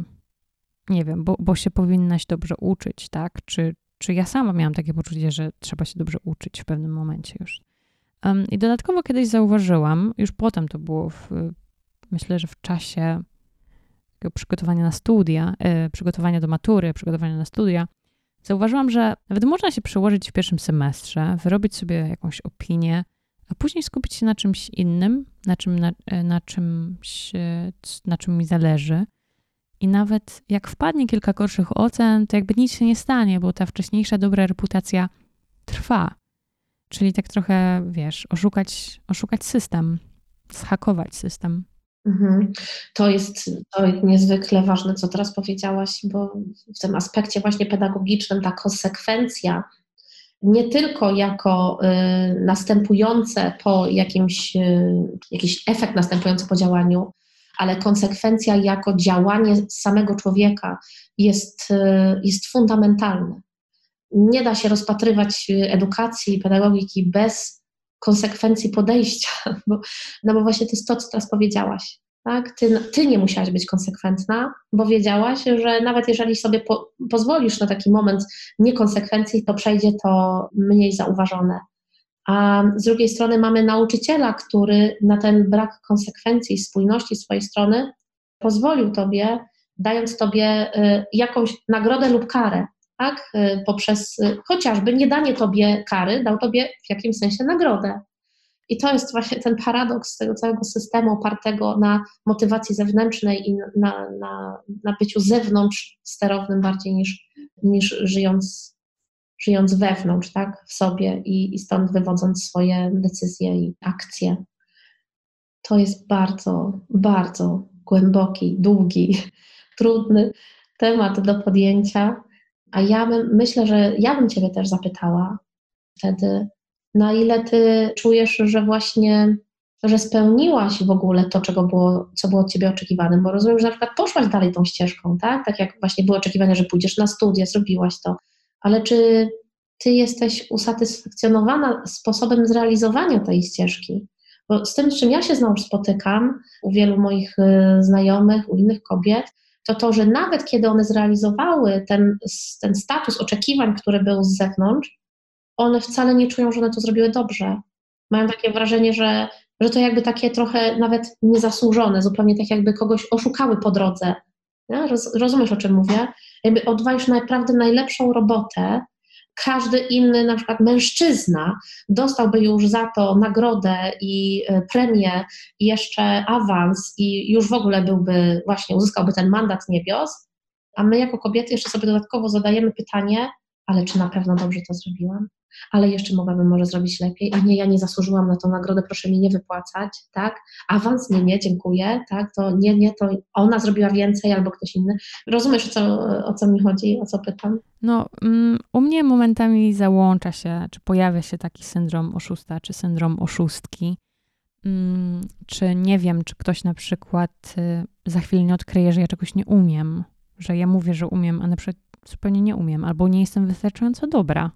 nie wiem, bo, bo się powinnaś dobrze uczyć, tak? Czy, czy ja sama miałam takie poczucie, że trzeba się dobrze uczyć w pewnym momencie już. Um, I dodatkowo kiedyś zauważyłam, już potem to było w myślę, że w czasie przygotowania na studia, yy, przygotowania do matury, przygotowania na studia, zauważyłam, że nawet można się przełożyć w pierwszym semestrze, wyrobić sobie jakąś opinię, a później skupić się na czymś innym, na, czym, na, e, na, czymś, na czym mi zależy. I nawet jak wpadnie kilka gorszych ocen, to jakby nic się nie stanie, bo ta wcześniejsza dobra reputacja trwa. Czyli tak trochę, wiesz, oszukać, oszukać system, zhakować system. Mhm. To jest, to jest niezwykle ważne, co teraz powiedziałaś, bo w tym aspekcie właśnie pedagogicznym ta konsekwencja nie tylko jako y, następujące po jakimś, y, jakiś efekt następujący po działaniu, ale konsekwencja jako działanie samego człowieka jest, y, jest fundamentalne. Nie da się rozpatrywać edukacji, pedagogiki bez konsekwencji podejścia, <laughs> bo, no bo właśnie to jest to, co teraz powiedziałaś. Tak? Ty, ty nie musiałaś być konsekwentna, bo wiedziałaś, że nawet jeżeli sobie po, pozwolisz na taki moment niekonsekwencji, to przejdzie to mniej zauważone. A z drugiej strony mamy nauczyciela, który na ten brak konsekwencji, spójności swojej strony pozwolił tobie, dając tobie y, jakąś nagrodę lub karę, tak? Y, poprzez y, chociażby nie danie tobie kary, dał tobie w jakimś sensie nagrodę. I to jest właśnie ten paradoks tego całego systemu opartego na motywacji zewnętrznej i na, na, na byciu zewnątrz sterownym bardziej niż, niż żyjąc, żyjąc wewnątrz, tak, w sobie i, i stąd wywodząc swoje decyzje i akcje. To jest bardzo, bardzo głęboki, długi, trudny temat do podjęcia. A ja bym, myślę, że ja bym Ciebie też zapytała wtedy, na ile Ty czujesz, że właśnie, że spełniłaś w ogóle to, czego było, co było od Ciebie oczekiwane, bo rozumiem, że na przykład poszłaś dalej tą ścieżką, tak? Tak jak właśnie było oczekiwane, że pójdziesz na studia, zrobiłaś to, ale czy Ty jesteś usatysfakcjonowana sposobem zrealizowania tej ścieżki? Bo z tym, z czym ja się znowu spotykam u wielu moich y, znajomych, u innych kobiet, to to, że nawet kiedy one zrealizowały ten, ten status oczekiwań, który był z zewnątrz, one wcale nie czują, że one to zrobiły dobrze. Mają takie wrażenie, że, że to jakby takie trochę nawet niezasłużone, zupełnie tak jakby kogoś oszukały po drodze. Roz, rozumiesz, o czym mówię? Jakby odwalisz naprawdę najlepszą robotę, każdy inny, na przykład mężczyzna, dostałby już za to nagrodę i e, premię, i jeszcze awans, i już w ogóle byłby, właśnie uzyskałby ten mandat niebios, a my jako kobiety jeszcze sobie dodatkowo zadajemy pytanie, ale czy na pewno dobrze to zrobiłam? Ale jeszcze mogłabym może zrobić lepiej, a nie, ja nie zasłużyłam na tą nagrodę, proszę mi nie wypłacać, tak? Awans, nie, nie, dziękuję, tak? To nie, nie, to ona zrobiła więcej albo ktoś inny. Rozumiesz, o co, o co mi chodzi, o co pytam? No, um, u mnie momentami załącza się, czy pojawia się taki syndrom oszusta, czy syndrom oszustki, um, czy nie wiem, czy ktoś na przykład y, za chwilę nie odkryje, że ja czegoś nie umiem, że ja mówię, że umiem, a na przykład zupełnie nie umiem, albo nie jestem wystarczająco dobra.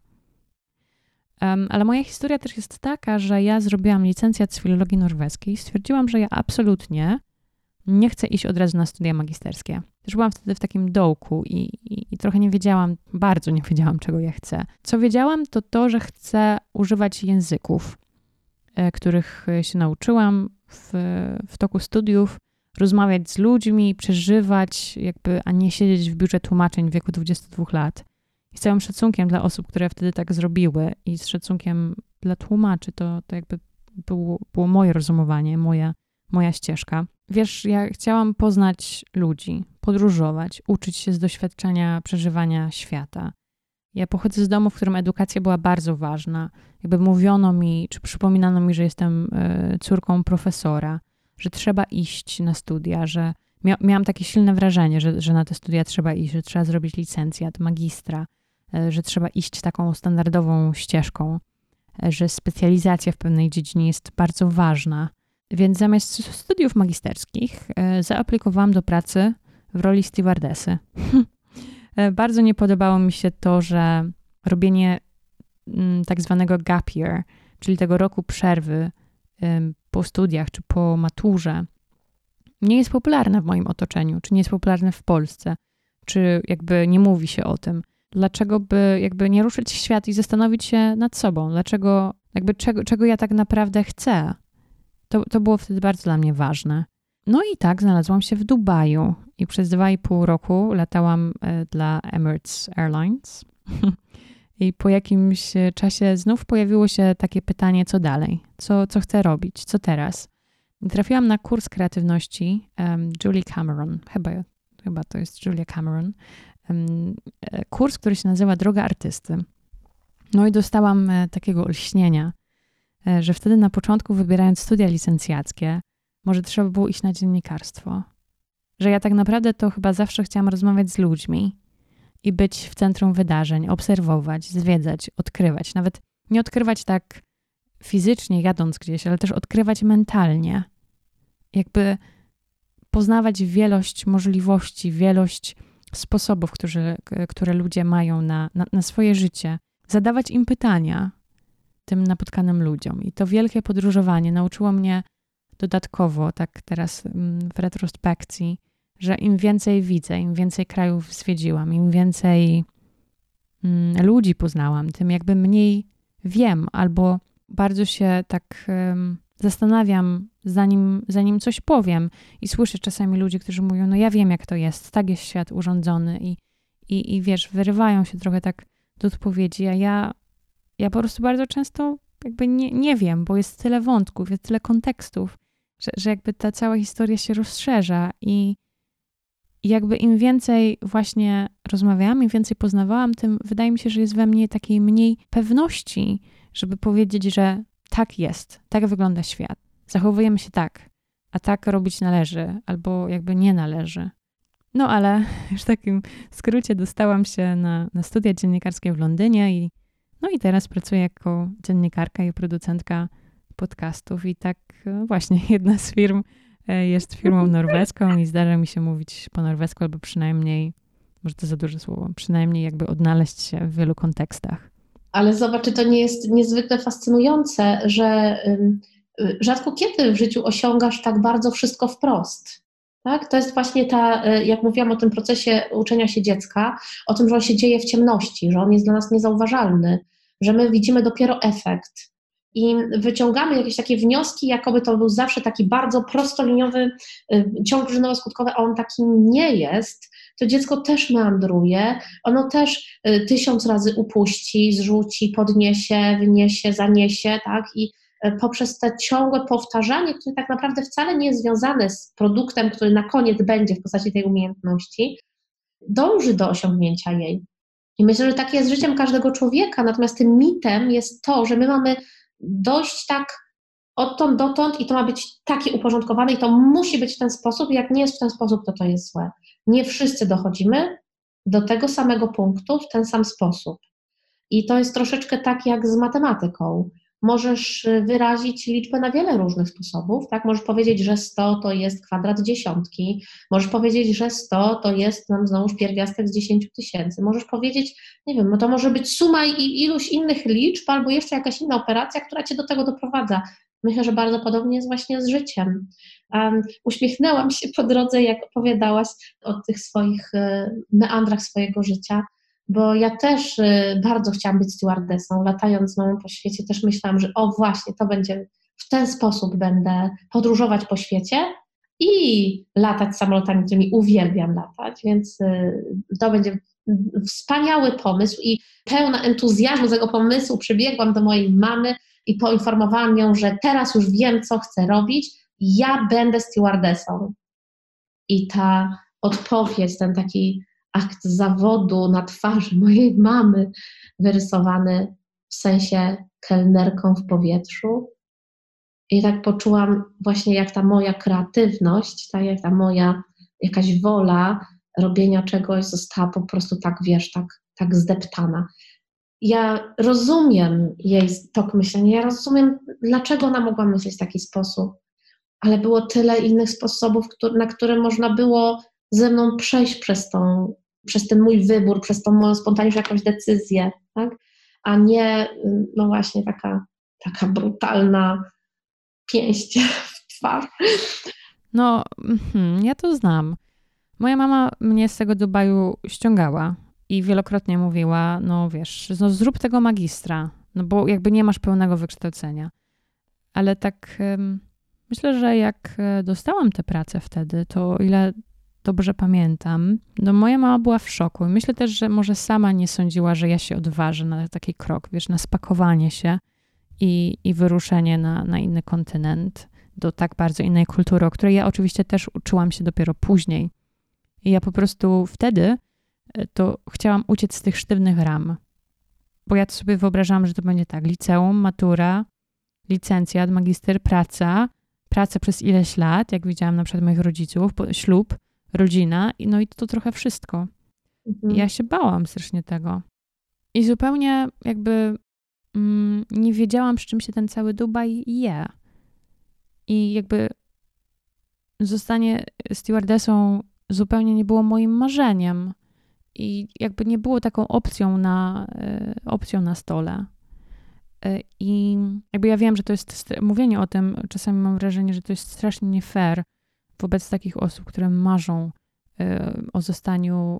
Um, ale moja historia też jest taka, że ja zrobiłam licencjat z filologii norweskiej i stwierdziłam, że ja absolutnie nie chcę iść od razu na studia magisterskie. Też byłam wtedy w takim dołku i, i, i, trochę nie wiedziałam, bardzo nie wiedziałam, czego ja chcę. Co wiedziałam, to to, że chcę używać języków, e, których się nauczyłam w, w toku studiów, rozmawiać z ludźmi, przeżywać, jakby, a nie siedzieć w biurze tłumaczeń w wieku 22 lat. I z całym szacunkiem dla osób, które wtedy tak zrobiły, i z szacunkiem dla tłumaczy, to, to jakby było, było moje rozumowanie, moja, moja ścieżka. Wiesz, ja chciałam poznać ludzi, podróżować, uczyć się z doświadczenia przeżywania świata. Ja pochodzę z domu, w którym edukacja była bardzo ważna. Jakby mówiono mi, czy przypominano mi, że jestem e, córką profesora że trzeba iść na studia, że mia miałam takie silne wrażenie, że, że na te studia trzeba iść, że trzeba zrobić licencjat, magistra, e, że trzeba iść taką standardową ścieżką, e, że specjalizacja w pewnej dziedzinie jest bardzo ważna. Więc zamiast studiów magisterskich e, zaaplikowałam do pracy w roli stewardesy. <laughs> bardzo nie podobało mi się to, że robienie mm, tak zwanego gap year, czyli tego roku przerwy po studiach czy po maturze nie jest popularne w moim otoczeniu, czy nie jest popularne w Polsce, czy jakby nie mówi się o tym. Dlaczego by jakby nie ruszyć w świat i zastanowić się nad sobą? Dlaczego, jakby czego, czego ja tak naprawdę chcę? To, to było wtedy bardzo dla mnie ważne. No i tak znalazłam się w Dubaju i przez dwa i pół roku latałam e, dla Emirates Airlines. <laughs> I po jakimś e, czasie znów pojawiło się takie pytanie, co dalej? Co, co chcę robić? Co teraz? Trafiłam na kurs kreatywności um, Julie Cameron. Chyba, chyba to jest Julia Cameron. Um, kurs, który się nazywa Droga Artysty. No i dostałam e, takiego olśnienia, że wtedy na początku, wybierając studia licencjackie, może trzeba było iść na dziennikarstwo. Że ja tak naprawdę to chyba zawsze chciałam rozmawiać z ludźmi, i być w centrum wydarzeń, obserwować, zwiedzać, odkrywać. Nawet nie odkrywać tak fizycznie, jadąc gdzieś, ale też odkrywać mentalnie. Jakby poznawać wielość możliwości, wielość sposobów, którzy, które ludzie mają na, na, na swoje życie. Zadawać im pytania, tym napotkanym ludziom. I to wielkie podróżowanie nauczyło mnie dodatkowo, tak teraz mm, w retrospekcji, że im więcej widzę, im więcej krajów zwiedziłam, im więcej mm, ludzi poznałam, tym jakby mniej wiem albo bardzo się tak um, zastanawiam, zanim, zanim coś powiem. I słyszę czasami ludzi, którzy mówią: No, ja wiem, jak to jest, tak jest świat urządzony, i, i, i wiesz, wyrywają się trochę tak do odpowiedzi, a ja, ja po prostu bardzo często jakby nie, nie wiem, bo jest tyle wątków, jest tyle kontekstów, że, że jakby ta cała historia się rozszerza i i jakby im więcej właśnie rozmawiałam, im więcej poznawałam, tym wydaje mi się, że jest we mnie takiej mniej pewności, żeby powiedzieć, że tak jest, tak wygląda świat. Zachowujemy się tak, a tak robić należy, albo jakby nie należy. No ale <laughs> już w takim skrócie dostałam się na, na studia dziennikarskie w Londynie i no i teraz pracuję jako dziennikarka i producentka podcastów i tak e, właśnie <laughs> jedna z firm jest firmą norweską i zdarza mi się mówić po norwesku, albo przynajmniej, może to za duże słowo, przynajmniej jakby odnaleźć się w wielu kontekstach. Ale zobacz, to nie jest niezwykle fascynujące, że y, rzadko kiedy w życiu osiągasz tak bardzo wszystko wprost. Tak? To jest właśnie ta, y, jak mówiłam o tym procesie uczenia się dziecka, o tym, że on się dzieje w ciemności, że on jest dla nas niezauważalny, że my widzimy dopiero efekt i wyciągamy jakieś takie wnioski, jakoby to był zawsze taki bardzo prostoliniowy y, ciąg przyczynowo-skutkowy, a on taki nie jest, to dziecko też meandruje, ono też y, tysiąc razy upuści, zrzuci, podniesie, wyniesie, zaniesie, tak? I y, poprzez te ciągłe powtarzanie, które tak naprawdę wcale nie jest związane z produktem, który na koniec będzie w postaci tej umiejętności, dąży do osiągnięcia jej. I myślę, że takie jest życiem każdego człowieka, natomiast tym mitem jest to, że my mamy dojść tak odtąd dotąd i to ma być takie uporządkowane i to musi być w ten sposób, jak nie jest w ten sposób, to to jest złe. Nie wszyscy dochodzimy do tego samego punktu w ten sam sposób. I to jest troszeczkę tak jak z matematyką. Możesz y, wyrazić liczbę na wiele różnych sposobów, tak? Możesz powiedzieć, że 100 to jest kwadrat dziesiątki, możesz powiedzieć, że 100 to jest nam znowuż pierwiastek z 10 tysięcy, możesz powiedzieć, nie wiem, no to może być suma i iluś innych liczb, albo jeszcze jakaś inna operacja, która cię do tego doprowadza. Myślę, że bardzo podobnie jest właśnie z życiem. Um, uśmiechnęłam się po drodze, jak opowiadałaś o tych swoich e, meandrach swojego życia, bo ja też e, bardzo chciałam być stewardessą. Latając z mamą po świecie, też myślałam, że o właśnie, to będzie w ten sposób będę podróżować po świecie i latać samolotami, którymi uwielbiam latać, więc e, to będzie wspaniały pomysł i pełna entuzjazmu z tego pomysłu przybiegłam do mojej mamy i poinformowałam ją, że teraz już wiem, co chcę robić, ja będę stewardessą. I ta odpowiedź, ten taki akt zawodu na twarzy mojej mamy, wyrysowany w sensie kelnerką w powietrzu. I tak poczułam właśnie, jak ta moja kreatywność, tak jak ta moja jakaś wola robienia czegoś została po prostu tak, wiesz, tak, tak zdeptana ja rozumiem jej tok myślenia, ja rozumiem, dlaczego ona mogła myśleć w taki sposób, ale było tyle innych sposobów, na które można było ze mną przejść przez, tą, przez ten mój wybór, przez tą moją spontaniczną jakąś decyzję, tak? a nie, no właśnie, taka, taka brutalna pięść <laughs> w twarz. No, hmm, ja to znam. Moja mama mnie z tego Dubaju ściągała i wielokrotnie mówiła, no wiesz, no zrób tego magistra, no bo jakby nie masz pełnego wykształcenia. Ale tak myślę, że jak e, dostałam tę pracę wtedy, to ile dobrze pamiętam, no moja mama była w szoku. Myślę też, że może sama nie sądziła, że ja się odważę na taki krok, wiesz, na spakowanie się i, i wyruszenie na, na inny kontynent, do tak bardzo innej kultury, o której ja oczywiście też uczyłam się dopiero później. I ja po prostu wtedy to chciałam uciec z tych sztywnych ram. Bo ja sobie wyobrażałam, że to będzie tak: liceum, matura, licencjat, magister, praca, praca przez ileś lat, jak widziałam na przykład moich rodziców, ślub, rodzina, no i to trochę wszystko. Mhm. Ja się bałam strasznie tego. I zupełnie jakby mm, nie wiedziałam, przy czym się ten cały Dubaj je. I jakby zostanie stewardessą zupełnie nie było moim marzeniem i jakby nie było taką opcją na, e, opcją na stole. E, I jakby ja wiem, że to jest, mówienie o tym, czasami mam wrażenie, że to jest strasznie nie fair wobec takich osób, które marzą e, o zostaniu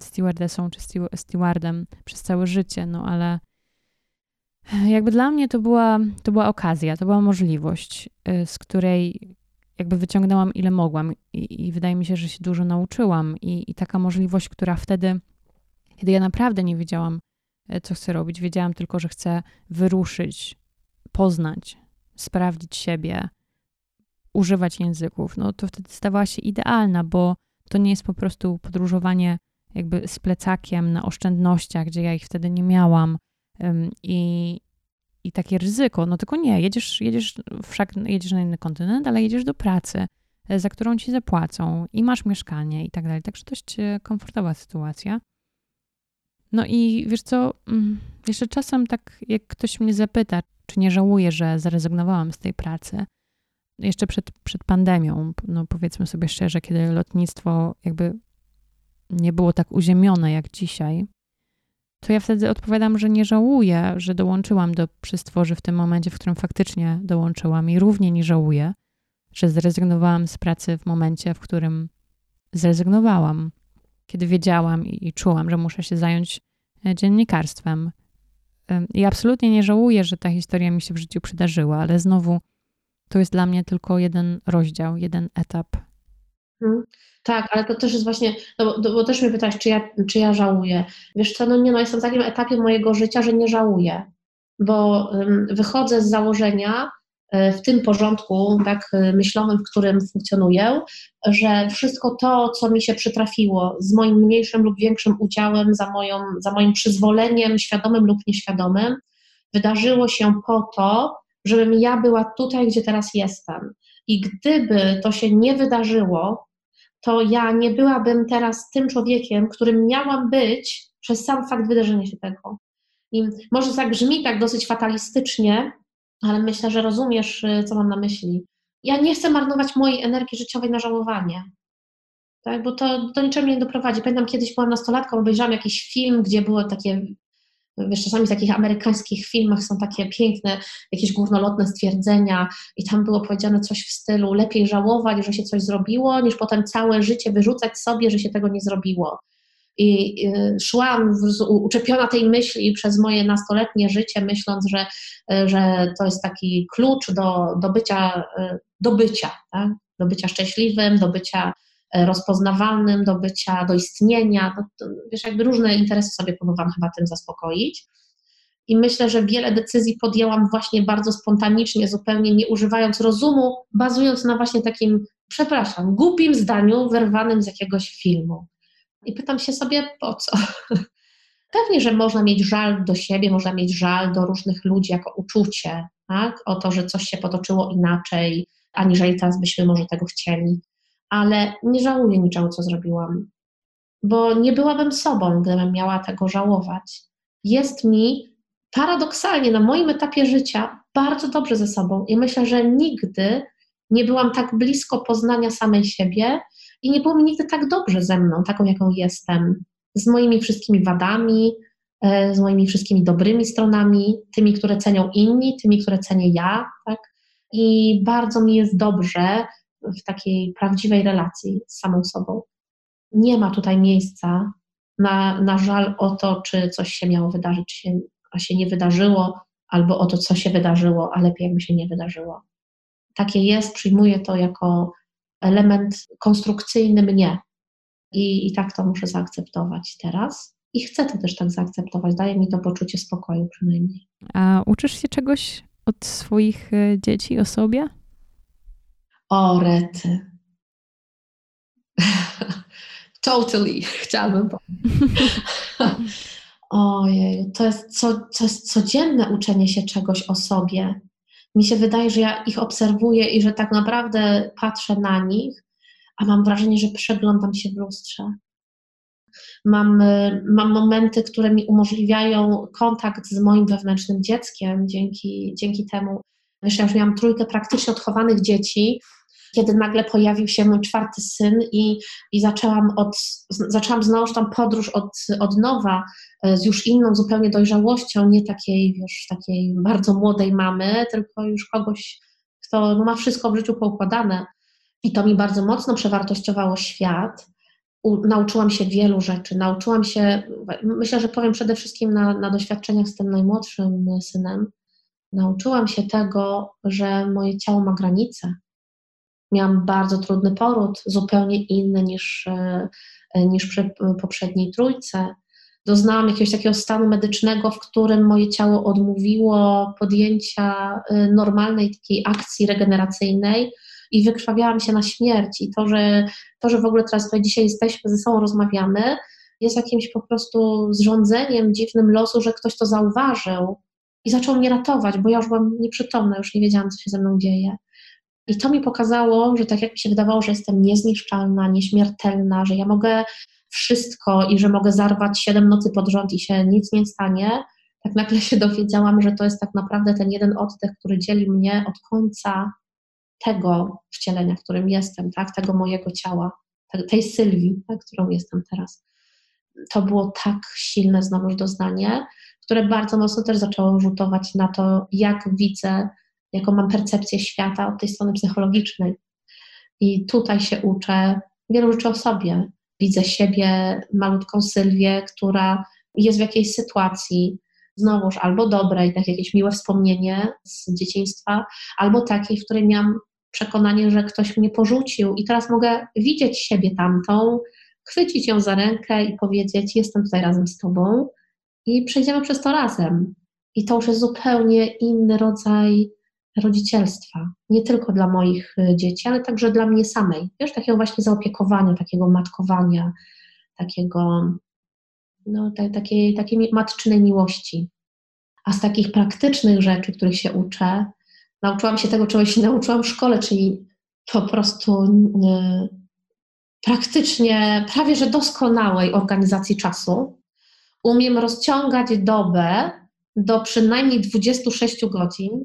stewardessą czy stewardem przez całe życie, no ale jakby dla mnie to była, to była okazja, to była możliwość, z której jakby wyciągnęłam ile mogłam i, i, wydaje mi się, że się dużo nauczyłam i, i taka możliwość, która wtedy, kiedy ja naprawdę nie wiedziałam, e, co chcę robić, wiedziałam tylko, że chcę wyruszyć, poznać, sprawdzić siebie, używać języków, no to wtedy stawała się idealna, bo to nie jest po prostu podróżowanie jakby z plecakiem na oszczędnościach, gdzie ja ich wtedy nie miałam i, i takie ryzyko. No tylko nie, jedziesz, jedziesz, wszak jedziesz na inny kontynent, ale jedziesz do pracy, e, za którą ci zapłacą i masz mieszkanie i tak dalej. Także dość e, komfortowa sytuacja. No i wiesz co, mm, jeszcze czasem tak, jak ktoś mnie zapyta, czy nie żałuję, że zrezygnowałam z tej pracy, jeszcze przed, przed pandemią, no powiedzmy sobie szczerze, kiedy lotnictwo jakby nie było tak uziemione jak dzisiaj, to ja wtedy odpowiadam, że nie żałuję, że dołączyłam do przystworzy w tym momencie, w którym faktycznie dołączyłam i równie nie żałuję, że zrezygnowałam z pracy w momencie, w którym zrezygnowałam, kiedy wiedziałam i, i czułam, że muszę się zająć e, dziennikarstwem. I absolutnie nie żałuję, że ta historia mi się w życiu przydarzyła, ale znowu to jest dla mnie tylko jeden rozdział, jeden etap. Hmm. Tak, ale to też jest właśnie, no bo, bo, też mnie pytałeś, czy ja, czy ja żałuję. Wiesz co, no nie no, jestem w takim etapie mojego życia, że nie żałuję, bo um, wychodzę z założenia, e, w tym porządku tak myślowym, w którym funkcjonuję, że wszystko to, co mi się przytrafiło z moim mniejszym lub większym udziałem, za, moją, za moim przyzwoleniem, świadomym lub nieświadomym, wydarzyło się po to, żebym ja była tutaj, gdzie teraz jestem. I gdyby to się nie wydarzyło, to ja nie byłabym teraz tym człowiekiem, którym miałam być przez sam fakt wydarzenia się tego. I może tak brzmi tak dosyć fatalistycznie, ale myślę, że rozumiesz, y, co mam na myśli. Ja nie chcę marnować mojej energii życiowej na żałowanie, tak? bo to do niczego nie doprowadzi. Pamiętam kiedyś byłam nastolatką, obejrzałam jakiś film, gdzie były takie wiesz, czasami w takich amerykańskich filmach są takie piękne, jakieś górnolotne stwierdzenia i tam było powiedziane coś w stylu lepiej żałować, że się coś zrobiło, niż potem całe życie wyrzucać sobie, że się tego nie zrobiło. I szłam uczepiona tej myśli przez moje nastoletnie życie, myśląc, że, że to jest taki klucz do, do bycia, do bycia, tak? do bycia szczęśliwym, do bycia rozpoznawalnym, do bycia, do istnienia. No, to, wiesz, jakby różne interesy sobie próbowałam chyba tym zaspokoić. I myślę, że wiele decyzji podjęłam właśnie bardzo spontanicznie, zupełnie nie używając rozumu, bazując na właśnie takim, przepraszam, głupim zdaniu wyrwanym z jakiegoś filmu. I pytam się sobie, po co? <laughs> Pewnie, że można mieć żal do siebie, można mieć żal do różnych ludzi jako uczucie, tak? o to, że coś się potoczyło inaczej, aniżeli teraz byśmy może tego chcieli ale nie żałuję niczego, co zrobiłam, bo nie byłabym sobą, gdybym miała tego żałować. Jest mi paradoksalnie na moim etapie życia bardzo dobrze ze sobą i myślę, że nigdy nie byłam tak blisko poznania samej siebie i nie było mi nigdy tak dobrze ze mną, taką jaką jestem, z moimi wszystkimi wadami, e, z moimi wszystkimi dobrymi stronami, tymi, które cenią inni, tymi, które cenię ja, tak? I bardzo mi jest dobrze w takiej prawdziwej relacji z samą sobą. Nie ma tutaj miejsca na, na żal o to, czy coś się miało wydarzyć, się, a się nie wydarzyło, albo o to, co się wydarzyło, a lepiej jakby się nie wydarzyło. Takie jest, przyjmuję to jako element konstrukcyjny mnie. I, I tak to muszę zaakceptować teraz. I chcę to też tak zaakceptować. Daje mi to poczucie spokoju przynajmniej. A uczysz się czegoś od swoich e, dzieci o sobie? O, rety. <laughs> totally, chciałabym powiedzieć. <laughs> Ojej, to jest, co, to jest codzienne uczenie się czegoś o sobie. Mi się wydaje, że ja ich obserwuję i że tak naprawdę patrzę na nich, a mam wrażenie, że przeglądam się w lustrze. Mam, mam momenty, które mi umożliwiają kontakt z moim wewnętrznym dzieckiem dzięki, dzięki temu. Wiesz, ja już miałam trójkę praktycznie odchowanych dzieci, kiedy nagle pojawił się mój czwarty syn i, i zaczęłam, od, zaczęłam znowu tam podróż od, od nowa, e, z już inną zupełnie dojrzałością, nie takiej, wiesz, takiej bardzo młodej mamy, tylko już kogoś, kto no, ma wszystko w życiu poukładane. I to mi bardzo mocno przewartościowało świat. U, nauczyłam się wielu rzeczy. Nauczyłam się, myślę, że powiem przede wszystkim na, na doświadczeniach z tym najmłodszym synem. Nauczyłam się tego, że moje ciało ma granice, miałam bardzo trudny poród, zupełnie inny niż, e, niż przy poprzedniej trójce. Doznałam jakiegoś takiego stanu medycznego, w którym moje ciało odmówiło podjęcia e, normalnej takiej akcji regeneracyjnej i wykrwawiałam się na śmierć. I to, że, to, że w ogóle teraz tutaj dzisiaj jesteśmy, ze sobą rozmawiamy, jest jakimś po prostu zrządzeniem dziwnym losu, że ktoś to zauważył i zaczął mnie ratować, bo ja już byłam nieprzytomna, już nie wiedziałam, co się ze mną dzieje. I to mi pokazało, że tak jak mi się wydawało, że jestem niezniszczalna, nieśmiertelna, że ja mogę wszystko i że mogę zarwać siedem nocy pod rząd i się nic nie stanie, tak nagle się dowiedziałam, że to jest tak naprawdę ten jeden oddech, który dzieli mnie od końca tego wcielenia, w którym jestem, tak, tego mojego ciała, tej Sylwii, tak, którą jestem teraz. To było tak silne znowuż doznanie, które bardzo mocno też zaczęło rzutować na to, jak widzę jaką mam percepcję świata od tej strony psychologicznej. I tutaj się uczę wielu rzeczy o sobie. Widzę siebie, malutką Sylwię, która jest w jakiejś sytuacji, znowuż albo dobrej, tak jakieś miłe wspomnienie z dzieciństwa, albo takiej, w której miałam przekonanie, że ktoś mnie porzucił i teraz mogę widzieć siebie tamtą, chwycić ją za rękę i powiedzieć: Jestem tutaj razem z tobą i przejdziemy przez to razem. I to już jest zupełnie inny rodzaj rodzicielstwa. Nie tylko dla moich y, dzieci, ale także dla mnie samej. Wiesz, takiego właśnie zaopiekowania, takiego matkowania, takiego, no, takiej, takiej matczynej miłości. A z takich praktycznych rzeczy, których się uczę, nauczyłam się tego, czego się <laughs> nauczyłam w szkole, czyli po prostu y, praktycznie prawie że doskonałej organizacji czasu. Umiem rozciągać dobę do przynajmniej 26 godzin.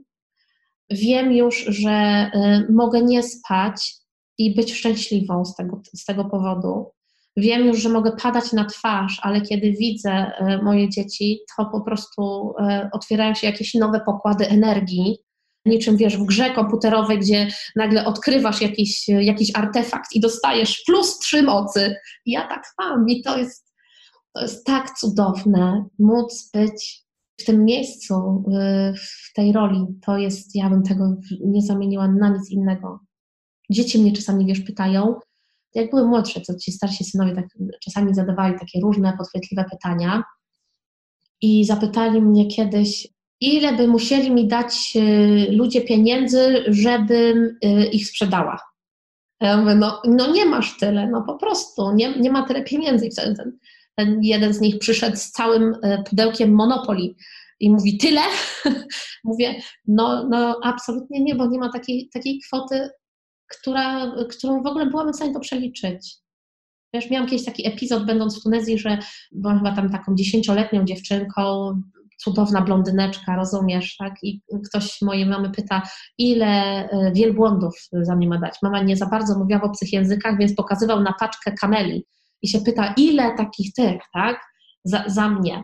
Wiem już, że y, mogę nie spać i być szczęśliwą z tego, z tego powodu. Wiem już, że mogę padać na twarz, ale kiedy widzę y, moje dzieci, to po prostu y, otwierają się jakieś nowe pokłady energii, niczym wiesz, w grze komputerowej, gdzie nagle odkrywasz jakiś, jakiś artefakt i dostajesz plus trzy mocy. ja tak mam i to jest, to jest tak cudowne, móc być w tym miejscu, y, w tej roli. To jest, ja bym tego nie zamieniła na nic innego. Dzieci mnie czasami, wiesz, pytają, jak były młodsze, to ci starsi synowie tak czasami zadawali takie różne podchwytliwe pytania i zapytali mnie kiedyś, ile by musieli mi dać y, ludzie pieniędzy, żebym y, ich sprzedała. Ja mówię, no, no nie masz tyle, no po prostu, nie, nie ma tyle pieniędzy. I ten, ten jeden z nich przyszedł z całym y, pudełkiem Monopoli i mówi, tyle? <laughs> Mówię, no, no absolutnie nie, bo nie ma takiej, takiej kwoty, która, którą w ogóle byłabym w stanie to przeliczyć. Wiesz, miałam kiedyś taki epizod, będąc w Tunezji, że byłam chyba tam taką dziesięcioletnią dziewczynką, cudowna blondyneczka, rozumiesz, tak? I ktoś mojej mamy pyta, ile e, wielbłądów za mnie ma dać. Mama nie za bardzo mówiła w obcych językach, więc pokazywał na paczkę kameli i się pyta, ile takich tych, tak? Za, za mnie.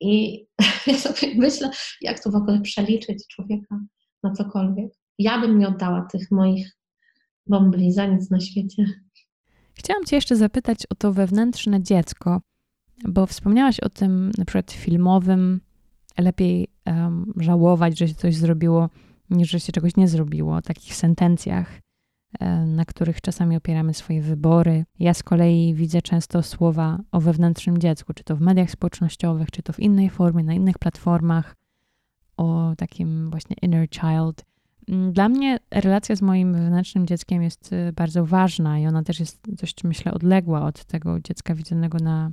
I <laughs> ja sobie myślę, jak to w ogóle przeliczyć człowieka na cokolwiek. Ja bym nie oddała tych moich bombli za nic na świecie. Chciałam Cię jeszcze zapytać o to wewnętrzne dziecko, bo wspomniałaś o tym na przykład filmowym lepiej um, żałować, że się coś zrobiło, niż że się czegoś nie zrobiło. Takich sentencjach, na których czasami opieramy swoje wybory. Ja z kolei widzę często słowa o wewnętrznym dziecku, czy to w mediach społecznościowych, czy to w innej formie, na innych platformach, o takim właśnie inner child. Mm, dla mnie relacja z moim wewnętrznym dzieckiem jest y, bardzo ważna i ona też jest dość, myślę, odległa od tego dziecka widzonego na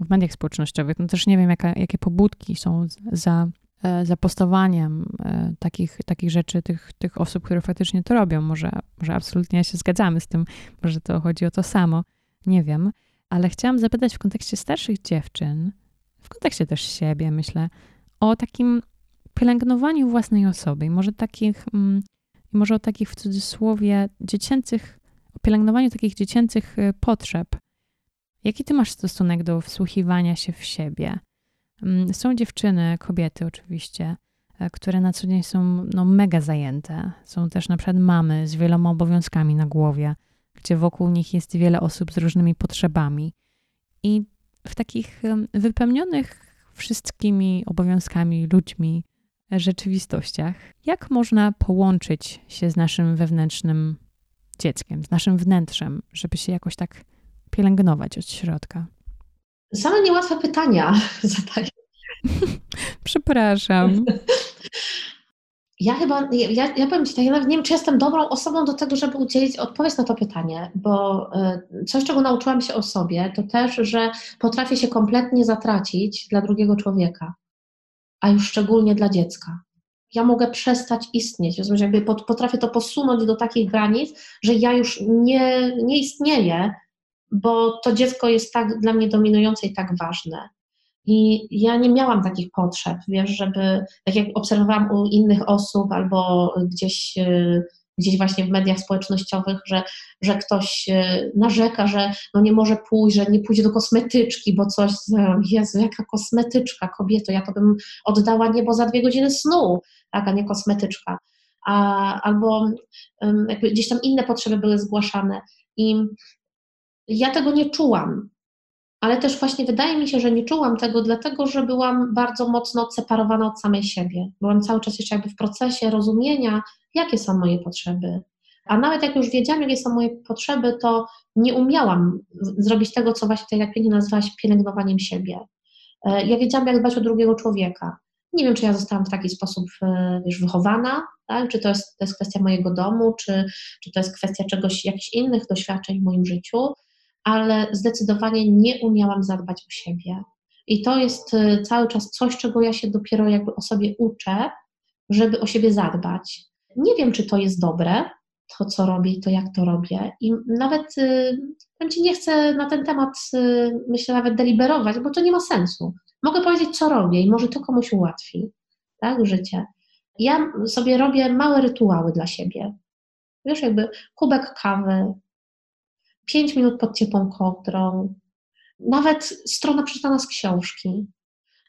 w mediach społecznościowych. No też nie wiem, jaka, jakie pobudki są za, e, za postowaniem e, takich, takich rzeczy, tych, tych osób, które faktycznie to robią. Może, może absolutnie się zgadzamy z tym, może to chodzi o to samo. Nie wiem. Ale chciałam zapytać w kontekście starszych dziewczyn, w kontekście też siebie, myślę, o takim pielęgnowaniu własnej osoby i może takich, mm, może o takich w cudzysłowie dziecięcych, o pielęgnowaniu takich dziecięcych e, potrzeb, Jaki ty masz stosunek do wsłuchiwania się w siebie? Mm, są dziewczyny, kobiety oczywiście, e, które na co dzień są no, mega zajęte. Są też na przykład mamy z wieloma obowiązkami na głowie, gdzie wokół nich jest wiele osób z różnymi potrzebami. I w takich wypełnionych wszystkimi obowiązkami, ludźmi, rzeczywistościach, jak można połączyć się z naszym wewnętrznym dzieckiem, z naszym wnętrzem, żeby się jakoś tak pielęgnować od środka? Same niełatwe pytania <laughs> zadaję. <laughs> Przepraszam. <laughs> Ja chyba, ja, ja powiem Ci tak, ja nawet nie wiem, czy jestem dobrą osobą do tego, żeby udzielić odpowiedź na to pytanie, bo y, coś, czego nauczyłam się o sobie, to też, że potrafię się kompletnie zatracić dla drugiego człowieka, a już szczególnie dla dziecka. Ja mogę przestać istnieć, rozumiesz, jakby potrafię to posunąć do takich granic, że ja już nie, nie istnieję bo to dziecko jest tak dla mnie dominujące i tak ważne. I ja nie miałam takich potrzeb, wiesz, żeby, tak jak obserwowałam u innych osób albo gdzieś, e, gdzieś właśnie w mediach społecznościowych, że, że ktoś e, narzeka, że no nie może pójść, że nie pójdzie do kosmetyczki, bo coś, Jezu, jaka kosmetyczka, kobieto, ja to bym oddała niebo za dwie godziny snu, tak, a nie kosmetyczka. A, albo jakby gdzieś tam inne potrzeby były zgłaszane. I ja tego nie czułam, ale też właśnie wydaje mi się, że nie czułam tego, dlatego że byłam bardzo mocno odseparowana od samej siebie. Byłam cały czas jeszcze jakby w procesie rozumienia, jakie są moje potrzeby. A nawet jak już wiedziałam, jakie są moje potrzeby, to nie umiałam zrobić tego, co właśnie tak jak pięknie nazwałaś, pielęgnowaniem siebie. E, ja wiedziałam, jak dbać o drugiego człowieka. Nie wiem, czy ja zostałam w taki sposób e, wiesz, wychowana, tak? czy to jest, to jest kwestia mojego domu, czy, czy to jest kwestia czegoś, jakichś innych doświadczeń w moim życiu, ale zdecydowanie nie umiałam zadbać o siebie. I to jest e, cały czas coś, czego ja się dopiero jakby o sobie uczę, żeby o siebie zadbać. Nie wiem, czy to jest dobre, to co robię i to jak to robię. I nawet powiem Ci, nie chcę na ten temat, myślę, nawet deliberować, bo to nie ma sensu. Mogę powiedzieć, co robię i może to komuś ułatwi tak, życie. Ja sobie robię małe rytuały dla siebie. Wiesz, jakby kubek kawy, pięć minut pod ciepłą kołdrą, nawet strona przeczytana z książki,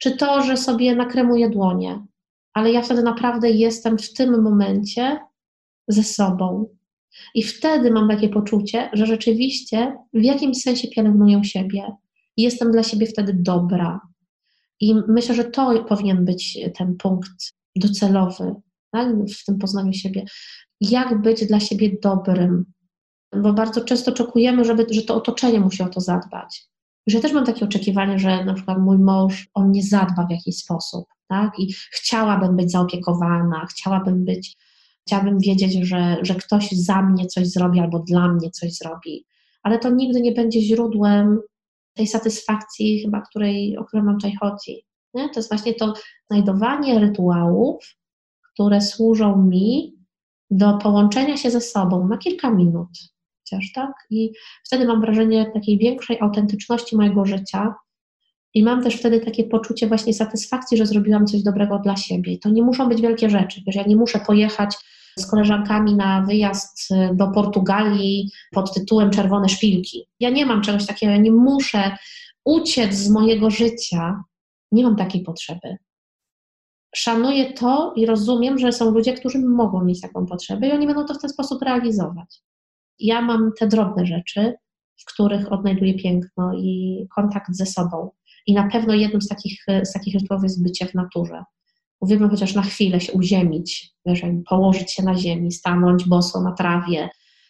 czy to, że sobie nakremuję dłonie, ale ja wtedy naprawdę jestem w tym momencie ze sobą. I wtedy mam takie poczucie, że rzeczywiście w jakimś sensie pielęgnuję siebie. Jestem dla siebie wtedy dobra. I myślę, że to powinien być ten punkt docelowy tak? w tym poznaniu siebie. Jak być dla siebie dobrym? Bo bardzo często oczekujemy, żeby, że to otoczenie musi o to zadbać. Że ja też mam takie oczekiwanie, że na przykład mój mąż, on nie zadba w jakiś sposób, tak? I chciałabym być zaopiekowana, chciałabym być, chciałabym wiedzieć, że, że ktoś za mnie coś zrobi albo dla mnie coś zrobi. Ale to nigdy nie będzie źródłem tej satysfakcji, chyba której, o którą nam tutaj chodzi. Nie? To jest właśnie to znajdowanie rytuałów, które służą mi do połączenia się ze sobą na kilka minut, tak? I wtedy mam wrażenie takiej większej autentyczności mojego życia. I mam też wtedy takie poczucie właśnie satysfakcji, że zrobiłam coś dobrego dla siebie. I to nie muszą być wielkie rzeczy. Wiesz, ja nie muszę pojechać z koleżankami na wyjazd y, do Portugalii pod tytułem Czerwone Szpilki. Ja nie mam czegoś takiego, ja nie muszę uciec z mojego życia. Nie mam takiej potrzeby. Szanuję to i rozumiem, że są ludzie, którzy mogą mieć taką potrzebę i oni będą to w ten sposób realizować. Ja mam te drobne rzeczy, w których odnajduję piękno i kontakt ze sobą. I na pewno jednym z takich, z takich rytuałów jest bycie w naturze uwielbiam chociaż na chwilę się uziemić, wiesz, położyć się na ziemi, stanąć boso na trawie,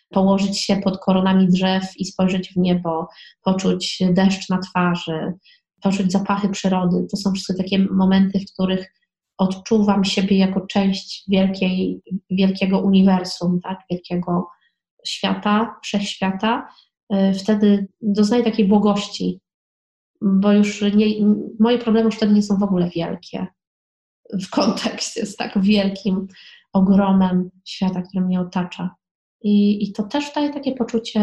położyć się pod koronami drzew i spojrzeć w niebo, poczuć deszcz na twarzy, poczuć zapachy przyrody. To są wszystkie takie momenty, w których odczuwam siebie jako część wielkiej, wielkiego uniwersum, tak? wielkiego świata, wszechświata. Y, wtedy doznaję takiej błogości, bo już nie, moje problemy już wtedy nie są w ogóle wielkie w kontekście z tak wielkim ogromem świata, który mnie otacza. I, I to też daje takie poczucie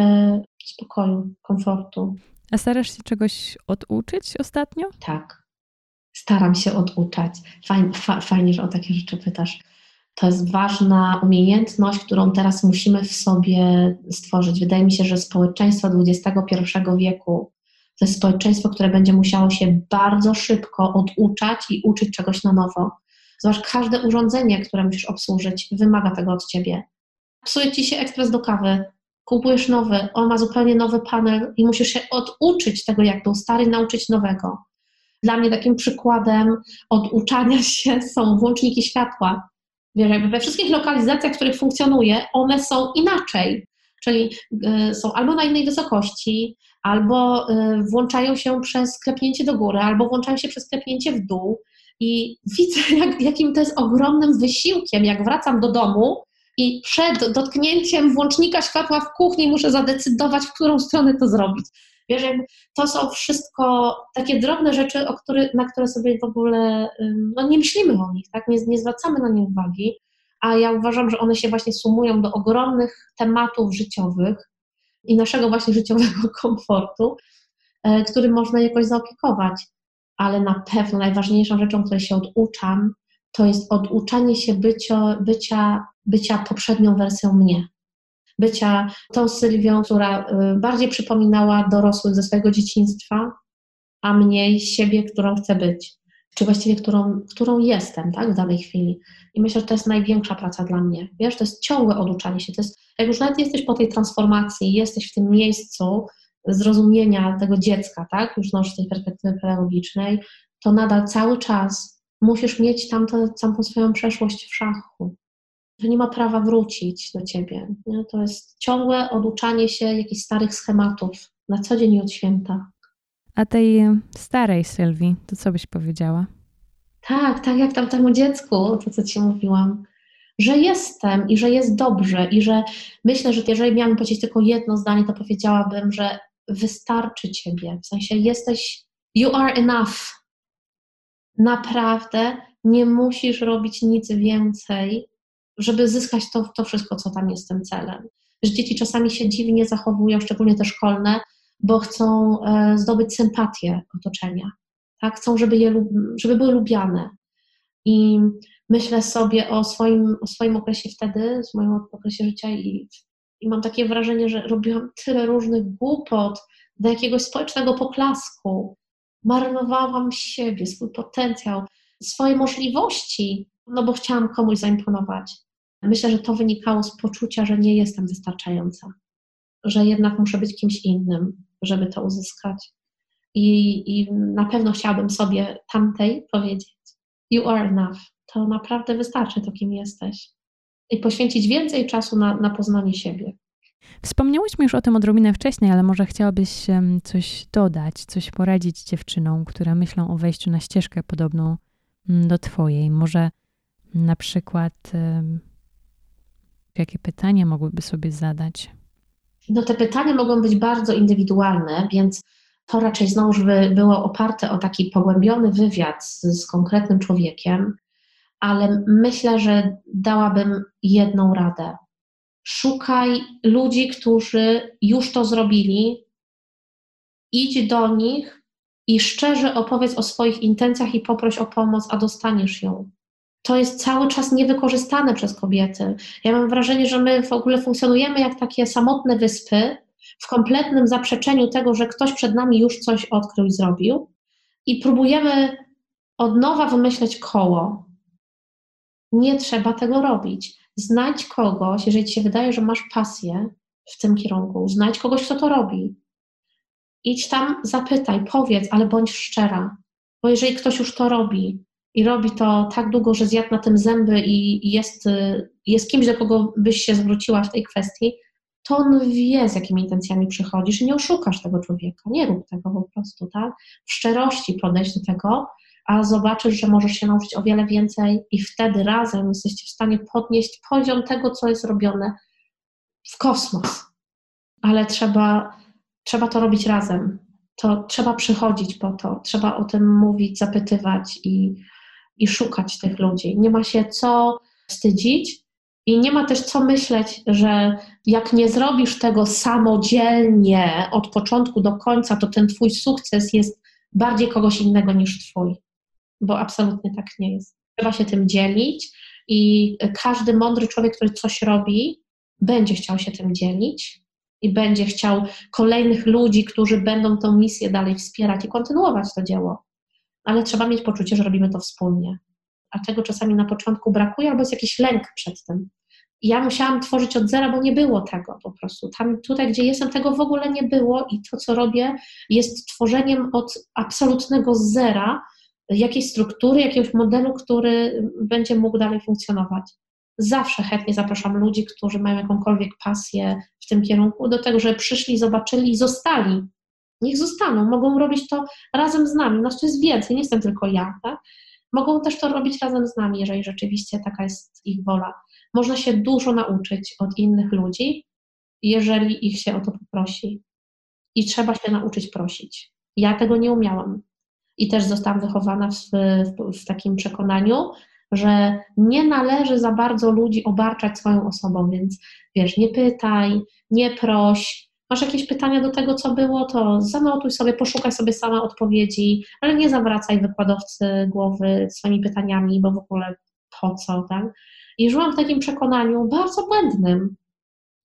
spokoju, komfortu. A starasz się czegoś oduczyć ostatnio? Tak. Staram się oduczać. Fajnie, fa, fajnie, że o takie rzeczy pytasz. To jest ważna umiejętność, którą teraz musimy w sobie stworzyć. Wydaje mi się, że społeczeństwo XXI wieku to jest społeczeństwo, które będzie musiało się bardzo szybko oduczać i uczyć czegoś na nowo. Zobacz, każde urządzenie, które musisz obsłużyć, wymaga tego od ciebie. Psuje ci się ekspres do kawy, kupujesz nowy, on ma zupełnie nowy panel i musisz się oduczyć tego, jak był stary, nauczyć nowego. Dla mnie takim przykładem oduczania <laughs> się są włączniki światła. Wiesz, jakby we wszystkich lokalizacjach, w których funkcjonuje, one są inaczej. Czyli y, są albo na innej wysokości, albo y, włączają się przez klepnięcie do góry, albo włączają się przez klepnięcie w dół. I widzę, <laughs> jak, jakim to jest ogromnym wysiłkiem, jak wracam do domu i przed dotknięciem włącznika światła w kuchni muszę zadecydować, w którą stronę to zrobić. Wiesz, to są wszystko takie drobne rzeczy, który, na które sobie w ogóle no, nie myślimy o nich, tak? nie, nie zwracamy na nie uwagi, a ja uważam, że one się właśnie sumują do ogromnych tematów życiowych, i naszego właśnie życiowego <laughs> komfortu, e, którym można jakoś zaopiekować. Ale na pewno najważniejszą rzeczą, której się oduczam, to jest oduczanie się bycia, bycia poprzednią wersją mnie. Bycia tą Sylwią, która e, bardziej przypominała dorosłych ze swojego dzieciństwa, a mniej siebie, którą chcę być, czy właściwie którą, którą jestem tak, w danej chwili. I myślę, że to jest największa praca dla mnie. Wiesz, to jest ciągłe oduczanie się, to jest jak już nawet jesteś po tej transformacji, jesteś w tym miejscu zrozumienia tego dziecka, tak, już no, z tej perspektywy pedagogicznej, to nadal cały czas musisz mieć tamtą swoją przeszłość w szachu. To nie ma prawa wrócić do ciebie. Nie? To jest ciągłe oduczanie się jakichś starych schematów na co dzień i od święta. A tej starej Sylwii, to co byś powiedziała? Tak, tak jak tam temu dziecku, to co ci mówiłam, że jestem i że jest dobrze i że myślę, że jeżeli miałabym powiedzieć tylko jedno zdanie, to powiedziałabym, że wystarczy ciebie, w sensie jesteś, you are enough. Naprawdę nie musisz robić nic więcej, żeby zyskać to, to wszystko, co tam jest tym celem. Że dzieci czasami się dziwnie zachowują, szczególnie te szkolne, bo chcą e, zdobyć sympatię otoczenia. Tak? Chcą, żeby, je, żeby były lubiane. I myślę sobie o swoim, o swoim okresie wtedy, z moim okresie życia i, i mam takie wrażenie, że robiłam tyle różnych głupot do jakiegoś społecznego poklasku. Marnowałam siebie, swój potencjał, swoje możliwości, no bo chciałam komuś zaimponować. Myślę, że to wynikało z poczucia, że nie jestem wystarczająca, że jednak muszę być kimś innym, żeby to uzyskać. I, i na pewno chciałabym sobie tamtej powiedzieć: You are enough. To naprawdę wystarczy to, kim jesteś. I poświęcić więcej czasu na, na poznanie siebie. Wspomniałyśmy już o tym odrobinę wcześniej, ale może chciałabyś coś dodać, coś poradzić dziewczynom, które myślą o wejściu na ścieżkę podobną mm, do Twojej. Może na przykład jakie pytania mogłyby sobie zadać? No te pytania mogą być bardzo indywidualne, więc to raczej znowu by było oparte o taki pogłębiony wywiad z, z konkretnym człowiekiem, ale myślę, że dałabym jedną radę. Szukaj ludzi, którzy już to zrobili, idź do nich i szczerze opowiedz o swoich intencjach i poproś o pomoc, a dostaniesz ją to jest cały czas niewykorzystane przez kobiety. Ja mam wrażenie, że my w ogóle funkcjonujemy jak takie samotne wyspy, w kompletnym zaprzeczeniu tego, że ktoś przed nami już coś odkrył i zrobił, i próbujemy od nowa wymyśleć koło. Nie trzeba tego robić. Znajdź kogoś, jeżeli ci się wydaje, że masz pasję w tym kierunku, znajdź kogoś, kto to robi. Idź tam, zapytaj, powiedz, ale bądź szczera. Bo jeżeli ktoś już to robi, i robi to tak długo, że zjadł na tym zęby i jest, y, jest kimś, do kogo byś się zwróciła w tej kwestii, to on wie, z jakimi intencjami przychodzisz i nie oszukasz tego człowieka. Nie rób tego po prostu, tak? W szczerości podejść do tego, a zobaczysz, że możesz się nauczyć o wiele więcej i wtedy razem jesteście w stanie podnieść poziom tego, co jest robione w kosmos. Ale trzeba, trzeba to robić razem. To trzeba przychodzić po to, trzeba o tym mówić, zapytywać i, i szukać tych ludzi. Nie ma się co wstydzić i nie ma też co myśleć, że jak nie zrobisz tego samodzielnie od początku do końca, to ten twój sukces jest bardziej kogoś innego niż twój. Bo absolutnie tak nie jest. Trzeba się tym dzielić i każdy mądry człowiek, który coś robi, będzie chciał się tym dzielić i będzie chciał kolejnych ludzi, którzy będą tę misję dalej wspierać i kontynuować to dzieło ale trzeba mieć poczucie, że robimy to wspólnie. A czego czasami na początku brakuje, albo jest jakiś lęk przed tym. Ja musiałam tworzyć od zera, bo nie było tego po prostu. Tam, tutaj, gdzie jestem, tego w ogóle nie było i to, co robię, jest tworzeniem od absolutnego zera jakiejś struktury, jakiegoś modelu, który będzie mógł dalej funkcjonować. Zawsze chętnie zapraszam ludzi, którzy mają jakąkolwiek pasję w tym kierunku, do tego, że przyszli, zobaczyli i zostali Niech zostaną, mogą robić to razem z nami. Nas to jest więcej, nie jestem tylko ja. Tak? Mogą też to robić razem z nami, jeżeli rzeczywiście taka jest ich wola. Można się dużo nauczyć od innych ludzi, jeżeli ich się o to poprosi. I trzeba się nauczyć prosić. Ja tego nie umiałam. I też zostałam wychowana w, w, w takim przekonaniu, że nie należy za bardzo ludzi obarczać swoją osobą, więc wiesz, nie pytaj, nie proś, Masz jakieś pytania do tego, co było, to zanotuj sobie, poszukaj sobie sama odpowiedzi, ale nie zawracaj wykładowcy głowy swoimi pytaniami, bo w ogóle po co, tak? I żyłam w takim przekonaniu bardzo błędnym,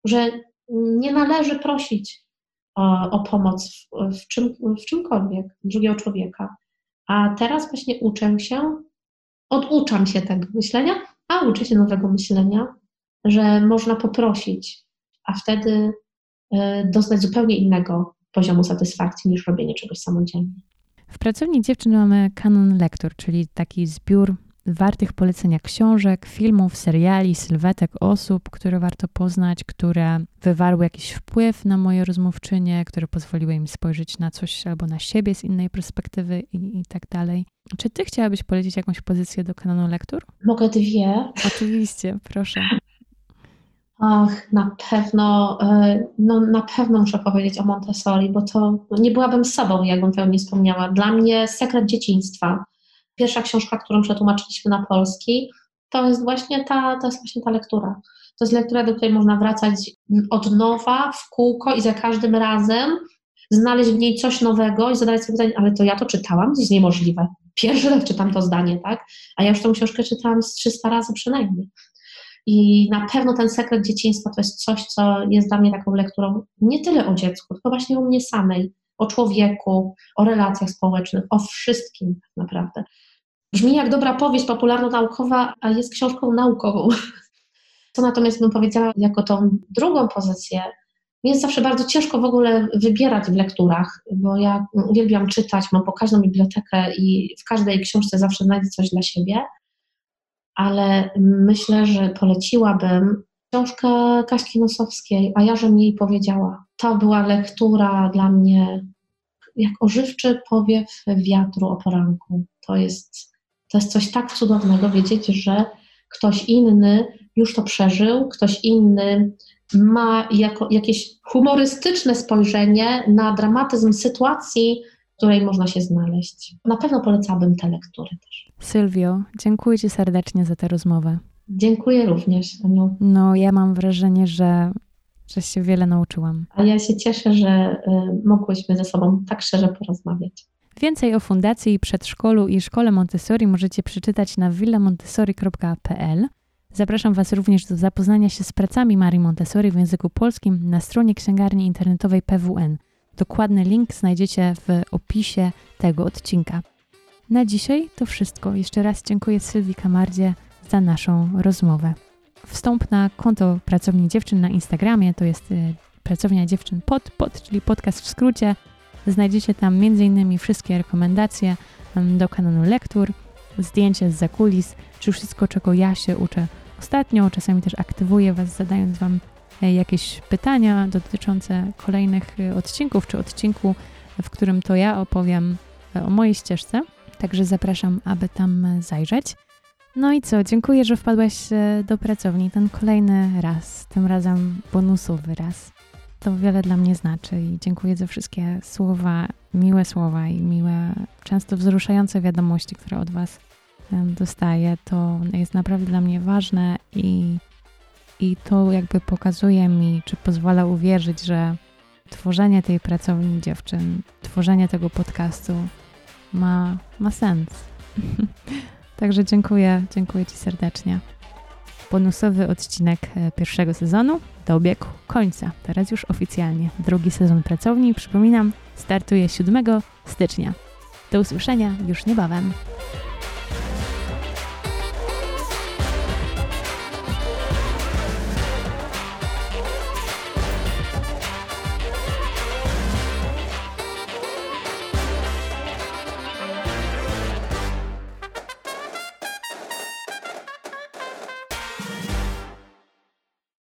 że nie należy prosić o, o pomoc w, w, czym, w czymkolwiek drugiego człowieka. A teraz właśnie uczę się, oduczam się tego myślenia, a uczę się nowego myślenia, że można poprosić, a wtedy doznać zupełnie innego poziomu satysfakcji niż robienie czegoś samodzielnie. W pracowni dziewczyn mamy kanon lektur, czyli taki zbiór wartych polecenia książek, filmów, seriali, sylwetek osób, które warto poznać, które wywarły jakiś wpływ na moje rozmówczynie, które pozwoliły im spojrzeć na coś albo na siebie z innej perspektywy i, i tak dalej. Czy ty chciałabyś polecić jakąś pozycję do kanonu lektur? Mogę dwie. Oczywiście, proszę. <laughs> Ach, na pewno, e, no na pewno muszę powiedzieć o Montessori, bo to nie byłabym sobą, jakbym tego nie wspomniała. Dla mnie sekret dzieciństwa. Pierwsza książka, którą przetłumaczyliśmy na polski, to jest właśnie ta, to jest właśnie ta lektura. To jest lektura, do której można wracać od nowa, w kółko i za każdym razem znaleźć w niej coś nowego i zadać sobie pytanie, ale to ja to czytałam, to jest niemożliwe. Pierwszy raz czytam to zdanie, tak? A ja już tą książkę czytałam z 300 razy przynajmniej. I na pewno ten sekret dzieciństwa to jest coś, co jest dla mnie taką lekturą nie tyle o dziecku, tylko właśnie o mnie samej, o człowieku, o relacjach społecznych, o wszystkim tak naprawdę. Brzmi jak dobra powieść popularno-naukowa, a jest książką naukową. Co natomiast bym powiedziała jako tą drugą pozycję, mi jest zawsze bardzo ciężko w ogóle wybierać w lekturach, bo ja uwielbiam czytać, mam pokaźną bibliotekę i w każdej książce zawsze znajdę coś dla siebie ale myślę, że poleciłabym książkę Kaśki Nosowskiej, a ja, żem jej powiedziała. To była lektura dla mnie jak ożywczy powiew wiatru o poranku. To jest, to jest coś tak cudownego wiedzieć, że ktoś inny już to przeżył, ktoś inny ma jako, jakieś humorystyczne spojrzenie na dramatyzm sytuacji, w której można się znaleźć. Na pewno polecałabym te lektury też. Sylwio, dziękuję Ci serdecznie za tę rozmowę. Dziękuję również, Aniu. No, ja mam wrażenie, że, że się wiele nauczyłam. A ja się cieszę, że y, mogłyśmy ze sobą tak szczerze porozmawiać. Więcej o Fundacji Przedszkolu i Szkole Montessori możecie przeczytać na villamontessori.pl. Zapraszam Was również do zapoznania się z pracami Marii Montessori w języku polskim na stronie księgarni internetowej PWN. Dokładny link znajdziecie w opisie tego odcinka. Na dzisiaj to wszystko. Jeszcze raz dziękuję Sylwii Kamardzie za naszą rozmowę. Wstąp na konto Pracowni Dziewczyn na Instagramie, to jest y, Pracownia Dziewczyn pod, pod, czyli podcast w skrócie. Znajdziecie tam m.in. wszystkie rekomendacje do kanonu lektur, zdjęcia z zakulis, czy wszystko, czego ja się uczę ostatnio. Czasami też aktywuję Was, zadając Wam e, jakieś pytania dotyczące kolejnych y, odcinków, czy odcinku, w którym to ja opowiem e, o mojej ścieżce. Także zapraszam, aby tam zajrzeć. No i co, dziękuję, że wpadłaś e, do pracowni ten kolejny raz, tym razem bonusowy raz. To wiele dla mnie znaczy i dziękuję za wszystkie słowa, miłe słowa i miłe, często wzruszające wiadomości, które od Was dostaję. To jest naprawdę dla mnie ważne i, i to jakby pokazuje mi, czy pozwala uwierzyć, że tworzenie tej pracowni dziewczyn, tworzenie tego podcastu ma, ma sens. <laughs> Także dziękuję, dziękuję Ci serdecznie. Bonusowy odcinek e, pierwszego sezonu dobiegł końca. Teraz już oficjalnie. Drugi sezon pracowni, przypominam, startuje 7 stycznia. Do usłyszenia już niebawem.